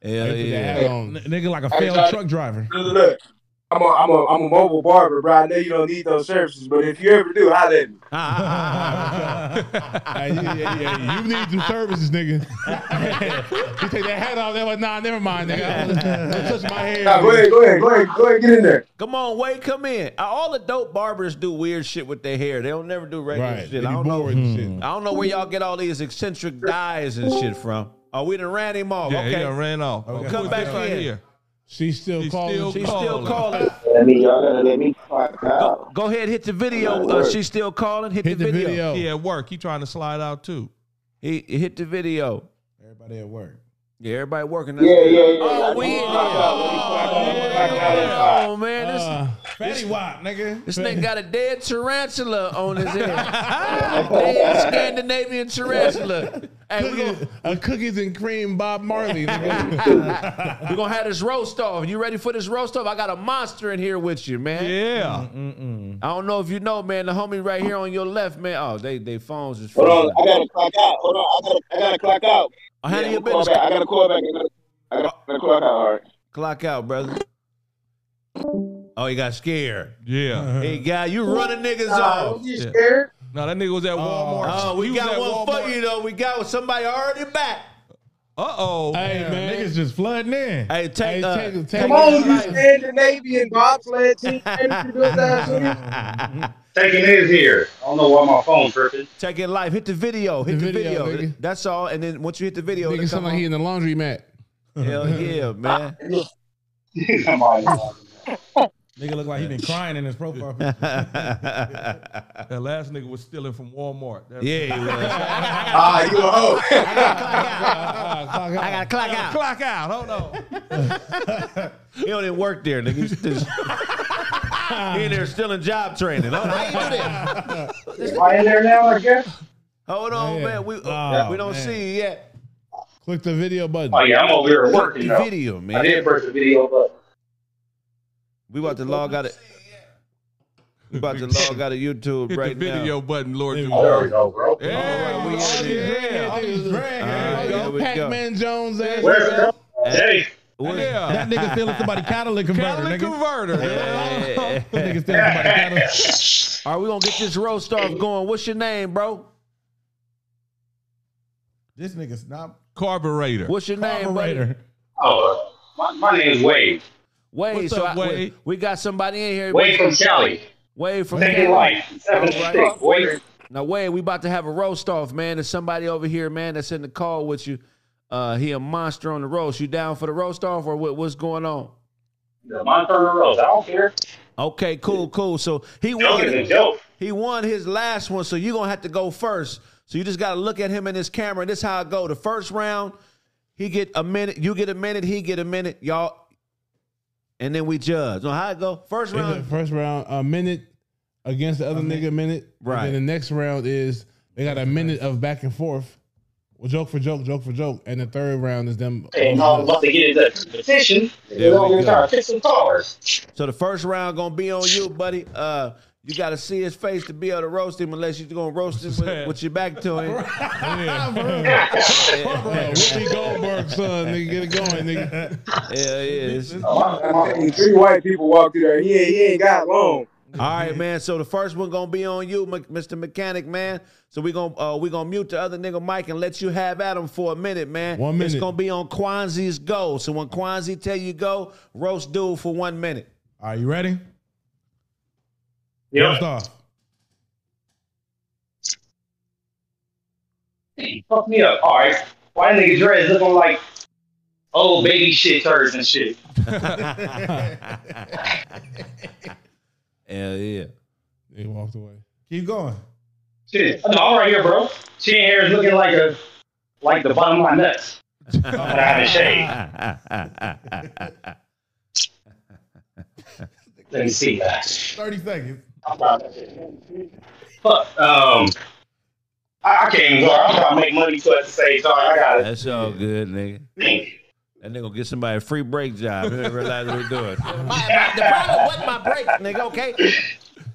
Hell They put the yeah. N- Nigga like a failed truck driver. Look, look, I'm a, I'm a, I'm a mobile barber, bro. I know you don't need those services, but if you ever do, holla at me. [laughs] Hey, yeah, yeah, yeah, You need some services, nigga. [laughs] you take that hat off. They're like, nah, never mind, nigga. Don't touch my hair. Nah, go ahead, go ahead, go ahead, go ahead, get in there. Come on, Wade, come in. Uh, All the dope barbers do weird shit with their hair. They don't never do regular Right. shit. I don't know. bored and shit. I don't know where y'all get all these eccentric dyes and shit from. Oh, we done ran him off. Yeah, he okay. done ran off. Okay. Who Come is back this right in. here? She's still She's calling. still She's still calling. calling. Let me, y'all gotta let me Go, go ahead, hit the video. Might Uh, she's still calling. Hit, Hit the, the video. video. He at work. He trying to slide out too. He, he hit the video. Everybody at work. Yeah, everybody working. Yeah, yeah, yeah. Oh, we in here. Oh, man, this Uh, Fatty Wop, nigga. this nigga got a dead tarantula on his head. [laughs] dead Scandinavian tarantula. Hey, we gonna, cookies, uh, cookies and cream Bob Marley. [laughs] nigga. we gonna have this roast off. You ready for this roast off? I got a monster in here with you, man. Yeah. I don't know if you know, man. The homie right here on your left, man. Oh, they they phones is Hold on. I gotta clock out. Hold on, I gotta, I gotta clock out. Oh, Yeah, your I'm gonna call business. back. I gotta call back. I gotta, I gotta, clock out. All right. Clock out, brother. Oh, he got scared. Yeah. [laughs] Hey, guy, you running niggas Nah, off. don't Yeah. scared. No, that nigga was at Walmart. Oh, He we was got at one for you though. We got somebody already back. Uh oh. hey, Damn, man. niggas just flooding in. Hey, take, Hey, uh, take- take Come on, you light. Scandinavian bobsled team. [laughs] [laughs] Ain't you built that shit? Taking his here. I don't know why my phone tripping. Take it live. Hit the video. Hit The the, video, video. That's all. And then once you hit the video, Nigga it'll sound come like he in the laundry mat. Hell [laughs] yeah, man. [laughs] Somebody. Nigga look like he been crying in his profile. [laughs] That last nigga was stealing from Walmart. That- yeah, he was. Ah, you a hoe. I gotta clock out. Clock out. Hold on. He don't even work there, nigga. He's just- he in there still in job training. Hold how you do that? Am I in there now, I guess? Hold on, Yeah. man. We uh, Oh, we don't man. see you yet. Click the video button. Oh, yeah, I'm over here Click working the though. video, I man. did press the video button. We about to log out of. [laughs] We about to log out of YouTube Hit right the video now. button, Lord. There we Jamal. Oh, there we go, bro. Yeah, All right, we oh, in here. yeah. All right, here we go. Pac-Man Jones ass. Where's the Hey, What- Yeah. That nigga stealing somebody catalytic converter, Catalytic converter. Hey, That nigga stealing somebody catalytic. All right, we gonna get this roast off going. What's your name, bro? This nigga's not Carburetor. What's your name, buddy? carburetor. oh, my, my name's Wade. Wade. What's so up, I- we- Wade? We, got somebody in here. Wade from Cali. Wade from Taking Cali. life. Seven All right. six. Wade. Now, Wade, we about to have a roast off, man. There's somebody over here, man, that's in the call with you. Uh, he a monster on the roast. You down for the roast off, or what, what's going on? The Monster Rose. I don't care. Okay, cool, cool. So he won. is. He won his last one, so you're gonna have to go first. So you just gotta look at him in his camera. And this how it go. The first round, he get a minute, you get a minute, he get a minute, y'all, and then we judge. So how it go? First round, first round, a minute against the other nigga, a minute. Right. And then the next round is they got a minute of back and forth. Well, joke for joke, joke for joke, and the third round is them. And I was about to get into competition. There They're we go. Trying to fix some cars. So the first round gonna be on you, buddy. Uh, you got to see his face to be able to roast him, unless you're gonna roast him with, [laughs] with your back to him. [laughs] [laughs] Whoopi Goldberg, son, nigga, get it going, nigga. Yeah, yeah. it's- Oh, Three white people walked through there. He ain't, he ain't got long. All right, man. So the first one gonna be on you, Mr. Mechanic, man. So we gonna uh, we gonna mute the other nigga Mike and let you have at him for a minute, man. One minute. It's gonna be on Kwanzi's go. So when Kwanzi tell you go, roast dude for one minute. Are you ready? Yeah. First off, Fuck me up. All right. Why nigga dreads looking like old baby shit turds and shit? [laughs] [laughs] [laughs] Hell yeah. They walked away. keep going. Shit. No, I'm right here, bro. Chin hair is looking like a like the bottom of my nuts. But I haven't shaved. [laughs] Let me see that. 30 seconds. Fuck. Um. I, I can't even go. I'm trying to make money too at the same time. I got it. That's all good, nigga. That nigga gonna get somebody a free break job. He didn't realize what we're doing. [laughs] My- my- the problem wasn't my break, nigga. Okay,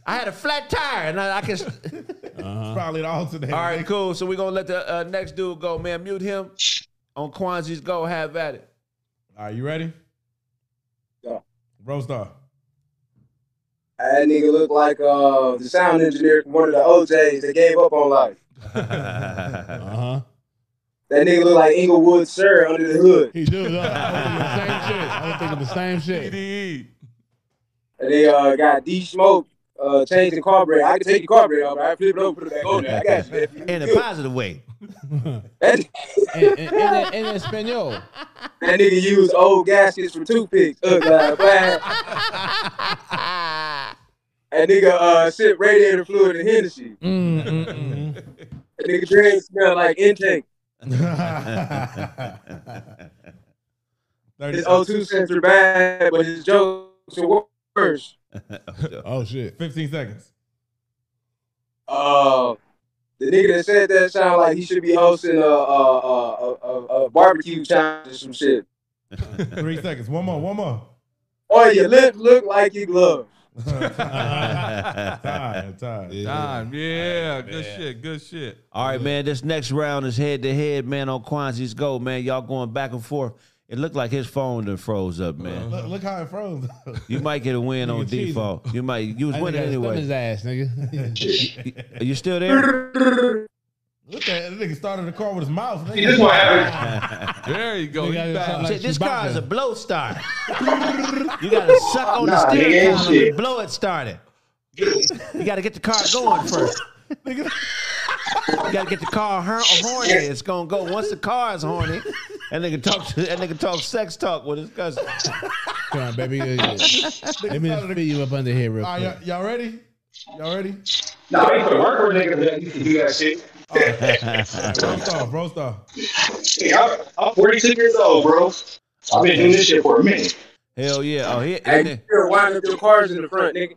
I had a flat tire, and I, I can. Uh-huh. Probably the alternate. All right, cool. So we're gonna let the uh, next dude go, man. Mute him on Kwanzi's go. Have at it. All right, you ready? Yeah. Roast off. That nigga look like uh, the sound engineer from one of the OJs that gave up on life. [laughs] Uh huh. That nigga look like Inglewood Sir under the hood. He do. Look, I was thinking the same shit. I was thinking the same shit. And they uh, got D Smoke uh, changing carburetor. I can take your carburetor off, but I flip it over, put it back on there. I got you. [laughs] In a positive way. [laughs] That, In, in, in, in Espanol. that nigga used old gaskets for toothpicks. Ugh, uh, bad. That nigga uh, sip radiator fluid in Hennessy. Mm, That nigga drink smell like intake. His O2 sensor bad, but his jokes are worse. [laughs] Oh shit. 15 seconds. Uh, the nigga that said that sound like he should be hosting a a, a, a, a barbecue challenge or some shit. Three seconds. One more. One more. Oh, your lips look like your gloves. Time. Time. Time. Yeah. Good shit. Good shit. All right, man. This next round is head to head, man. On Kwanzi's go, man. Y'all going back and forth. It looked like his phone done froze up, man. Look, look how it froze. You might get a win on cheating. default. You might. You was That winning nigga anyway. his ass, nigga. Are [laughs] you still there? [laughs] Look at that nigga started the car with his mouth. See, this what happened. [laughs] There you go. Nigga He got back. something like Shit, this car is a blow start. [laughs] you gotta suck on the Nah, steering nigga, ain't column shit. and blow it started. You gotta get the car going first. You gotta get the car hor- horny. It's gonna go once the car is horny. And nigga talk to that nigga talk sex talk with his cousin. Come on, baby. Let me just feed you up under here real quick. y'all, y'all ready? Y'all ready? Nah, I ain't for work with niggas that used to do that shit. Roast off. Roast off. Hey, I'm, I'm 42 years old, bro. I've been doing this shit for a minute. Hell yeah. Oh, he, Hey, and you're winding up your cars in the front, nigga.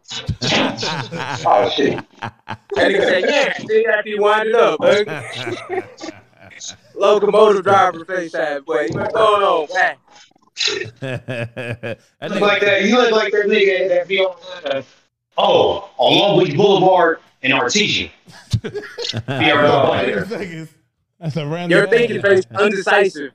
[laughs] Oh shit. That nigga say, yeah, see after you wind it up, baby. [laughs] Locomotive driver face ass boy. What's going on, man? that nigga, look like that. You look like that nigga that be on. Uh, oh, on Long Beach Boulevard in Artesian. Be right up there. 30 seconds. That's a random. Your bag. thinking face undecisive.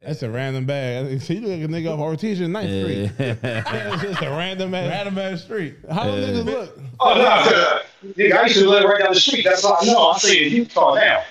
That's a random bag. See, you look like a nigga off Artesian Ninth Street. [laughs] It's just a random ass. Random ass street. How do niggas look? Oh no, nigga, I used to live right down the street. That's all I know. I see you tall down.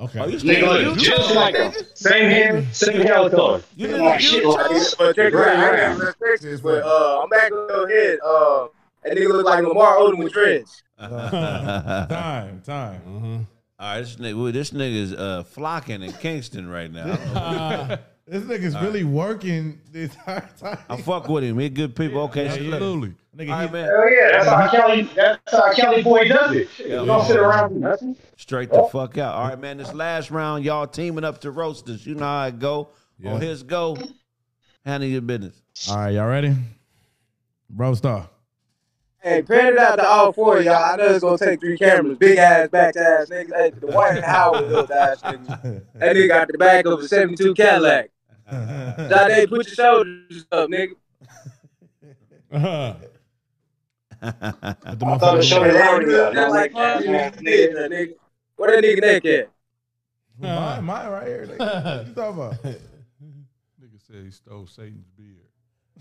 Okay. Oh, you Nigga still look just like him. Same hair, same hair color. You Look live like shit Utah? like But check it out. I Right, no Texas, but uh, I'm back on your head. Uh, that nigga look like Lamar Odom with dreads. [laughs] Time. Time. Uh-huh. All right, this nigga, well, this nigga's uh, flocking in Kingston right now. I don't know. [laughs] This nigga's really working the entire time. I fuck with him. He good people. Okay, so look. Absolutely. Nigga, All he- right, man. Hell yeah, that's how Kelly. That's how Kelly boy does it. Shit, You don't sit around nothing. Straight the fuck out. All right, man. This last round, y'all teaming up to roasters. You know how it go. Yeah. On his go, handle your business. All right, y'all ready? Roast off. Hey, pan it out to all four of y'all. I know it's gonna take three cameras. Big ass back ass niggas. Hey, the Dwight Howard built ass niggas. [laughs] That nigga got the back of a 72 Cadillac. [laughs] Jade, put your shoulders up, nigga. [laughs] Uh-huh. I thought the show was That's like nigga, nigga. Where that nigga neck at? Mine, mine right here. nigga. What you talking about? Nigga said he stole Satan's beard.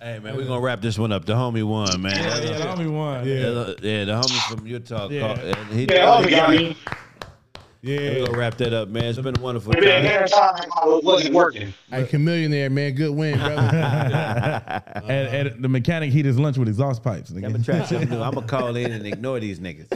Hey man, we're gonna wrap this one up. The homie won, man. Yeah, yeah, the homie won. Yeah, the, yeah, the homie from Utah. Yeah. Called, and he, Yeah, homie got me. Yeah, we're gonna wrap that up, man. It's been a wonderful Maybe time. that time wasn't working. Hey, Chamillionaire, man. Good win, brother. [laughs] and, and the mechanic heat his lunch with exhaust pipes. Nigga. I'm gonna try something new. I'm gonna call in and ignore these niggas.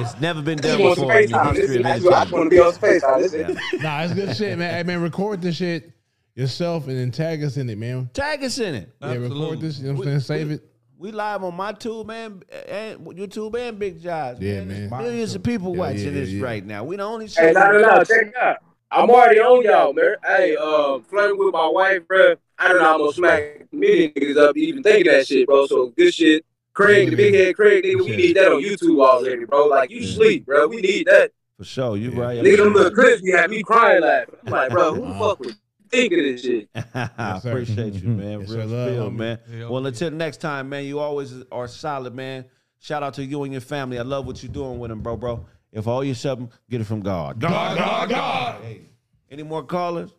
it's never been done wants before in the This history is- of I just want to be on FaceTime. This Yeah. nah, it's good shit, man. Hey, man, record this shit yourself and then tag us in it, man. Tag us in it. Yeah, record this. You know what I'm saying? Save it. We live on my tube, man, and YouTube and Big Josh. Yeah, There's man. Millions of people Yeah, watching yeah, this yeah. right now. We the only Hey, show- no, no, no. Check it out. I'm already on y'all, man. Hey, um, flirting with my wife, bro. I don't know. I'm gonna smack a million niggas up even thinking that shit, bro. So good shit. Craig, the big head Craig, nigga, we need that on YouTube already, bro. Like you sleep, bro. We need that. For sure, you right. Nigga, them little clips be having me crying laughing. I'm like, bro, who the fuck would think of this shit? I sir. appreciate you, man. Yes, Real sir. Love, spill, man. Yeah, well, until next time, man. You always are solid, man. Shout out to you and your family. I love what you're doing with them, bro, bro. If all you something, get it from God. God, God, God. Hey, any more callers?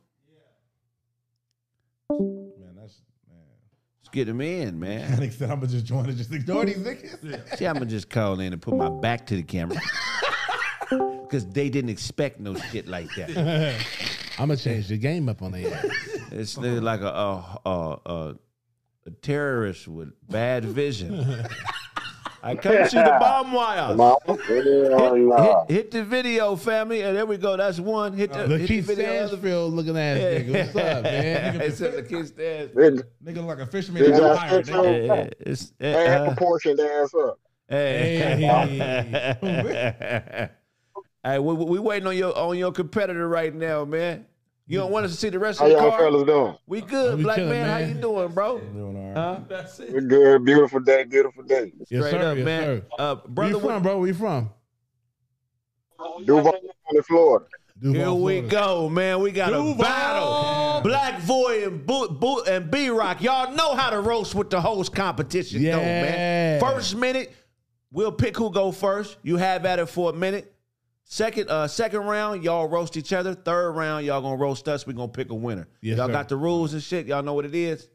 Yeah. Man, that's man. Let's get them in, man. [laughs] mechanic said I'm gonna just join and just ignore these niggas. See, I'm gonna just call in and put my back to the camera [laughs] because they didn't expect no shit like that. [laughs] I'm gonna change the game up on the air. It's like a a, a a a terrorist with bad vision. I can't see the bomb wires. [laughs] Hit, hit, hit the video, family, and there we go. That's one. Hit the, hit the Lakeith video. Stanfield looking ass nigga. What's up, [laughs] man? It's at Lakeith Stanfield. Nigga look like a fisherman. Did in y'all a pirate, fix nigga. Yeah, it's- Hey, uh, proportioned ass up. Hey, hey, we, we waiting on your on your competitor right now, man. You don't want us to see the rest How of the y'all car? fellas doing? We good, We black chilling, man. How you doing, bro? Doing all right. Huh? That's it. We're good. Beautiful day. Beautiful day. Yes, Straight sir. up, yes, man. sir. Uh, Where you from, bro? Where you from? Duval, Florida. Duval, Here we go, man. We got a battle. Black Void and Bo- Bo- and B Rock. Y'all know how to roast with the host competition, though, man. First minute, we'll pick who go first. You have at it for a minute. Second, uh, second round, y'all roast each other. Third round, y'all gonna roast us. We gonna pick a winner. Yes, y'all sir. got the rules and shit. Y'all know what it is.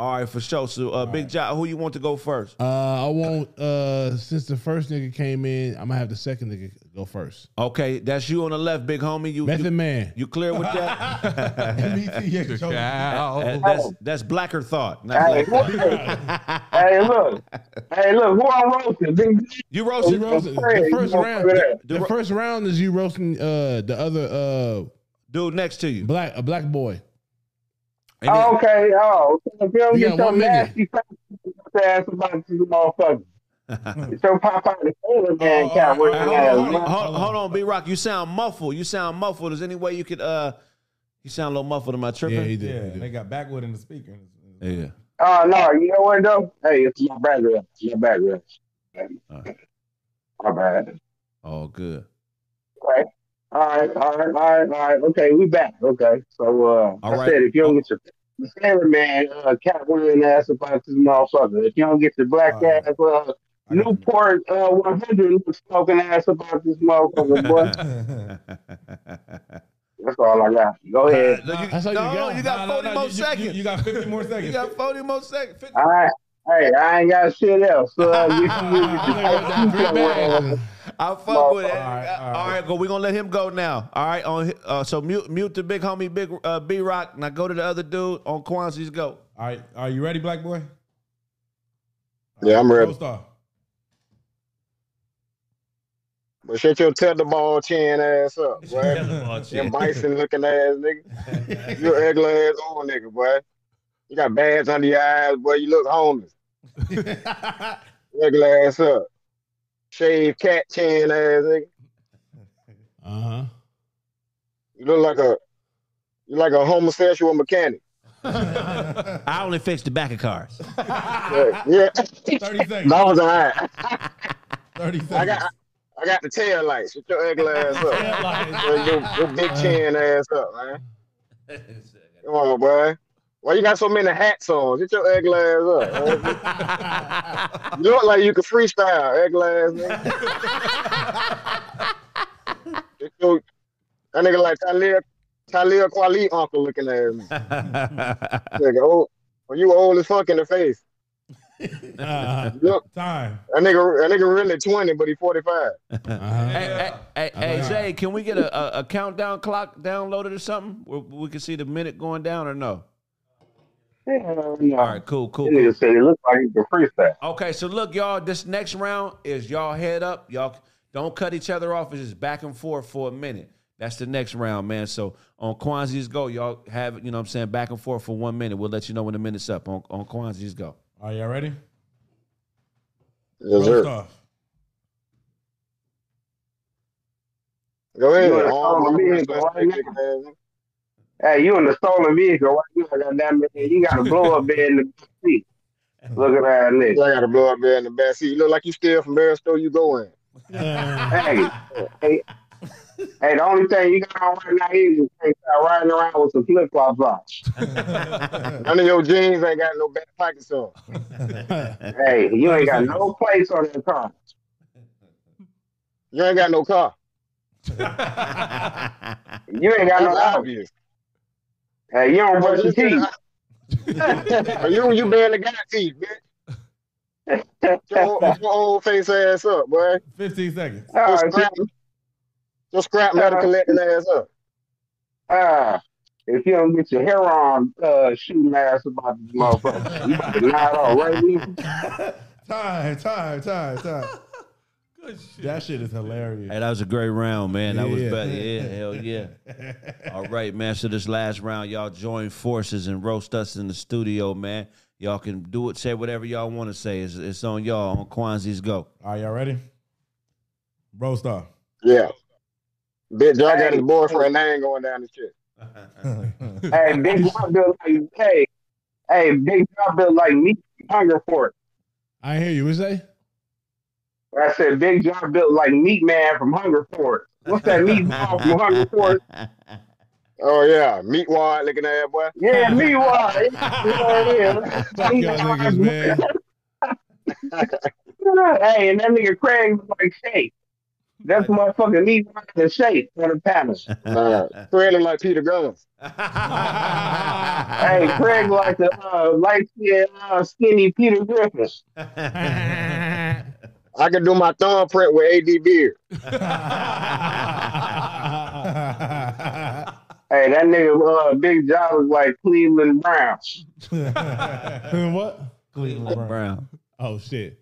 All right, for sure. So, uh, Big Job, who you want to go first? Uh, I want uh since the first nigga came in, I'm gonna have the second nigga go first. Okay, that's you on the left, big homie. You, Method you, Man. you clear with that? [laughs] MET, [laughs] The Joe. cow. That's that's blacker thought. Not Hey, black look, thought. hey, look. Hey, look. Who I'm roasting? Big D. You roasting, roasted. roasted- the first round. cover that. The, first round is you roasting uh the other uh dude next to you. black a black boy. And then- Oh, okay. Oh, okay. if you don't You get got your nasty [laughs] face ass about this motherfucker. [laughs] Get your pop out the corner, man. Oh, Cat all right, Hold on, hold, hold on, B Rock. You sound muffled. You sound muffled. Is any way you could uh you sound a little muffled? in my tripping? Yeah, he did. Yeah, he did. they got backwood in the speaker. Yeah. Oh no, you know what though? Hey, it's my background. It's my background. Alright. My bad. Oh, good. Okay. All right, all right, all right, all right. Okay, we back. Okay, so uh, All I right. said if you don't get your the sailor man uh, cat wearing ass about this motherfucker, if you don't get your black All right. ass uh, Newport uh, 100 smoking ass about this motherfucker, [laughs] boy. That's all I got. Go ahead. No, you, That's all you no, got. you got No, no, 40 no, more you- you- seconds. You got 50 more seconds. [laughs] You got 40 more seconds. 50 All right. Hey, I ain't got shit else. So uh, [laughs] you can I fuck with it. All right, all right. All right, go. We're gonna let him go now. All right, on uh, so mute mute the big homie, big uh, B Rock. Now go to the other dude on Kwanzaa's go. All right, are you ready, black boy? Yeah, I'm ready. Post off. But shut your tetherball chin ass up, [laughs] boy. Tetherball chin. Them bison looking ass nigga. [laughs] You ugly ass old nigga, boy. You got bags under your eyes, boy. You look homeless. Ugly ass up. Shaved cat chin ass nigga. Uh huh. You look like a you like a homosexual mechanic. I only fix the back of cars. Yeah, yeah. 30 seconds. That was all right. 30 seconds. I got I got the tail lights. Shut your ugly ass up. your, your, your big chin ass up, man. [laughs] Come on, boy. Why you got so many hats on? Get your ugly ass up. [laughs] you look like you could freestyle, ugly ass. Get [laughs] your- that nigga like Talib Talib Kweli uncle looking at me. nigga, [laughs] old, well, you old as fuck in the face. Uh, Look, time. that nigga, that nigga really 20, but he 45. Hey, hey, hey, hey, Zay, can we get a, a, a countdown clock downloaded or something where we can see the minute going down or no? Hell All right, cool, cool. That nigga cool. said it looked like he could freestyle. Okay, so look, y'all, this next round is y'all head up. Y'all don't cut each other off. It's just back and forth for a minute. That's the next round, man. So on Kwanzaa's Go, y'all have, you know what I'm saying, back and forth for one minute. We'll let you know when the minute's up on, on Kwanzaa's Go. Are y'all ready? Yes, sir. Roast off. Go ahead. You in Hey, you in the stolen vehicle right now? Goddamn it, you got a [laughs] blow up bed in the back seat. Look at that nigga. I got a blow up there in the back seat. You look like you still from Bear Store you go in. Uh. hey, hey, hey, the only thing you got on right now is you can't start riding around with some flip flops on. [laughs] None of your jeans ain't got no back pockets on. [laughs] Hey, you ain't got no place on that car. You ain't got no car. You ain't got no obvious. Hey, you don't brush your teeth. [laughs] you you barely got teeth, bitch. Get your, old- get your old face ass up, boy. 15 seconds. Ah, Just scrap, just scrap metal collecting ass up. Ah, if you don't get your hair on, uh, shooting ass about this motherfucker, you about to knock off right. [laughs] Time, time, time, time. That shit is hilarious. Hey, that was a great round, man. That was Yeah. better. Yeah, hell yeah. [laughs] All right, man. So this last round, y'all join forces and roast us in the studio, man. Y'all can do it, say whatever y'all want to say. It's, it's on y'all on Kwanzaa's Go. Are y'all ready? Roast off. Yeah. Bitch, y'all got his boyfriend name going down the shit. [laughs] hey, big job built like hey, hey, big job built like me, hunger for it. I hear you. What say? I said big John built like meat man from Hunger Force. What's that meat ball from Hunger [laughs] Force? Oh yeah, meat wad looking at that boy. Yeah, meat wad. yeah. [laughs] Fuck y'all niggas, man. [laughs] hey, and that nigga Craig was like shape. That's motherfucking meat wad in shape for the panel. Uh, Craig look like Peter Guns. hey, Craig like the uh, light skinned, uh, skinny Peter Griffin. I can do my thumbprint with AD beard. [laughs] Hey, that nigga uh, Big John was like Cleveland Browns. [laughs] what? Cleveland Brown. Oh shit.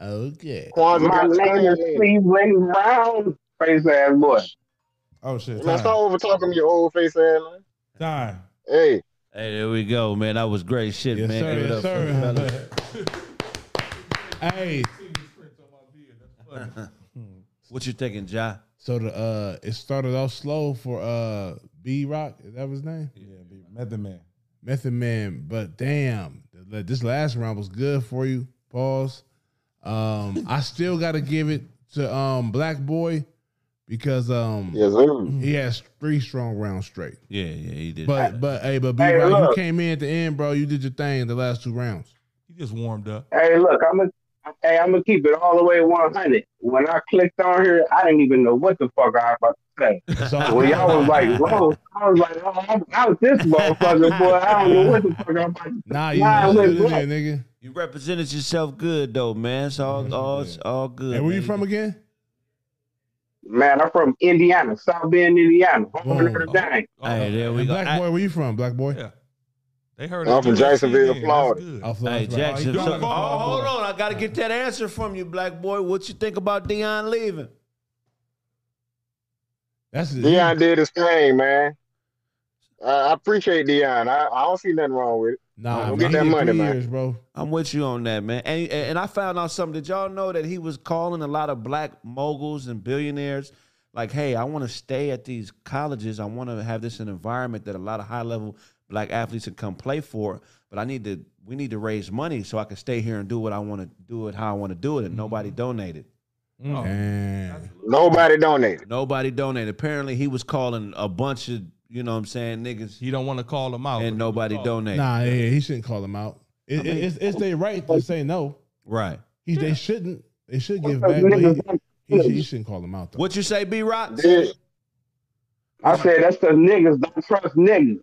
Okay. Kwanzaa My name is Cleveland Brown. Face ass boy. Oh shit. Man, Time. stop over talking to your old face ass, man. Time. Hey, Hey, there we go, man. That was great shit, Yes, man. sir. Yes, up for the sir. fellas. [laughs] Hey. [laughs] What you thinking, Ja? So the uh, it started off slow for uh B Rock. Is that his name? Yeah, be Method Man. Method Man. But damn, this last round was good for you. Pause. Um, I still got to give it to um Black Boy because um yes, he has three strong rounds straight. Yeah, yeah, he did. But but hey, but B Hey, Rock, you came in at the end, bro. You did your thing the last two rounds. He just warmed up. Hey, look, I'm gonna, hey, I'm gonna keep it all the way 100. When I clicked on here, I didn't even know what the fuck I was about to say. So when y'all was like, "Whoa," I was like, "Oh, I'm out this motherfucker, boy." I don't know what the fuck I'm about to Nah, you Nah, know, look, you nigga. You represented yourself good though, man. It's all mm-hmm. all it's all good. Hey, where you from again? Man, I'm from Indiana, South Bend, Indiana. Home Whoa. of Notre Dame. Hey, there we And go. Black I- Boy, where you from? Black Boy. Yeah. They heard I'm from Jacksonville, Florida. Oh, Hey, Florence. Jackson. Oh, so- oh, hold on. I got to get that answer from you, black boy. What you think about Deion leaving? That's the Deion did his thing, man. Uh, I appreciate Deion. I, I don't see nothing wrong with it. Nah, Go man, get that money, three man. bro. I'm with you on that, man. And and I found out something. Did y'all know that he was calling a lot of black moguls and billionaires? Like, hey, I want to stay at these colleges. I want to have this an environment that a lot of high level black athletes to come play for. But I need to. We need to raise money so I can stay here and do what I want to do it how I want to do it, and nobody mm-hmm. donated. Mm. Oh. Nobody donated. Nobody donated. Apparently, he was calling a bunch of you know what I'm saying niggas. He don't want to call them out, and nobody oh. donated. Nah, yeah, he shouldn't call them out. It, I mean- it's it's their right to say no. Right. He, They shouldn't. They should give back. But he, he, he shouldn't call them out though. What you say, B Rock? I said that's because niggas don't trust niggas.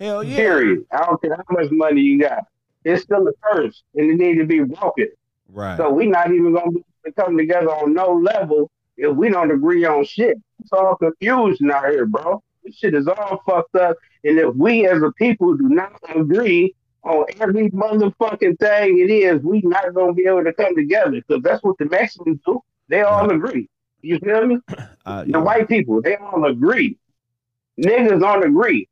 Hell yeah. Period. I don't care how much money you got. It's still a curse, and it needs to be broken. Right. So we not even gonna be able to come together on no level if we don't agree on shit. It's all confusion out here, bro. This shit is all fucked up. And if we as a people do not agree on every motherfucking thing it is, we not gonna be able to come together because that's what the Mexicans do. They all agree. You feel me? [clears throat] Uh, the white people, they all agree. Niggas don't agree.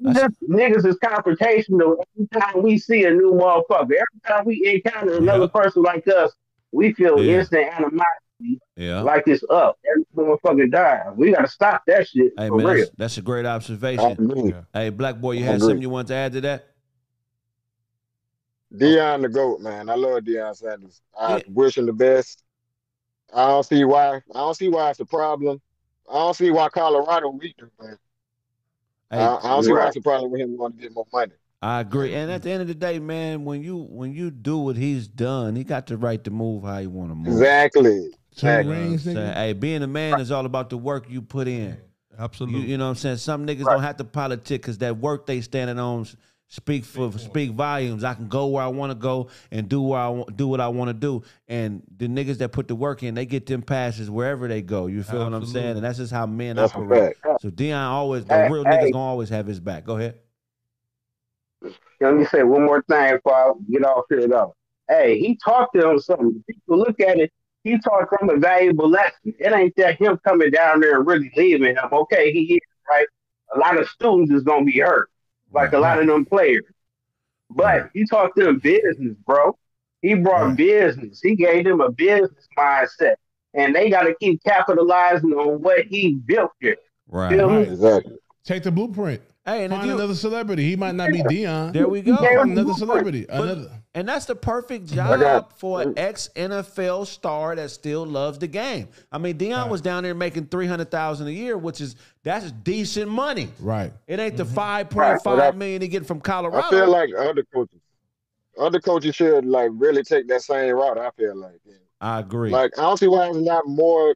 This niggas is confrontational every time we see a new motherfucker. Every time we encounter another person like us, we feel Yeah. instant animosity Yeah. like it's up. Every motherfucker die. We gotta stop that shit Hey for man, real. that's, that's a great observation. Hey, Black Boy, you I had agree. something you want to add to that? Deion the goat, man. I love Deion Sanders. I wish him the best. I don't see why. I don't see why it's a problem. I don't see why Colorado weak, man. I, I don't see why it's a problem with him wanting to get more money. I agree. And at the end of the day, man, when you when you do what he's done, he got the right to move how he want to move. Exactly. You know Exactly. saying? Hey, being a man is all about the work you put in. Absolutely. You, you know what I'm saying? Some niggas don't have to politic because that work they standing on s- speak for speak volumes. I can go where I want to go and do where I want, do what I want to do. And the niggas that put the work in, they get them passes wherever they go. You feel what I'm saying? And that's just how men That's operate. fact. So Deion always, the Hey, real hey. niggas gonna always have his back. Go ahead. Let me say one more thing before I get off here though. Hey, he taught them something. People look at it, he taught them a valuable lesson. It ain't that him coming down there and really leaving him. Okay, he is right. A lot of students is gonna be hurt, like a lot of them players. But he taught them business, bro. He brought business. He gave them a business mindset, and they got to keep capitalizing on what he built here. Right. Feel me? Exactly. Take the blueprint. Hey, and if find you- another celebrity. He might not be Deion. There we go. Another celebrity. But- Another. And that's the perfect job got- for an ex NFL star that still loves the game. I mean, Deion was down there making three hundred thousand a year, which is that's decent money. Right. It ain't the Right. five Well, point five that- million he get from Colorado. I feel like other coaches, other coaches should like really take that same route. I feel like. I agree. Like I don't see why there's not more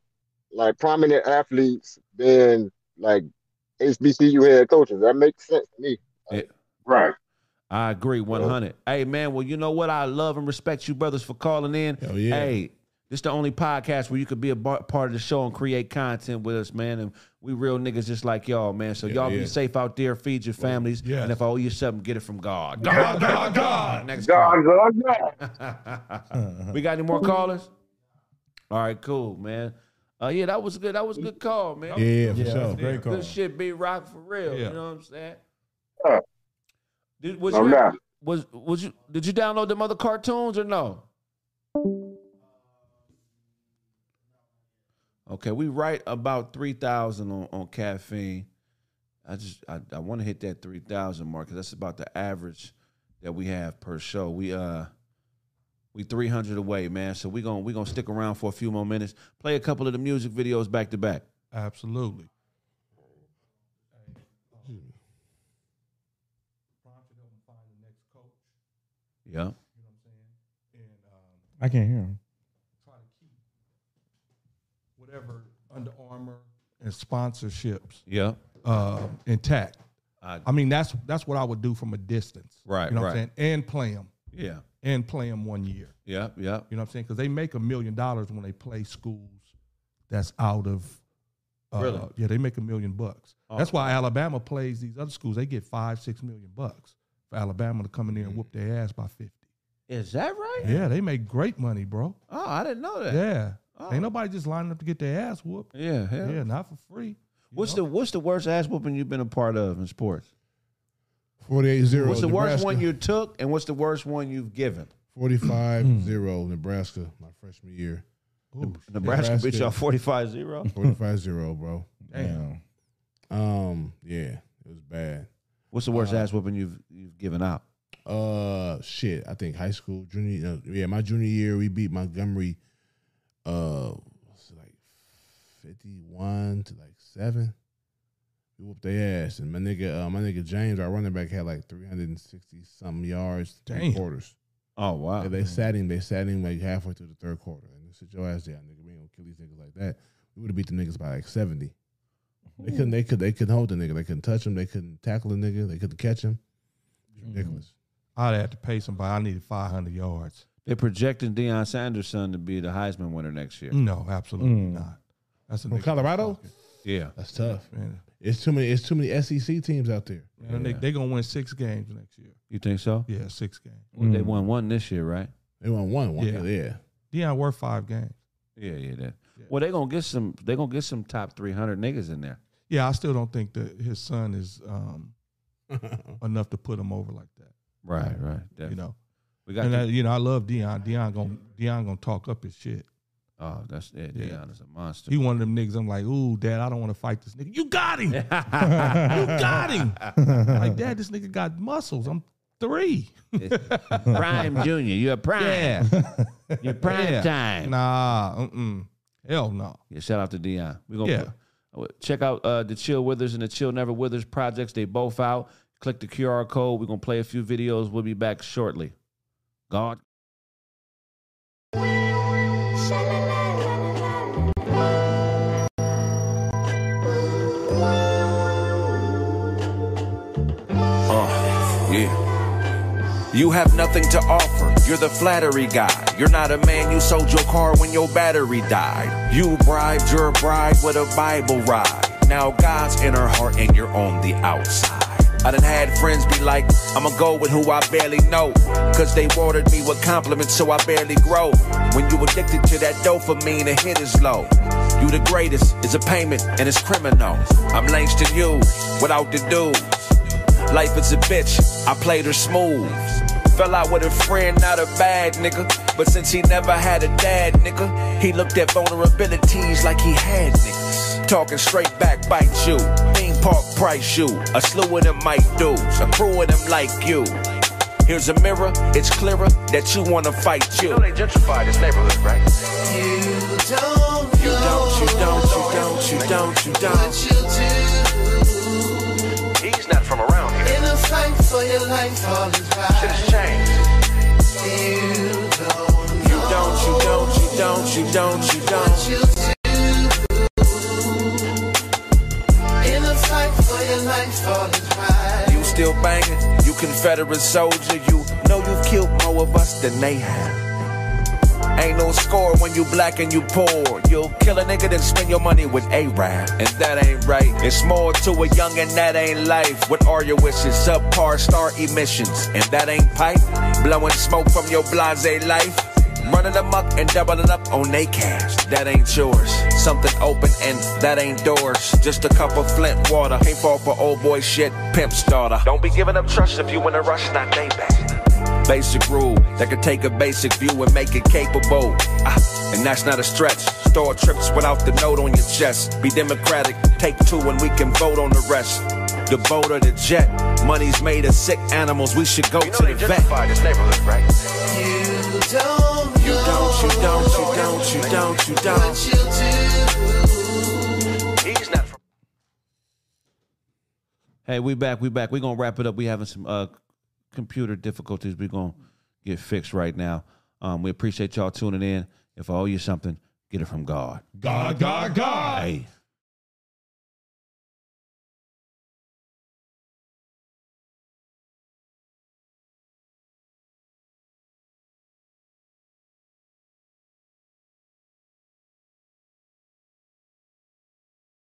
like prominent athletes than like HBCU head coaches. That makes sense to me. Right. I agree, one hundred. Hey man, well you know what? I love and respect you brothers for calling in. yeah. Hey, this the only podcast where you could be a bar- part of the show and create content with us, man. And we real niggas just like y'all, man. So y'all yeah. be safe out there, feed your families, Yes. and if I owe you something, get it from God. God, God, God. [laughs] Next God, call. God, God. [laughs] [laughs] we got any more callers? All right, cool, man. Uh, yeah, that was good. That was a good call, man. Yeah, yeah, for Yeah, sure. great call. Good shit, B Rock for real. Yeah. You know what I'm saying? Did, was no you, doubt. was was you did you download them other cartoons or no? Okay, we write about three thousand on, on caffeine. I just I, I want to hit that three thousand mark because that's about the average that we have per show. We uh we three hundred away, man. So we gonna we gonna stick around for a few more minutes. Play a couple of the music videos back to back. Absolutely. Yeah. I can't hear him. Whatever Under Armour and sponsorships. Yeah. Uh, intact. I- I mean, that's that's what I would do from a distance. Right, You know what. I'm saying? And play them. Yeah. And play them one year. Yeah. Yeah. You know what I'm saying? Because they make a million dollars when they play schools that's out of. Uh, Really? Yeah, they make a million bucks. Oh. That's why Alabama plays these other schools. They get five, six million bucks for Alabama to come in there and whoop their ass by fifty. Is that right? Yeah, they make great money, bro. Oh, I didn't know that. Yeah. Oh. Ain't nobody just lining up to get their ass whooped. Yeah. hell. Yeah, not for free. What's the what's the worst ass whooping you've been a part of in sports? 48-0 What's the worst one you took, and what's the worst one you've given? 45-0 Nebraska, my freshman year. Ooh, Nebraska beat y'all 45-0? 45-0, bro. Damn. Um, yeah, it was bad. What's the worst ass whooping you've you've given out? Uh, shit. I think high school junior. Uh, yeah, my junior year, we beat Montgomery. Uh, like fifty-one to like seven. We whooped their ass, and my nigga, uh, my nigga James, our running back, had like three hundred and sixty something yards, three Damn. quarters. Oh wow! Yeah, they sat him. They sat him like halfway through the third quarter, and they said, "Your ass down, nigga. We ain't gonna kill these niggas like that." We would have beat the niggas by like seventy. They couldn't. They could. They couldn't hold the nigga. They couldn't touch him. They couldn't tackle the nigga. They couldn't catch him. It was ridiculous. I'd have to pay somebody. I needed 500 yards. They're projecting Deion Sanders' son to be the Heisman winner next year. No, absolutely Mm. not. That's a From nigga Colorado? Yeah, That's tough. Man, It's too many. It's too many SEC teams out there. man, they they gonna win six games next year. You think so? Yeah, six games. Well, They won one this year, right? They won one. One. Yeah. Yeah. yeah. Deion worth five games. Yeah, yeah. That. Well, they gonna get some. They gonna get some top three hundred niggas in there. Yeah, I still don't think that his son is um, [laughs] enough to put him over like that. Right, right. You definitely. know, we got. and to- I, you know, I love Deion. Deion gonna Deion gonna talk up his shit. oh, that's yeah. Yeah. Deion is a monster. He one of them niggas. I'm like, ooh, dad, I don't want to fight this nigga. You got him. you got him. [laughs] like, dad, this nigga got muscles. I'm three. prime Junior. You're prime. Yeah. You're prime Yeah. time. Nah, mm-mm. hell no. Yeah, shout out to Deion. We gonna Yeah. put- check out uh, the Chill Withers and the Chill Never Withers projects. They both out. Click the QR code. We're gonna play a few videos. We'll be back shortly. God. You have nothing to offer. You're the flattery guy. You're not a man. You sold your car when your battery died. You bribed your bride with a Bible ride. Now God's in her heart and you're on the outside. I done had friends be like, I'ma go with who I barely know. Cause they watered me with compliments so I barely grow. When you addicted to that dopamine, the hit is low. You the greatest, it's a payment and it's criminal. I'm Langston you, without the dudes. Life is a bitch, I played her smooth. Fell out with a friend, not a bad nigga. But since he never had a dad, nigga, he looked at vulnerabilities like he had niggas. Talking straight back, bite you. Theme park price you. A slew of them might dudes, a crew of them like you. Here's a mirror, it's clearer that you wanna fight you. You know they gentrified this neighborhood, right? You don't, You don't, you don't, you don't, you don't, you don't. what you do. He's not from around here. In a fight for your life, all is right. Shit has changed. You don't, You don't, you don't, you don't, you don't, you don't. what you do. In a fight for your life, all is right. You still banging, you Confederate soldier. You know you've killed more of us than they have. Ain't no score when you black and you poor. You'll kill a nigga then spend your money with A-Rap. And that ain't right. It's more to a young and that ain't life. What are your wishes? Subpar star emissions. And that ain't pipe. Blowing smoke from your blase life. Running amok and doubling up on they cash. That ain't yours. Something open and that ain't doors. Just a cup of flint water. Can't fall for old boy shit. Pimp starter. Don't be giving up trust if you in a rush, not they back. Basic rule that could take a basic view and make it capable. Ah, and that's not a stretch. Store trips without the note on your chest. Be democratic, take two and we can vote on the rest. The boat or the jet. Money's made of sick animals. We should go to the vet. this neighborhood, right? You don't, You don't, you don't, you don't, you don't, you don't. what you do. He's not. Hey, we back. We back. We're gonna wrap it up. We having some uh, computer difficulties. We gonna get fixed right now. Um, we appreciate y'all tuning in. If I owe you something, get it from God. God, God, God. Hey.